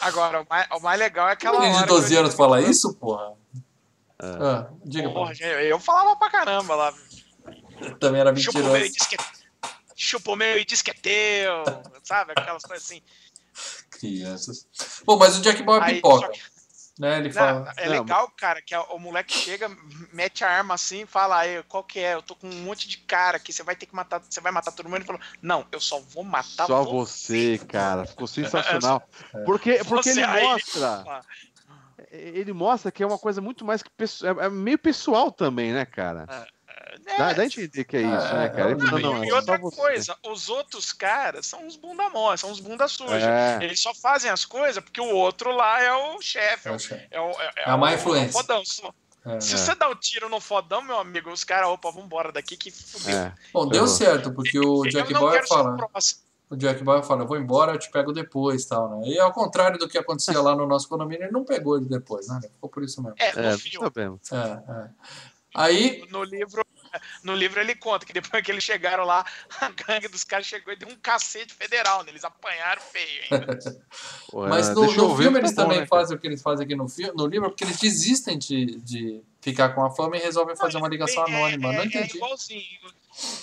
agora o, mais, o mais legal é aquela. Ninguém de 12 anos fala isso, porra? É. Ah, diga, porra, eu falava pra caramba lá. *laughs* Também era mentiroso. Chupa meu, disse que chupa meu e diz que é teu, sabe? Aquelas coisas assim. Crianças. Bom, mas o Jack Bauer é pipoca. Que... Né, ele fala, não, é legal, cara, que o moleque chega, mete a arma assim e fala, aí, qual que é? Eu tô com um monte de cara aqui, você vai ter que matar, você vai matar todo mundo. Ele falou, não, eu só vou matar Só você, você cara. Ficou sensacional. É. Porque, porque ele mostra. Ele mostra que é uma coisa muito mais que é, é meio pessoal também, né, cara? É. É. Dá, dá a entender que é isso, é, né, cara? Não, não, e outra coisa, os outros caras são uns bunda mole, são uns bunda suja. É. Eles só fazem as coisas porque o outro lá é o chefe. É, é, o, é, é, a má influência. fodão. Se você dá o um tiro no fodão, meu amigo, os caras, opa, vambora daqui que fudeu. Bom, deu certo, porque o Jack Boy fala. O Jack Boy fala, eu vou embora, eu te pego depois tal, né? E ao contrário do que acontecia lá no nosso condomínio, ele não pegou ele depois, né? Ficou por isso mesmo. É, no é, filme. É, é. Aí. No, no livro no livro ele conta que depois que eles chegaram lá, a gangue dos caras chegou e deu um cacete federal, né? Eles apanharam feio ainda. *laughs* Mas no, no filme eles tá também né, fazem o que eles fazem aqui no, filme, no livro, porque eles desistem de, de ficar com a fama e resolvem fazer uma ligação é, anônima. É, Não entendi. É igualzinho.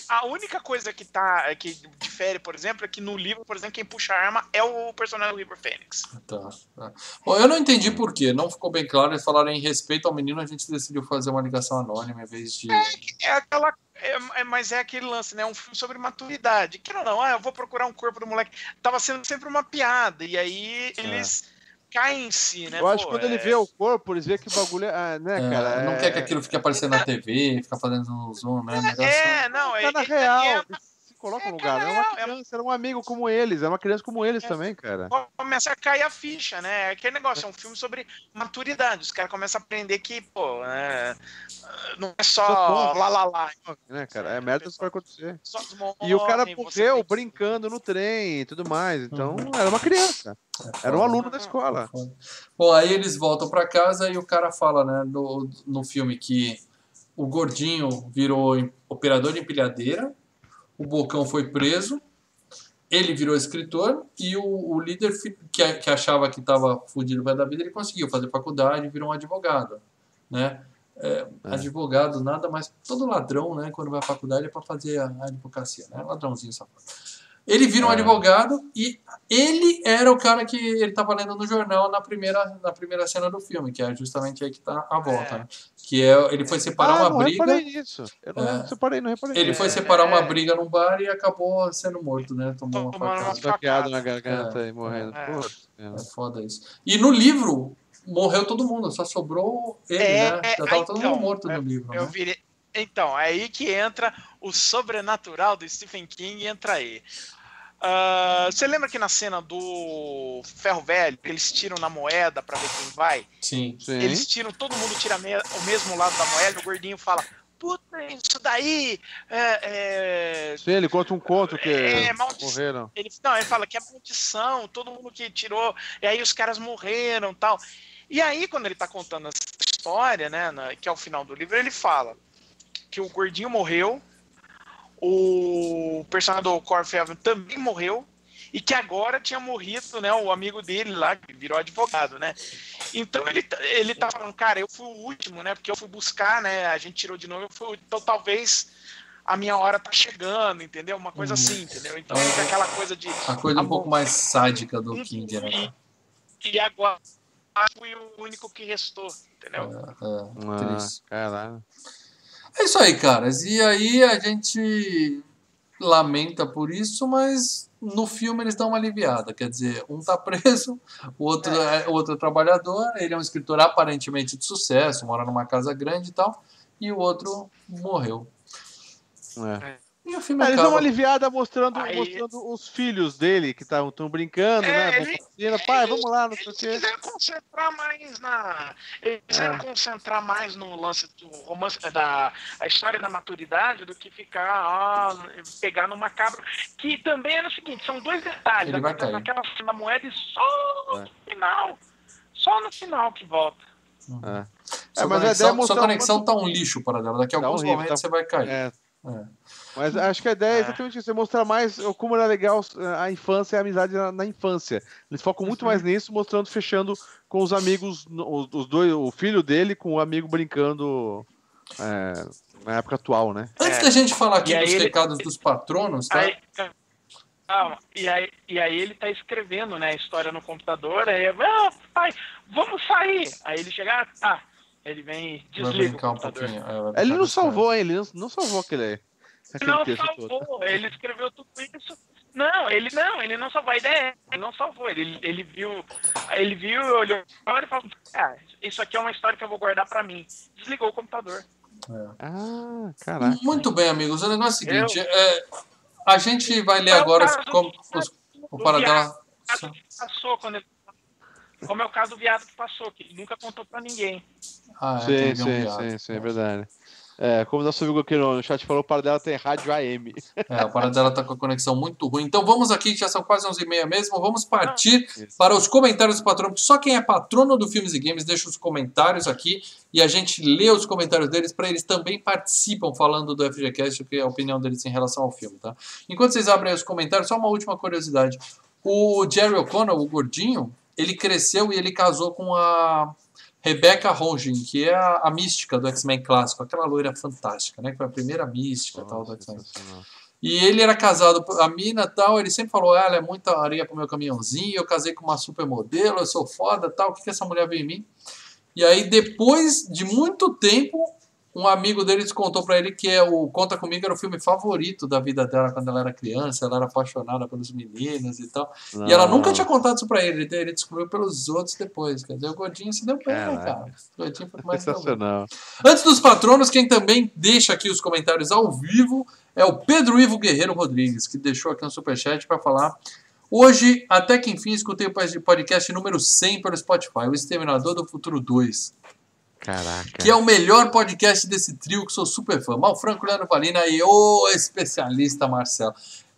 A única coisa que tá que difere, por exemplo, é que no livro, por exemplo, quem puxa a arma é o personagem do River Phoenix. Tá, tá. Bom, eu não entendi por quê, não ficou bem claro. Eles falaram em respeito ao menino, a gente decidiu fazer uma ligação anônima em vez de. É, é aquela. É, é, mas é aquele lance, né? Um filme sobre maturidade. Que não, não, ah, eu vou procurar um corpo do moleque. Tava sendo sempre uma piada. E aí eles é cai em si, né? Eu acho que quando é... ele vê o corpo, eles vê que o bagulho é. Né, é, cara? Não quer que aquilo fique aparecendo na TV, ficar fazendo um zoom, né? É, não, tá na real coloca no lugar. É uma criança, era um amigo como eles, é uma criança como eles é. também, cara. Começa a cair a ficha, né? Aquele negócio, é um filme sobre maturidade. Os caras começam a aprender que, pô, é... não é só lá, lá, lá. Né, cara? É merda que vai acontecer. E o cara morreu brincando no trem e tudo mais. Então, uhum. era uma criança. É era um aluno da escola. Bom, aí eles voltam para casa e o cara fala, né, no, no filme que o gordinho virou operador de empilhadeira o Bocão foi preso, ele virou escritor e o, o líder que, que achava que estava fudido da vida, ele conseguiu fazer faculdade e virou um advogado. né? É, É. Advogado, nada mais. Todo ladrão, né? Quando vai à faculdade é para fazer a, a advocacia, né? Ladrãozinho safado. Ele vira um É. advogado e ele era o cara que ele estava lendo no jornal na primeira, na primeira cena do filme, que é justamente aí que tá a volta, É. né? Que é, ele foi separar ah, uma não briga. reparei nisso. Eu não É. separei, não reparei. Ele foi É, separar uma é. briga num bar e acabou sendo morto, né? Tomou uma Tomando uma facada. Esfaqueado na garganta É. e morrendo. É. É foda isso. E no livro, morreu todo mundo, só sobrou ele, É, né? Já tava todo então, mundo morto no livro, Eu né? virei. Então, é aí que entra o sobrenatural do Stephen King entra aí. Ah, você lembra que na cena do Ferro Velho, que eles tiram na moeda pra ver quem vai? Sim. Sim. Eles tiram, todo mundo tira me- o mesmo lado da moeda, o gordinho fala: Puta, isso daí é. é- Sim, ele conta um conto que É, maldição. morreram. Ele, não, ele fala que é maldição, todo mundo que tirou, e aí os caras morreram tal. E aí, quando ele tá contando essa história, né, na- que é o final do livro, ele fala que o gordinho morreu, o personagem do Feldman também morreu, e que agora tinha morrido, né, o amigo dele lá, que virou advogado, né. Então ele, tá- ele tá falando, cara, eu fui o último, né, porque eu fui buscar, né, a gente tirou de novo, eu fui, então talvez a minha hora tá chegando, entendeu? Uma coisa Uhum. assim, entendeu? Então fica aquela coisa de A coisa um pouco mais sádica do King, né? e agora fui o único que restou, entendeu? É, é, Ah, triste. caralho. É isso aí, caras. E aí a gente lamenta por isso, mas no filme eles dão uma aliviada. Quer dizer, um tá preso, o outro é, o outro é trabalhador, ele é um escritor aparentemente de sucesso, mora numa casa grande e tal, e o outro morreu. É. E o filme Ah, eles dão uma aliviada mostrando, Aí- mostrando os filhos dele que estavam brincando, É, né? ele- Vão pai, vamos lá, não sei o Eles quê. quiseram concentrar mais na. Eles quiseram É. concentrar mais no lance do romance da a história da maturidade do que ficar, ah, pegar no macabro. Que também era o seguinte, são dois detalhes. Ele vai Acontece cair. naquela moeda e só É. no final. Só no final que volta. É. Sua, É, mas a ideia é conexão, sua conexão tá um lixo para dela. Daqui a Tá alguns horrível, momentos tá- você vai cair. É, É. mas acho que a ideia é É. exatamente isso, é mostrar mais como era legal a infância e a amizade na, na infância. Eles focam muito Uhum. mais nisso, mostrando, fechando com os amigos, os, os dois, o filho dele com o amigo brincando é, na época atual, né? Antes É. da gente falar aqui E aí dos ele- pecados dos patronos, tá? Aí, calma, e, aí, e aí ele tá escrevendo né, a história no computador, aí ah, pai, vamos sair. Aí ele chega, ah, tá. Ele vem e desliga o um computador. pouquinho. É, Ele não salvou, hein? Ele não, não salvou aquele, aquele não texto todo. salvou, ele escreveu tudo isso. Não, ele não, ele não salvou a ideia, ele não salvou, ele, ele viu, ele viu, olhou e falou, ah, isso aqui é uma história que eu vou guardar pra mim. Desligou o computador. Ah, caraca. Muito bem, amigos. O negócio é o seguinte: Eu- é, a gente vai ler É agora os, caso com- do- os- o passou quando ele como é o caso do viado que passou, que nunca contou pra ninguém. Ah, é, Sim, um sim, viado. sim, sim, é verdade. É, como nosso amigo aqui no chat falou, o par dela tem rádio AM. É, a paradela tá com a conexão muito ruim. Então vamos aqui, já são quase 11h30 mesmo. Vamos partir Isso. para os comentários do patrono. Só quem é patrono do Filmes e Games deixa os comentários aqui e a gente lê os comentários deles para eles também participam falando do FGCast, que é a opinião deles em relação ao filme, tá? Enquanto vocês abrem os comentários, só uma última curiosidade. O Jerry O'Connell, o gordinho, ele cresceu e ele casou com a Rebecca Rongen, que é a, a mística do X-Men clássico, aquela loira fantástica, né? Que foi a primeira mística e tal do Nossa, X-Men. E ele era casado, a mina tal, ele sempre falou, ah, ela é muita areia pro meu caminhãozinho, eu casei com uma supermodelo, eu sou foda tal, o que, que essa mulher veio em mim? E aí, depois de muito tempo, um amigo dele contou pra ele que é o Conta Comigo era o filme favorito da vida dela quando ela era criança, ela era apaixonada pelos meninos e tal. E ela nunca tinha contado isso pra ele, ele descobriu pelos outros depois. Quer dizer, o Gordinho se deu bem, né, cara? O Gordinho foi mais bem. Sensacional. Antes dos patronos, quem também deixa aqui os comentários ao vivo é o Pedro Ivo Guerreiro Rodrigues, que deixou aqui um superchat para falar. Hoje, até que enfim, escutei o podcast número 100 pelo Spotify, O Exterminador do Futuro 2, Caraca. que é o melhor podcast desse trio, que sou super fã. Mal Franco, Leandro Valina e o especialista Marcelo.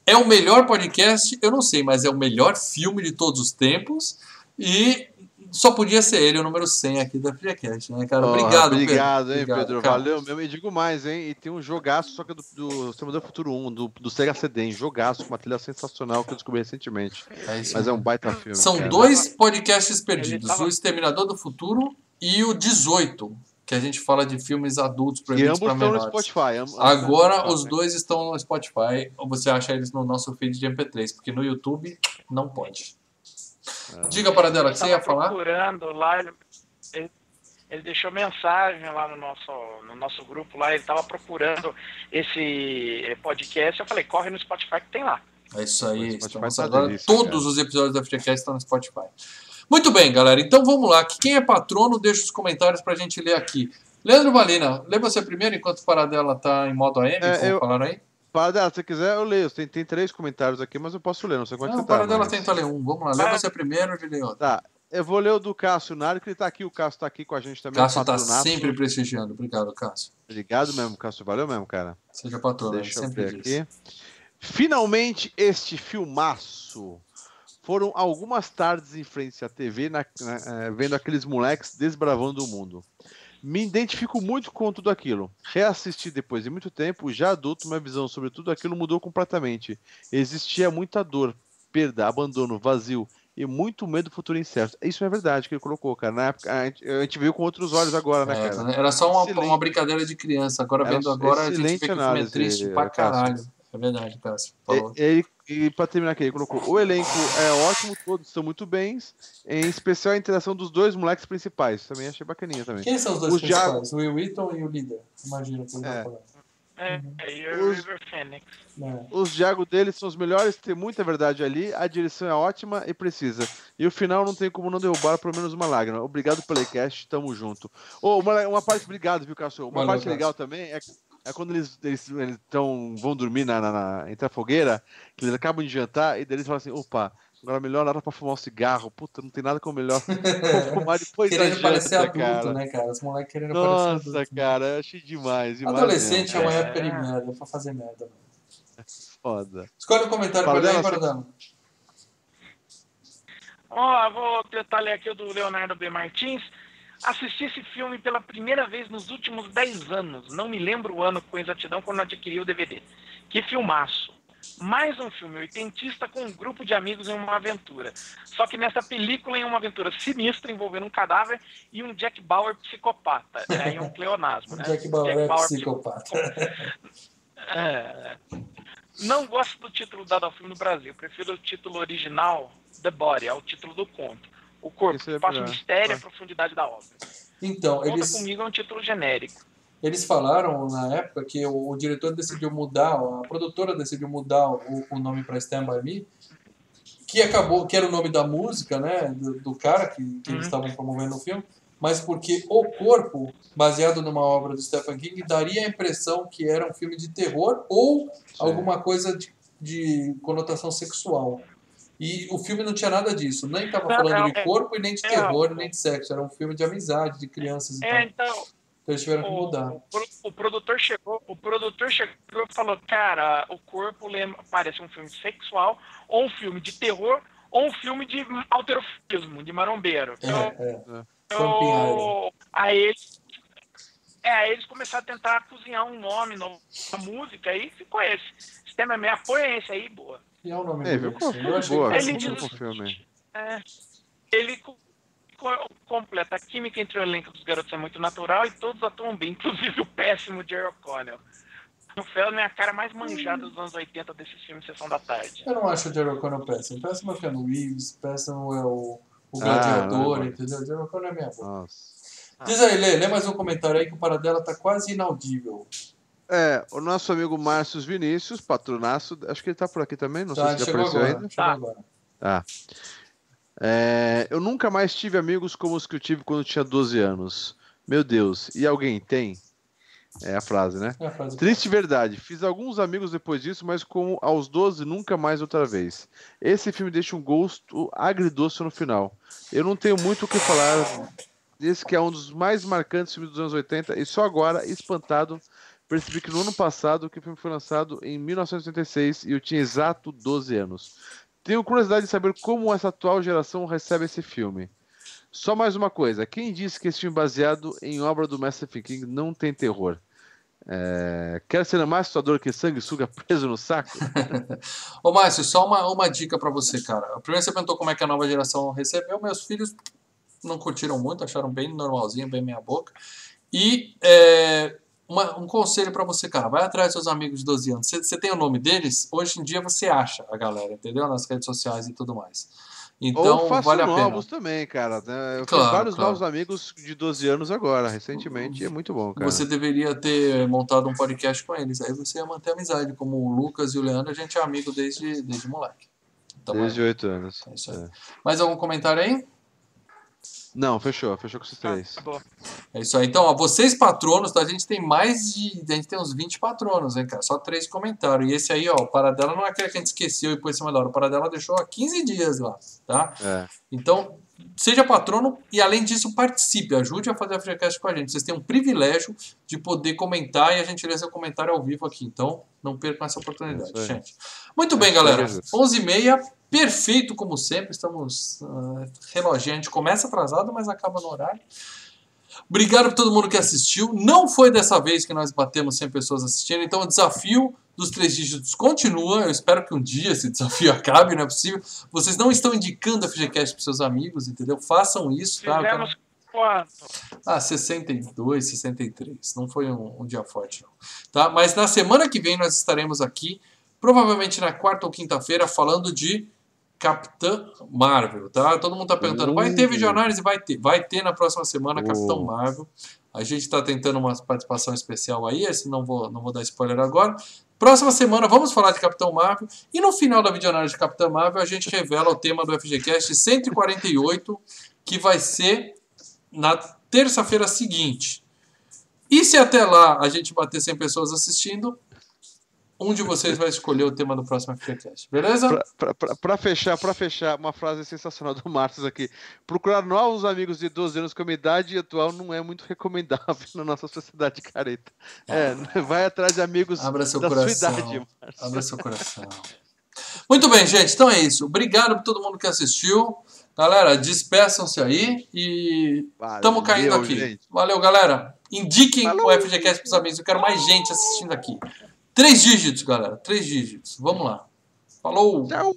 É o melhor podcast, eu não sei, mas é o melhor filme de todos os tempos e só podia ser ele, o número 100 aqui da FGCast, né, cara? Porra, Obrigado, Pedro. Obrigado, hein, Obrigado, Pedro. cara. Valeu mesmo. E digo mais, hein? E tem um jogaço, só que é do, do Futuro 1, do, do Sega CD, hein? Jogaço, com uma trilha sensacional que eu descobri recentemente. É isso Mas é um baita filme. São cara. dois podcasts perdidos, tava- o Exterminador do Futuro e o 18. que a gente fala de filmes adultos proibidos para estão no menores. Spotify. ambos- Agora ambos os né? dois estão no Spotify, ou você acha eles no nosso feed de MP3, porque no YouTube não pode. Diga para dela que você ia falar? procurando lá, ele, ele- deixou mensagem lá no nosso, no nosso grupo lá, ele estava procurando esse podcast. Eu falei, corre no Spotify que tem lá. É isso aí. Tá agora, delícia, todos cara. os episódios da FGCast estão no Spotify. Muito bem, galera. Então vamos lá. Quem é patrono, deixa os comentários pra gente ler aqui. Leandro Valina, lê você primeiro enquanto o Paradela tá em modo AM, É, eu- falaram aí? Paradela, se você quiser, eu leio. Tem, tem três comentários aqui, mas eu posso ler. Não sei quanto Não, você o tá. Paradela mas- tenta ler um. Vamos lá. Lê você primeiro, eu leio outro. Tá. Eu vou ler o do Cássio Nário, que ele tá aqui. O Cássio tá aqui com a gente também. Cássio tá patronato. sempre prestigiando. Obrigado, Cássio. Obrigado mesmo, Cássio. Valeu mesmo, cara. Seja patrono, Deixa eu sempre ver diz. aqui. Finalmente, este filmaço. Foram algumas tardes em frente à TV, na- na- eh, vendo aqueles moleques desbravando o mundo. Me identifico muito com tudo aquilo. Reassisti depois de muito tempo, já adulto, minha visão sobre tudo aquilo mudou completamente. Existia muita dor, perda, abandono, vazio e muito medo do futuro incerto. Isso é verdade que ele colocou, cara. Na época, a gente, a gente viu com outros olhos agora, né, É, cara? era só uma, uma brincadeira de criança. Agora, vendo agora, a gente vê que o filme é triste pra caralho. É verdade, Cássio. Falou. E, pra terminar aqui, ele colocou: o elenco é ótimo, todos estão muito bens, em especial a interação dos dois moleques principais. Também achei bacaninha também. Quem são os dois Os principais? O Will Wheaton e o líder. Imagina que ele É. É, Uhum. o Os-. É. Os Diago deles são os melhores, tem muita verdade ali, a direção é ótima e precisa. E o final não tem como não derrubar pelo menos uma lágrima. Obrigado pelo cast, tamo junto. Ô, uma, uma parte, obrigado, viu, Cássio? Uma Valeu, parte Cássio. legal também é, é quando eles, eles, eles tão, vão dormir na, na, na- entre a fogueira, que eles acabam de jantar, e daí eles falam assim: opa, agora melhor hora pra fumar um cigarro. Puta, não tem nada como melhor *laughs* fumar depois da Querendo parecer janta, adulto, cara. né, cara? Os moleques querendo parecer Nossa, adulto. cara, eu achei demais. demais Adolescente é uma É. época de merda, pra fazer merda. mano. Foda. Escolhe um comentário Fala pra ler, Paradela. Ó, vou tentar ler aqui o do Leonardo B. Martins. Assisti esse filme pela primeira vez nos últimos 10 anos. Não me lembro o ano com exatidão quando adquiri o DVD. Que filmaço. Mais um filme oitentista com um grupo de amigos em uma aventura. Só que nessa película em uma aventura sinistra envolvendo um cadáver e um Jack Bauer psicopata. *laughs* É um pleonasmo, né? Jack Bauer é Bauer psicopata. É. Não gosto do título dado ao filme no Brasil. Prefiro o título original, The Body, é o título do conto. O corpo, é espaço, melhor. mistério e Ah. a profundidade da obra. Então, Conta eles, comigo é um título genérico. eles falaram na época que o, o diretor decidiu mudar, a produtora decidiu mudar o, o nome pra Stand By Me, que acabou, que era o nome da música, né, do, do cara que, que eles Uhum. estavam promovendo o filme, mas porque o corpo, baseado numa obra do Stephen King, daria a impressão que era um filme de terror ou alguma coisa de, de conotação sexual. E o filme não tinha nada disso, nem estava falando não, de é- corpo e nem de é, terror, nem de sexo, era um filme de amizade, de crianças e É, tal. então, Então eles tiveram que mudar. o, o, o produtor chegou, o produtor chegou e falou, cara, o corpo lembra, parece um filme sexual, ou um filme de terror, ou um filme de alterofismo, de marombeiro. Então, É, é. eu- Vampiro. aí eles, é, aí eles começaram a tentar cozinhar um nome pra música, aí ficou esse. Sistema meio apoia esse aí, boa. E é o nome É, do filme. Eu achei Boa, que Ele diz o filme. É, ele co- co- completa a química entre o elenco dos garotos é muito natural e todos atuam bem, *laughs* inclusive o péssimo Jerry O'Connell. O Feldman é a cara mais manjada dos anos 80 desses filmes Sessão da Tarde. Eu não acho o Jerry O'Connell péssimo. Péssimo é o Keanu Reeves, péssimo é o, o Ah, Gladiador, não. entendeu? O Jerry O'Connell é minha boca. Nossa. Diz aí, Lê, lê mais um comentário aí que o Paradela tá quase inaudível. É, o nosso amigo Márcio Vinícius, patronaço, acho que ele tá por aqui também, não tá, sei se já chegou apareceu agora, ainda. Tá. agora. Tá. É, eu nunca mais tive amigos como os que eu tive quando eu tinha 12 anos. Meu Deus, e alguém tem? É a frase, né? É a frase Triste verdade. Fiz alguns amigos depois disso, mas como aos 12, nunca mais outra vez. Esse filme deixa um gosto agridoce no final. Eu não tenho muito o que falar desse que é um dos mais marcantes filmes dos anos 80 e só agora, espantado, percebi que no ano passado que o filme foi lançado em 1986 e eu tinha exato 12 anos. Tenho curiosidade de saber como essa atual geração recebe esse filme. Só mais uma coisa, quem disse que esse filme baseado em obra do Master King não tem terror? É... Quer ser mais assustador que sanguessuga preso no saco? *laughs* Ô, Márcio, só uma, uma dica pra você, cara. Primeiro você perguntou como é que a nova geração recebeu. Meus filhos não curtiram muito, acharam bem normalzinho, bem meia boca. E é, uma, um conselho para você, cara, vai atrás dos seus amigos de 12 anos. Você tem o nome deles? Hoje em dia você acha a galera, entendeu? Nas redes sociais e tudo mais. Então, Ou faço vale a novos pena. também, cara. né? Eu Claro, fiz vários claro. novos amigos de 12 anos agora, recentemente, e é muito bom, cara. Você deveria ter montado um podcast com eles. Aí você ia manter amizade. Como o Lucas e o Leandro, a gente é amigo desde, desde moleque. Então, Desde 8 anos. é isso aí. É. Mais algum comentário aí? Não, fechou, fechou com esses três. Tá bom. É isso aí. Então, ó, vocês patronos, tá? a gente tem mais de. A gente tem uns 20 patronos, hein, cara? Só três comentários. E esse aí, ó, o Paradela não é aquele que a gente esqueceu e pôs em cima da hora. O Paradela deixou há 15 dias lá, tá? É. Então, seja patrono e, além disso, participe. Ajude a fazer a FreeCast com a gente. Vocês têm um privilégio de poder comentar e a gente lê seu comentário ao vivo aqui. Então, não percam essa oportunidade, aí. gente. Muito bem, Isso aí, galera. Jesus. 11h30, perfeito como sempre. Estamos uh, reloginho. A gente começa atrasado, mas acaba no horário. Obrigado por todo mundo que assistiu. Não foi dessa vez que nós batemos 100 pessoas assistindo, então o desafio dos três dígitos continua. Eu espero que um dia esse *laughs* desafio acabe, não é possível. Vocês não estão indicando a FGCast para seus amigos, entendeu? Façam isso, tá? Fizemos quanto? ah, 62, 63. Não foi um, um dia forte, não. Tá? Mas na semana que vem nós estaremos aqui, provavelmente na quarta ou quinta-feira, falando de Capitã Marvel, tá? Todo mundo tá perguntando, vai ter Uh. videoanálise? Vai ter. Vai ter na próxima semana Uh. Capitão Marvel. A gente tá tentando uma participação especial aí, esse não vou, não vou dar spoiler agora. Próxima semana vamos falar de Capitão Marvel. E no final da videoanálise de Capitão Marvel, a gente revela o tema do FGCast 148, que vai ser na terça-feira seguinte. E se até lá a gente bater 100 pessoas assistindo, um de vocês vai escolher o tema do próximo FGCast, beleza? Pra fechar, pra fechar, uma frase sensacional do Marcos aqui. Procurar novos amigos de 12 anos com a idade atual não é muito recomendável na nossa sociedade careta. É, vai atrás de amigos Abra seu da coração. sua idade, Marcos. Abra seu coração. Muito bem, gente. Então é isso. Obrigado por todo mundo que assistiu. Galera, despeçam-se aí e estamos caindo aqui. gente. Valeu, galera. Indiquem Falou. o FGCast pros amigos. Eu quero mais gente assistindo aqui. Três dígitos, galera. Três dígitos. Vamos lá. Falou. Tchau.